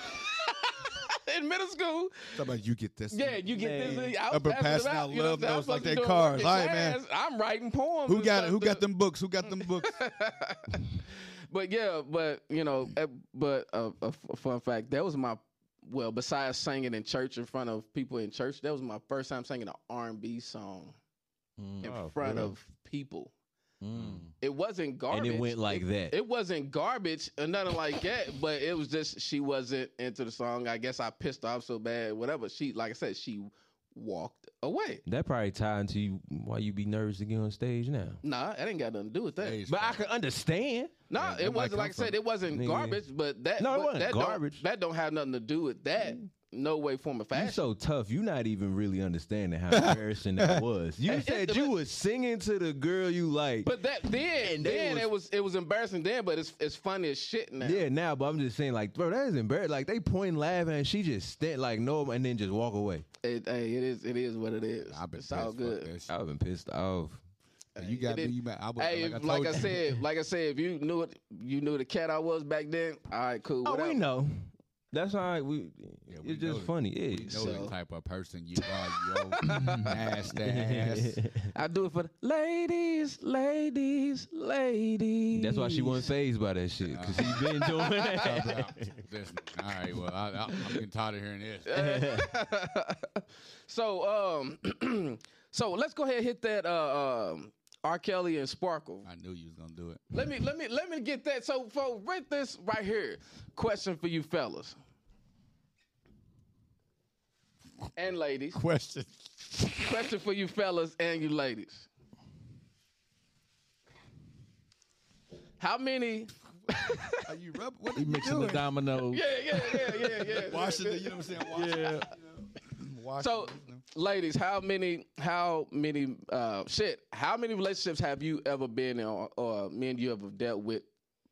Speaker 6: In middle school,
Speaker 5: Talk about you get this.
Speaker 6: yeah, you get
Speaker 2: Man.
Speaker 6: this. I was
Speaker 5: I've
Speaker 6: passing,
Speaker 5: passing
Speaker 6: out.
Speaker 5: out love notes like they
Speaker 6: supposed to be
Speaker 5: cars. All right, man.
Speaker 6: I'm writing poems.
Speaker 5: Who got it? Who got them books? Who got them books?
Speaker 6: but yeah, but you know, eh, but a, a, f- a fun fact that was my well, besides singing in church in front of people in church, that was my first time singing an R and B song
Speaker 3: Mm.
Speaker 6: in
Speaker 2: Oh,
Speaker 6: front
Speaker 2: real?
Speaker 6: of people.
Speaker 3: Mm.
Speaker 6: It wasn't garbage.
Speaker 2: And it went like that.
Speaker 6: It wasn't garbage or nothing like that, but it was just she wasn't into the song. I guess I pissed off so bad, whatever. She, like I said, she walked away.
Speaker 2: That probably tied into you why you be nervous to get on stage now.
Speaker 6: Nah, I didn't got nothing to do with that.
Speaker 5: Age
Speaker 2: But I
Speaker 5: factor.
Speaker 2: can understand.
Speaker 6: Nah,
Speaker 5: that
Speaker 6: it wasn't like I said. It wasn't
Speaker 2: Nigga.
Speaker 6: garbage, but that
Speaker 2: No, it wasn't
Speaker 6: that
Speaker 2: garbage.
Speaker 6: Don't, that don't have nothing to do with that. Mm. No way, form, or
Speaker 2: You
Speaker 6: fashion.
Speaker 2: so tough. You not even really understanding how embarrassing that was. You said you was singing to the girl you like.
Speaker 6: But that then,
Speaker 2: And
Speaker 6: then
Speaker 2: was-
Speaker 6: it was it was embarrassing then, but it's it's funny as shit now.
Speaker 2: yeah, now, but I'm just saying, like, bro, that is embarrassing. Like, they point laughing, and she just stand like no, and then just walk away.
Speaker 6: It, hey, it is it is what it is.
Speaker 5: I've been
Speaker 6: it's
Speaker 5: pissed. Fuck
Speaker 6: good.
Speaker 2: I've been pissed off.
Speaker 5: You got
Speaker 6: It
Speaker 5: me.
Speaker 6: is-
Speaker 5: You, I was,
Speaker 6: Hey,
Speaker 5: like I
Speaker 6: like I said, like I said, if you knew it, you knew the cat I was back then. All right, cool.
Speaker 2: Oh,
Speaker 6: whatever.
Speaker 2: we know. That's all right. We,
Speaker 5: Yeah, we
Speaker 2: it's just
Speaker 5: that-
Speaker 2: funny.
Speaker 5: We know
Speaker 6: So-
Speaker 5: the type of person you are. You nasty ass.
Speaker 6: I do it for the ladies, ladies, ladies.
Speaker 2: That's why she wasn't phased by that shit because she been doing that.
Speaker 5: Listen, all right, well, I, I, I'm getting tired of hearing this.
Speaker 6: so um, so let's go ahead and hit that uh, um, R. Kelly and Sparkle.
Speaker 5: I knew you was gonna do it.
Speaker 6: Let me let me let me get that. So for rate this right here. Question for you fellas and ladies.
Speaker 5: Question.
Speaker 6: Question for you fellas and you ladies. How many?
Speaker 5: Are you rub? What are
Speaker 3: He
Speaker 5: you
Speaker 3: mixing
Speaker 5: doing?
Speaker 3: the dominoes.
Speaker 6: Yeah, yeah, yeah, yeah, yeah.
Speaker 5: Washington, you know what I'm saying? Washington.
Speaker 3: Yeah.
Speaker 6: So, ladies, how many, how many, uh, shit, how many relationships have you ever been in, or, or men you ever dealt with,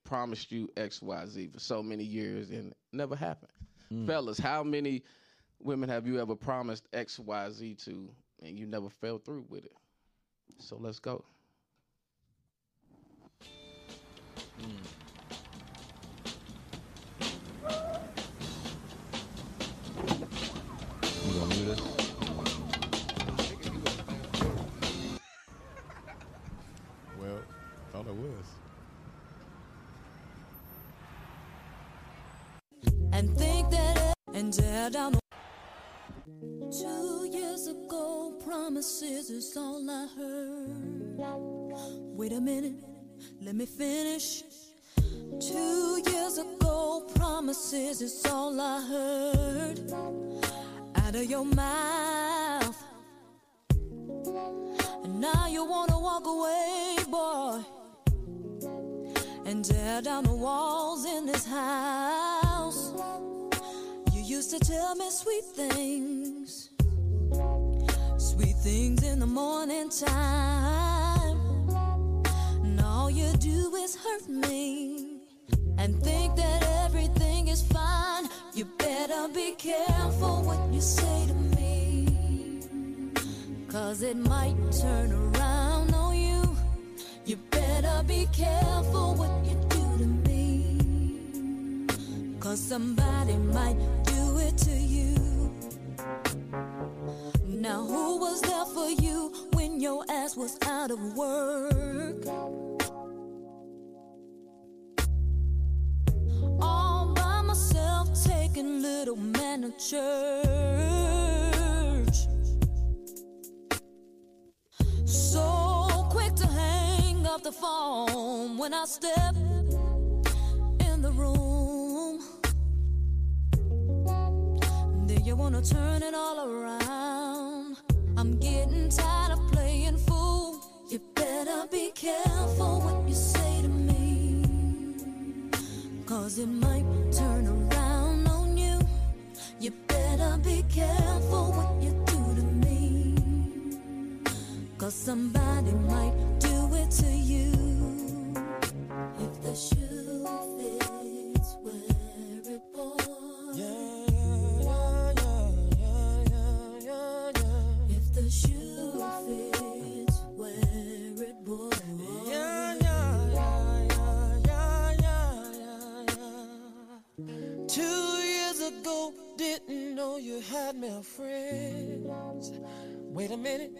Speaker 6: promised you X, Y, Z for so many years and never happened? Fellas, how many women have you ever promised X, Y, Z to, and you never fell through with it? So let's go.
Speaker 2: You gonna
Speaker 5: well, thought it was.
Speaker 13: and think that and tear down the Two years ago, promises is all I heard. Wait a minute, let me finish. Two years ago, promises is all I heard out of your mouth. And now you wanna walk away, boy and tear down the walls in this house. You used to tell me sweet things, sweet things in the morning time. And all you do is hurt me and think that everything is fine. You better be careful you say to me, cause it might turn around on you. You better be careful what you do to me. Cause somebody might do it to you. Now, who was there for you when your ass was out of work? Taking little man to church. So quick to hang up the phone when I step in the room. Then you wanna turn it all around. I'm getting tired of playing fool. You better be careful what you say to me. Cause it might turn around better be careful what you do to me. Cause somebody might do it to you. If the shoe fits, wear it, boy. If the shoe fits, wear it, boy.
Speaker 12: Two years ago, didn't know you had male friends. Wait a minute,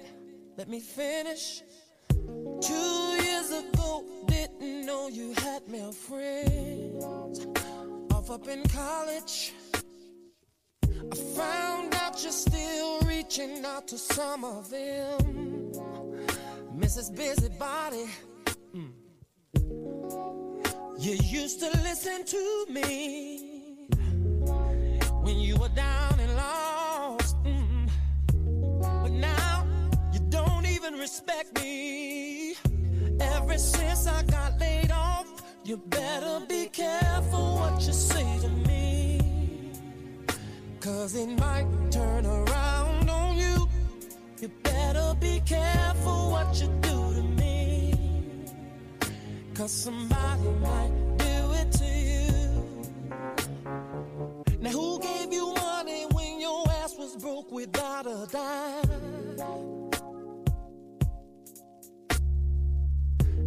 Speaker 12: let me finish. Two years ago, didn't know you had male friends. Off up in college,
Speaker 9: I found out you're still reaching out to some of them. Mrs. Busybody. Mm. You used to listen to me down and lost. Mm. But now you don't even respect me. Ever since I got laid off, you better be careful what you say to me. Cause it might turn around on you. You better be careful what you do to me. Cause somebody might broke without a dime?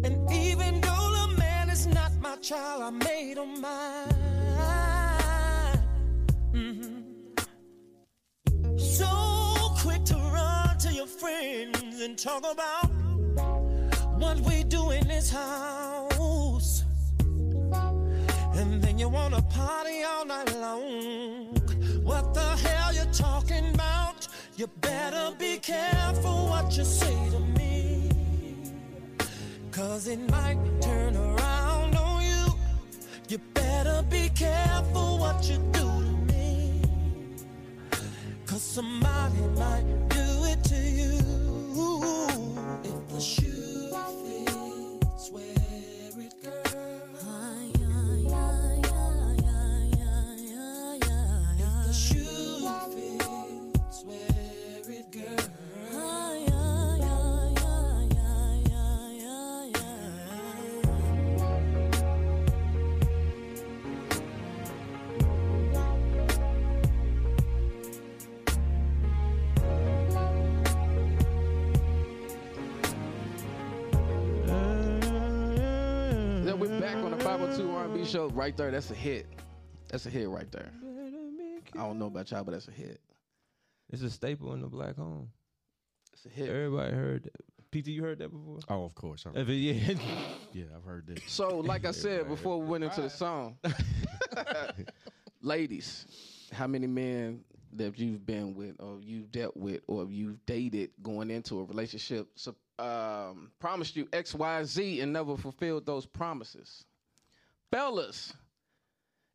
Speaker 9: And even though the man is not my child, I made him mine. Mhm. So quick to run to your friends and talk about what we do in this house. And then you wanna party all night long. You better be careful what you say to me. Cause it might turn around on you. You better be careful what you do to me. Cause somebody might do it to you. If the
Speaker 6: show right there. That's a hit. That's a hit right there. I don't know about y'all, but that's a hit.
Speaker 2: It's a staple in the black home.
Speaker 6: It's a hit.
Speaker 2: Everybody heard that. PT, you heard that before?
Speaker 3: Oh, of course. I've
Speaker 2: If it- yeah.
Speaker 3: yeah, I've heard that.
Speaker 6: So, like I said before we went into the song, ladies, how many men that you've been with, or you've dealt with, or you've dated going into a relationship, so, um, promised you X, Y, Z, and never fulfilled those promises? Fellas,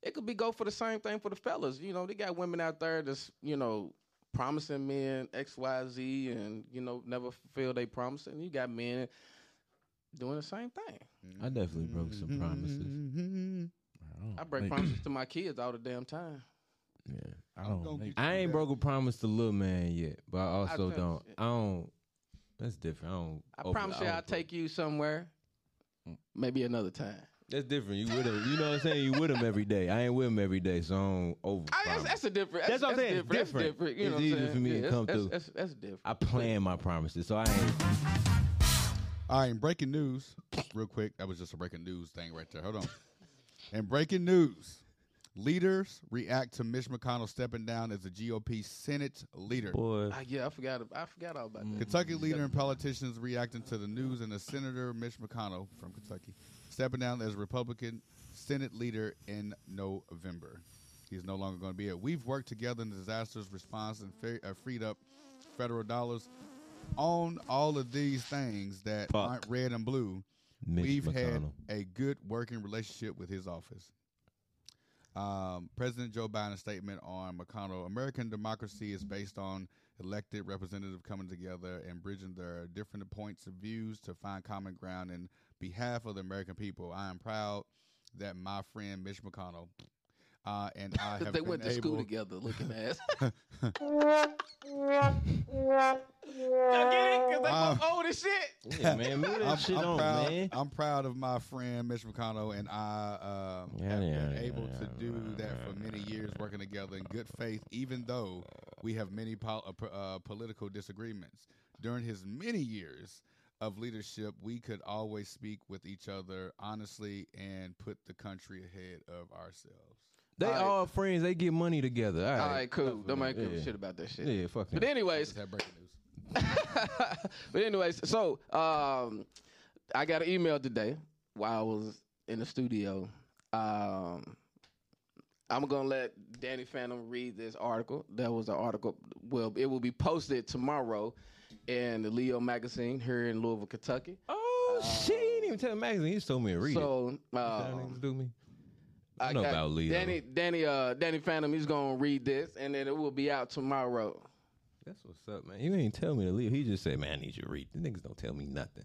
Speaker 6: it could be go for the same thing for the fellas. You know, they got women out there that's you know promising men X, Y, Z, and you know never fulfill their promise, and you got men doing the same thing.
Speaker 2: I definitely broke some promises.
Speaker 6: I break promises to my kids all the damn time.
Speaker 2: Yeah.
Speaker 3: I don't.
Speaker 2: I ain't broke a promise to little man yet, but I also
Speaker 6: I-
Speaker 2: don't. I don't. That's different. I don't.
Speaker 6: I
Speaker 2: open-
Speaker 6: promise you, I'll take you somewhere.
Speaker 2: Mm.
Speaker 6: Maybe another time.
Speaker 2: That's different. You with him. You know what I'm saying? You with him every day. I ain't with him every day, so I don't over.
Speaker 6: I, that's, that's a different.
Speaker 2: That's what I'm saying.
Speaker 6: Different. That's
Speaker 2: Different.
Speaker 6: different. You
Speaker 2: It's
Speaker 6: know what saying?
Speaker 2: for me to come
Speaker 6: that's,
Speaker 2: through.
Speaker 6: That's, that's, different.
Speaker 2: I plan my promises, so I ain't.
Speaker 5: All right, breaking news, real quick. That was just a breaking news thing right there. Hold on. in breaking news, leaders react to Mitch McConnell stepping down as the GOP Senate leader.
Speaker 2: Boy,
Speaker 6: Ah, yeah, I forgot. I forgot all about that.
Speaker 5: Kentucky leader and politicians reacting to the news and the Senator Mitch McConnell from Kentucky stepping down as Republican Senate leader in November. He's no longer going to be it. We've worked together in the disasters response and fe- uh, freed up federal dollars on all of these things that
Speaker 2: Fuck.
Speaker 5: aren't red and blue.
Speaker 2: Mitch
Speaker 5: We've had a good working relationship with his office. Um, President Joe Biden's statement on McConnell American democracy is based on elected representatives coming together and bridging their different points of views to find common ground in behalf of the American people. I am proud that my friend Mitch McConnell uh, and I have
Speaker 6: they
Speaker 5: been
Speaker 6: went to
Speaker 5: able,
Speaker 6: school together, looking ass.
Speaker 5: Y'all
Speaker 6: get it? Cause they
Speaker 5: Um,
Speaker 6: old as shit.
Speaker 2: Yeah, man, move that
Speaker 5: I'm,
Speaker 2: shit
Speaker 5: I'm
Speaker 2: on,
Speaker 5: proud,
Speaker 2: man.
Speaker 5: I'm proud of my friend Mitch McConnell, and I um,
Speaker 2: Yeah,
Speaker 5: have
Speaker 2: yeah,
Speaker 5: been
Speaker 2: yeah,
Speaker 5: able
Speaker 2: yeah,
Speaker 5: to do that for many years, working together in good faith, even though we have many pol- uh, uh, political disagreements. During his many years of leadership, we could always speak with each other honestly and put the country ahead of ourselves.
Speaker 2: They
Speaker 6: All right.
Speaker 2: all friends. They get money together. All right,
Speaker 6: All right, cool. Don't make
Speaker 2: yeah.
Speaker 6: shit about that shit.
Speaker 2: Yeah, fuck
Speaker 6: But
Speaker 2: him.
Speaker 6: anyways,
Speaker 5: Just had breaking news.
Speaker 6: but anyways, so um, I got an email today while I was in the studio. Um, I'm gonna let Danny Phantom read this article. That was an article. Well, it will be posted tomorrow in the Leo magazine here in Louisville, Kentucky.
Speaker 2: Oh shit! He didn't even tell the magazine. He just told me to read
Speaker 6: so,
Speaker 2: it. That
Speaker 6: um,
Speaker 2: do me. I
Speaker 6: I
Speaker 2: know about Leo.
Speaker 6: Danny, Danny, uh, Danny Phantom. He's gonna read this, and then it will be out tomorrow.
Speaker 2: That's what's up, man. He didn't tell me to leave. He just said, "Man, I need you to read." The niggas don't tell me nothing.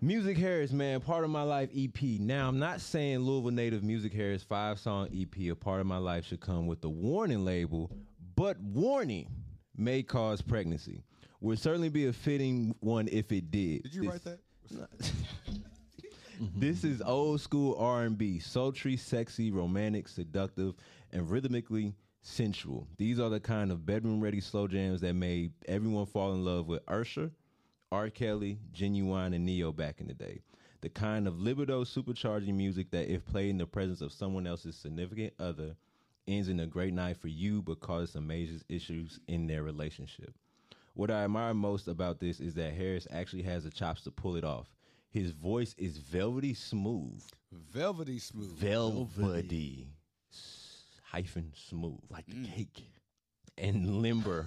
Speaker 2: Musick Harris, man, part of my life EP. Now, I'm not saying Louisville native Musick Harris five song EP, a part of my life should come with the warning label, but warning may cause pregnancy. Would certainly be a fitting one if it did.
Speaker 5: Did you
Speaker 2: This-
Speaker 5: write that?
Speaker 2: this is old school R&B, sultry, sexy, romantic, seductive, and rhythmically sensual. These are the kind of bedroom-ready slow jams that made everyone fall in love with Usher, R. Kelly, Ginuwine, and Ne-Yo back in the day. The kind of libido supercharging music that, if played in the presence of someone else's significant other, ends in a great night for you but causes some major issues in their relationship. What I admire most about this is that Harris actually has the chops to pull it off. His voice is velvety smooth.
Speaker 5: Velvety smooth.
Speaker 2: Velvety. S- Hyphen smooth. Like the mm. cake. And limber.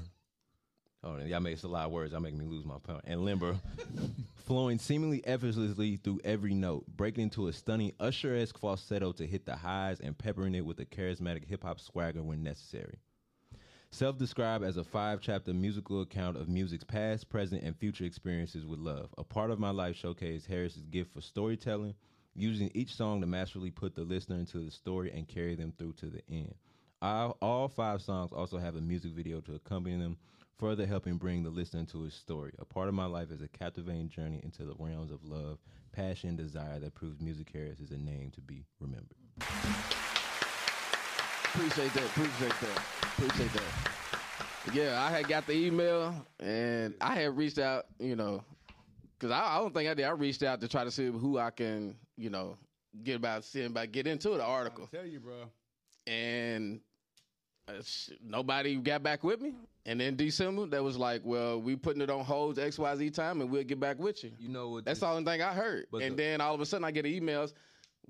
Speaker 2: Oh, y'all make a lot of words. Y'all make me lose my point. And limber. flowing seemingly effortlessly through every note, breaking into a stunning Usher-esque falsetto to hit the highs and peppering it with a charismatic hip-hop swagger when necessary. Self-described as a five-chapter musical account of Musick's past, present, and future experiences with love. A part of my life showcased Harris's gift for storytelling, using each song to masterfully put the listener into the story and carry them through to the end. All, five songs also have a music video to accompany them, further helping bring the listener into his story. A part of my life is a captivating journey into the realms of love, passion, desire that proves Musick Harris is a name to be remembered.
Speaker 6: Appreciate that. Appreciate that. Appreciate that. Yeah, I had got the email and I had reached out, you know, because I, I don't think I did. I reached out to try to see who I can, you know, get about seeing about get into the article.
Speaker 5: tell you, bro.
Speaker 6: And uh, sh- nobody got back with me. And then December, that was like, well, we putting it on hold X Y Z time, and we'll get back with you.
Speaker 2: You know what?
Speaker 6: That's the only thing I heard.
Speaker 2: But
Speaker 6: and
Speaker 2: the-
Speaker 6: then all of a sudden, I get emails.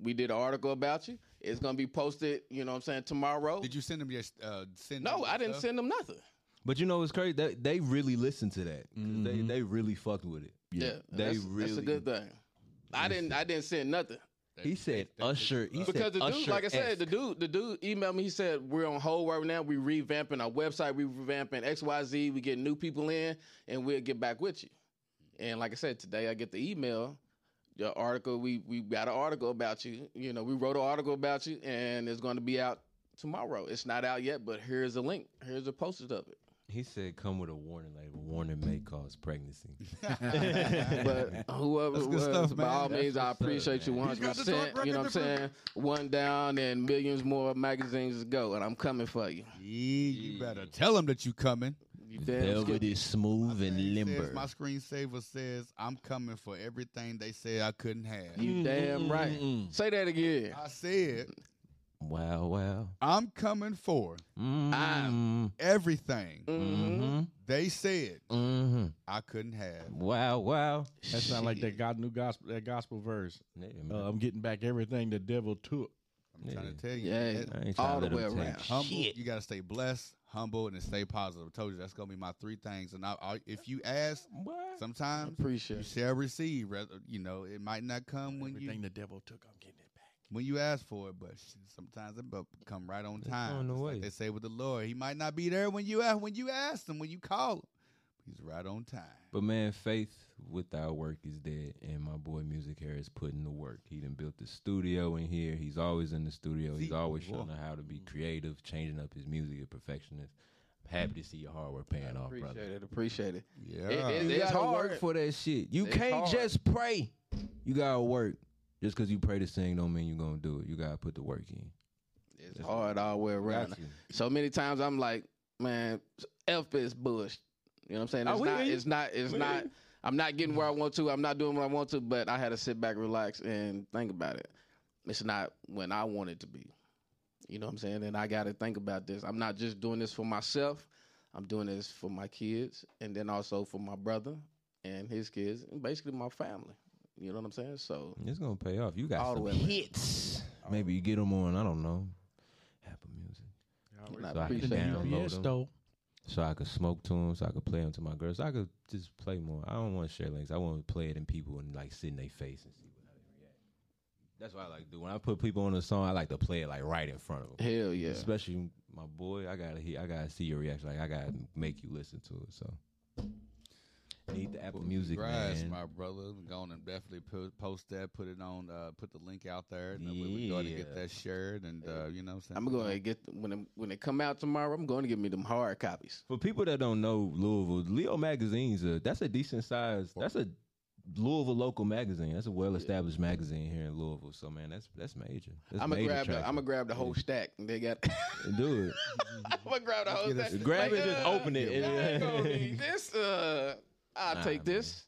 Speaker 6: We did an article about you. It's gonna be posted. You know what I'm saying tomorrow.
Speaker 5: Did you send them your uh, send?
Speaker 6: No,
Speaker 5: them
Speaker 6: I didn't
Speaker 5: stuff?
Speaker 6: send them nothing.
Speaker 2: But you know it's crazy? They, they really listened to that. 'Cause They they really fucked with it.
Speaker 6: Yeah,
Speaker 2: they
Speaker 6: that's,
Speaker 2: really.
Speaker 6: that's a good thing. I didn't. I didn't send nothing.
Speaker 2: He said Usher. He
Speaker 6: because
Speaker 2: said
Speaker 6: the dude,
Speaker 2: Usher
Speaker 6: like I said, the dude, the dude emailed me. He said we're on hold right now. We revamping our website. We revamping X Y Z. We get new people in, and we'll get back with you. And like I said, today I get the email, the article. We we got an article about you. You know, we wrote an article about you, and it's going to be out tomorrow. It's not out yet, but here's a link. Here's a poster of it.
Speaker 2: He said, "Come with a warning label. Warning may cause pregnancy."
Speaker 6: but whoever
Speaker 2: That's good
Speaker 6: was,
Speaker 2: stuff,
Speaker 6: by all
Speaker 2: That's
Speaker 6: means, I
Speaker 2: what's up,
Speaker 6: appreciate you
Speaker 2: man.
Speaker 6: one hundred percent. You know what I'm
Speaker 2: record
Speaker 6: saying? One down and millions more magazines to go, and I'm coming for you.
Speaker 5: Yeah, you better tell them that you coming.
Speaker 6: You damn
Speaker 2: Velvety, smooth, and
Speaker 5: Says,
Speaker 2: limber.
Speaker 5: my screensaver says I'm coming for everything they said I couldn't have.
Speaker 6: You damn right. Say that again.
Speaker 5: I said
Speaker 2: Wow, wow.
Speaker 5: I'm coming for
Speaker 2: Mm,
Speaker 5: everything
Speaker 2: mm-hmm,
Speaker 5: they said
Speaker 2: mm-hmm.
Speaker 5: I couldn't have.
Speaker 2: Wow, wow.
Speaker 3: That sounds like that God new gospel that gospel verse.
Speaker 2: Yeah,
Speaker 3: Uh. I'm getting back everything the devil took.
Speaker 5: I'm trying to tell you.
Speaker 6: Yeah,
Speaker 5: that-
Speaker 2: I ain't
Speaker 6: all
Speaker 2: trying to
Speaker 6: the way
Speaker 2: let him take
Speaker 6: around.
Speaker 5: humble.
Speaker 2: shit.
Speaker 5: You got to stay blessed, humble, and stay positive. I told you that's gonna be my three things. And I, I, if you ask, sometimes
Speaker 6: Appreciate
Speaker 5: you shall receive. You know, it might not come when
Speaker 3: Everything
Speaker 5: you
Speaker 3: the devil took, I'm getting it back.
Speaker 5: when you ask for it, but sometimes it bu- come right on time.
Speaker 2: on the
Speaker 5: It's like
Speaker 2: way.
Speaker 5: they say with the Lord, He might not be there when you ask when you ask Him when you call Him. He's right on time.
Speaker 2: But man, faith without work is dead, and my boy Musick Harris putting the work. He done built the studio in here. He's always in the studio. He's always showing how to be mm-hmm. creative, changing up his music, a perfectionist. Happy to see your hard work paying off, brother.
Speaker 6: Appreciate it. Appreciate it.
Speaker 5: Yeah.
Speaker 6: It- it-
Speaker 2: You
Speaker 6: it's
Speaker 2: gotta
Speaker 6: hard.
Speaker 2: work for that shit. You
Speaker 6: It's
Speaker 2: can't
Speaker 6: hard.
Speaker 2: just pray. You gotta work. Just because you pray to sing don't mean you're gonna do it. You gotta put the work in.
Speaker 6: It's hard all the way around.
Speaker 2: Got you.
Speaker 6: So many times I'm like, man, F is bush. You know what I'm saying?
Speaker 2: Oh,
Speaker 6: It's
Speaker 2: we
Speaker 6: not.
Speaker 2: hear you.
Speaker 6: It's not. It's
Speaker 2: We
Speaker 6: not.
Speaker 2: hear you.
Speaker 6: I'm not getting where I mm-hmm. want to. I'm not doing what I want to. But I had to sit back, relax, and think about it. It's not when I want it to be. You know what I'm saying? And I got to think about this. I'm not just doing this for myself. I'm doing this for my kids, and then also for my brother and his kids, and basically my family. You know what I'm saying? So
Speaker 2: It's gonna pay off. You got
Speaker 6: All the
Speaker 2: some
Speaker 6: way around.
Speaker 2: hits. Maybe you get them on. I don't know.
Speaker 6: Apple I
Speaker 2: so I can download them.
Speaker 3: Fiesto.
Speaker 2: So I could smoke to them, so I could play them to my girls. So I could just play more. I don't want to share links. I want to play it in people and like sit in their face and see what how they react. That's what I like to do. When I put people on a song, I like to play it like right in front of them.
Speaker 6: Hell yeah.
Speaker 2: Especially my boy, I gotta hear, I gotta see your reaction. Like I gotta make you listen to it. So need the Apple Music,
Speaker 5: Congrats,
Speaker 2: man.
Speaker 5: my brother. Go on and definitely put, post that, put it on, uh, put the link out there. And we we go to get that shared, and uh, you know, what I'm saying
Speaker 6: I'm going to get when it, when they come out tomorrow. I'm going to give me them hard copies.
Speaker 2: For people that don't know Louisville, Leo Magazine's a that's a decent size. That's a Louisville local magazine. That's a well established magazine here in Louisville. So man, that's that's major. That's
Speaker 6: I'm gonna grab the. I'm gonna grab the whole stack. And they got.
Speaker 2: do it.
Speaker 6: I'm gonna grab the whole stack.
Speaker 2: Grab it, just
Speaker 6: uh,
Speaker 2: open it.
Speaker 6: I ain't gonna this. Uh, I'll
Speaker 2: Nah,
Speaker 6: take this.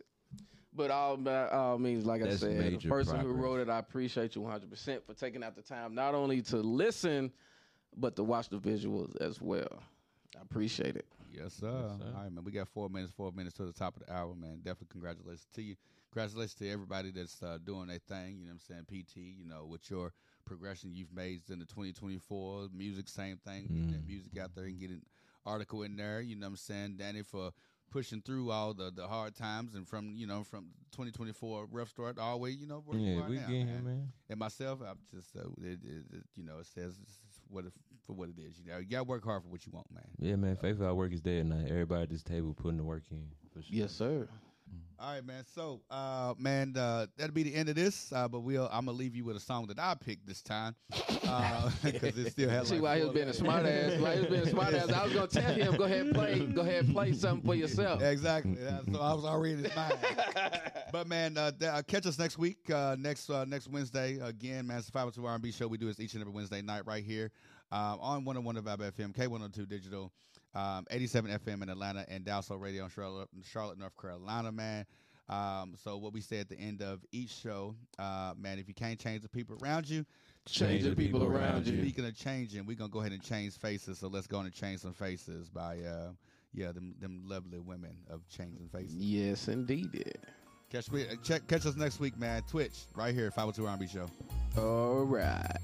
Speaker 6: But all by all means, like I said, the
Speaker 2: major
Speaker 6: person who
Speaker 2: progress.
Speaker 6: wrote it, I appreciate you 100 percent for taking out the time not only to listen, but to watch the visuals as well. I appreciate it.
Speaker 5: Yes, sir. All right, man. We got four minutes, four minutes to the top of the hour, man. Definitely congratulations to you. Congratulations to everybody that's uh, doing their thing. You know what I'm saying? PT, you know, with your progression you've made in the 2024 music, same thing. Getting that
Speaker 2: Mm.
Speaker 5: music out there and getting article in there. You know what I'm saying? Danny for pushing through all the, the hard times and from, you know, from 2024 rough start all the way, you know, where you are
Speaker 2: we
Speaker 5: now,
Speaker 2: get here, man.
Speaker 5: And myself, I'm just, uh, it, it, it, you know, it says what it, for what it is. You know, you got to work hard for what you want, man.
Speaker 2: Yeah, man. Faithful our work is day and night. Everybody at this table putting the work in. For sure.
Speaker 6: Yes, sir.
Speaker 5: All right, man. So, uh, man, uh, that'll be the end of this. Uh, but we'll, I'm gonna leave you with a song that I picked this time because it still has.
Speaker 6: See
Speaker 5: like
Speaker 6: why he was being a smart ass. Why he was being a smart ass. I was gonna tell him, go ahead play, go ahead play something for yourself.
Speaker 5: Exactly. So I was already in his mind. but man, uh, th- uh, catch us next week, uh, next uh, next Wednesday. Again, man, it's the 502 R&B show. We do this each and every Wednesday night right here um, on 101 of FM, K102 Digital, um, 87 FM in Atlanta, and Dalso Radio in Charlotte, Charlotte, North Carolina, man. Um, so what we say at the end of each show, uh, man, if you can't change the people around you,
Speaker 6: Change the people around you.
Speaker 5: Speaking of changing, we're gonna go ahead and change faces. So let's go on and change some faces by uh, yeah, them them lovely women of changing faces.
Speaker 6: Yes, indeed.
Speaker 5: Catch me, uh, check, catch us next week, man. Twitch right here, 502 R&B show.
Speaker 6: All right.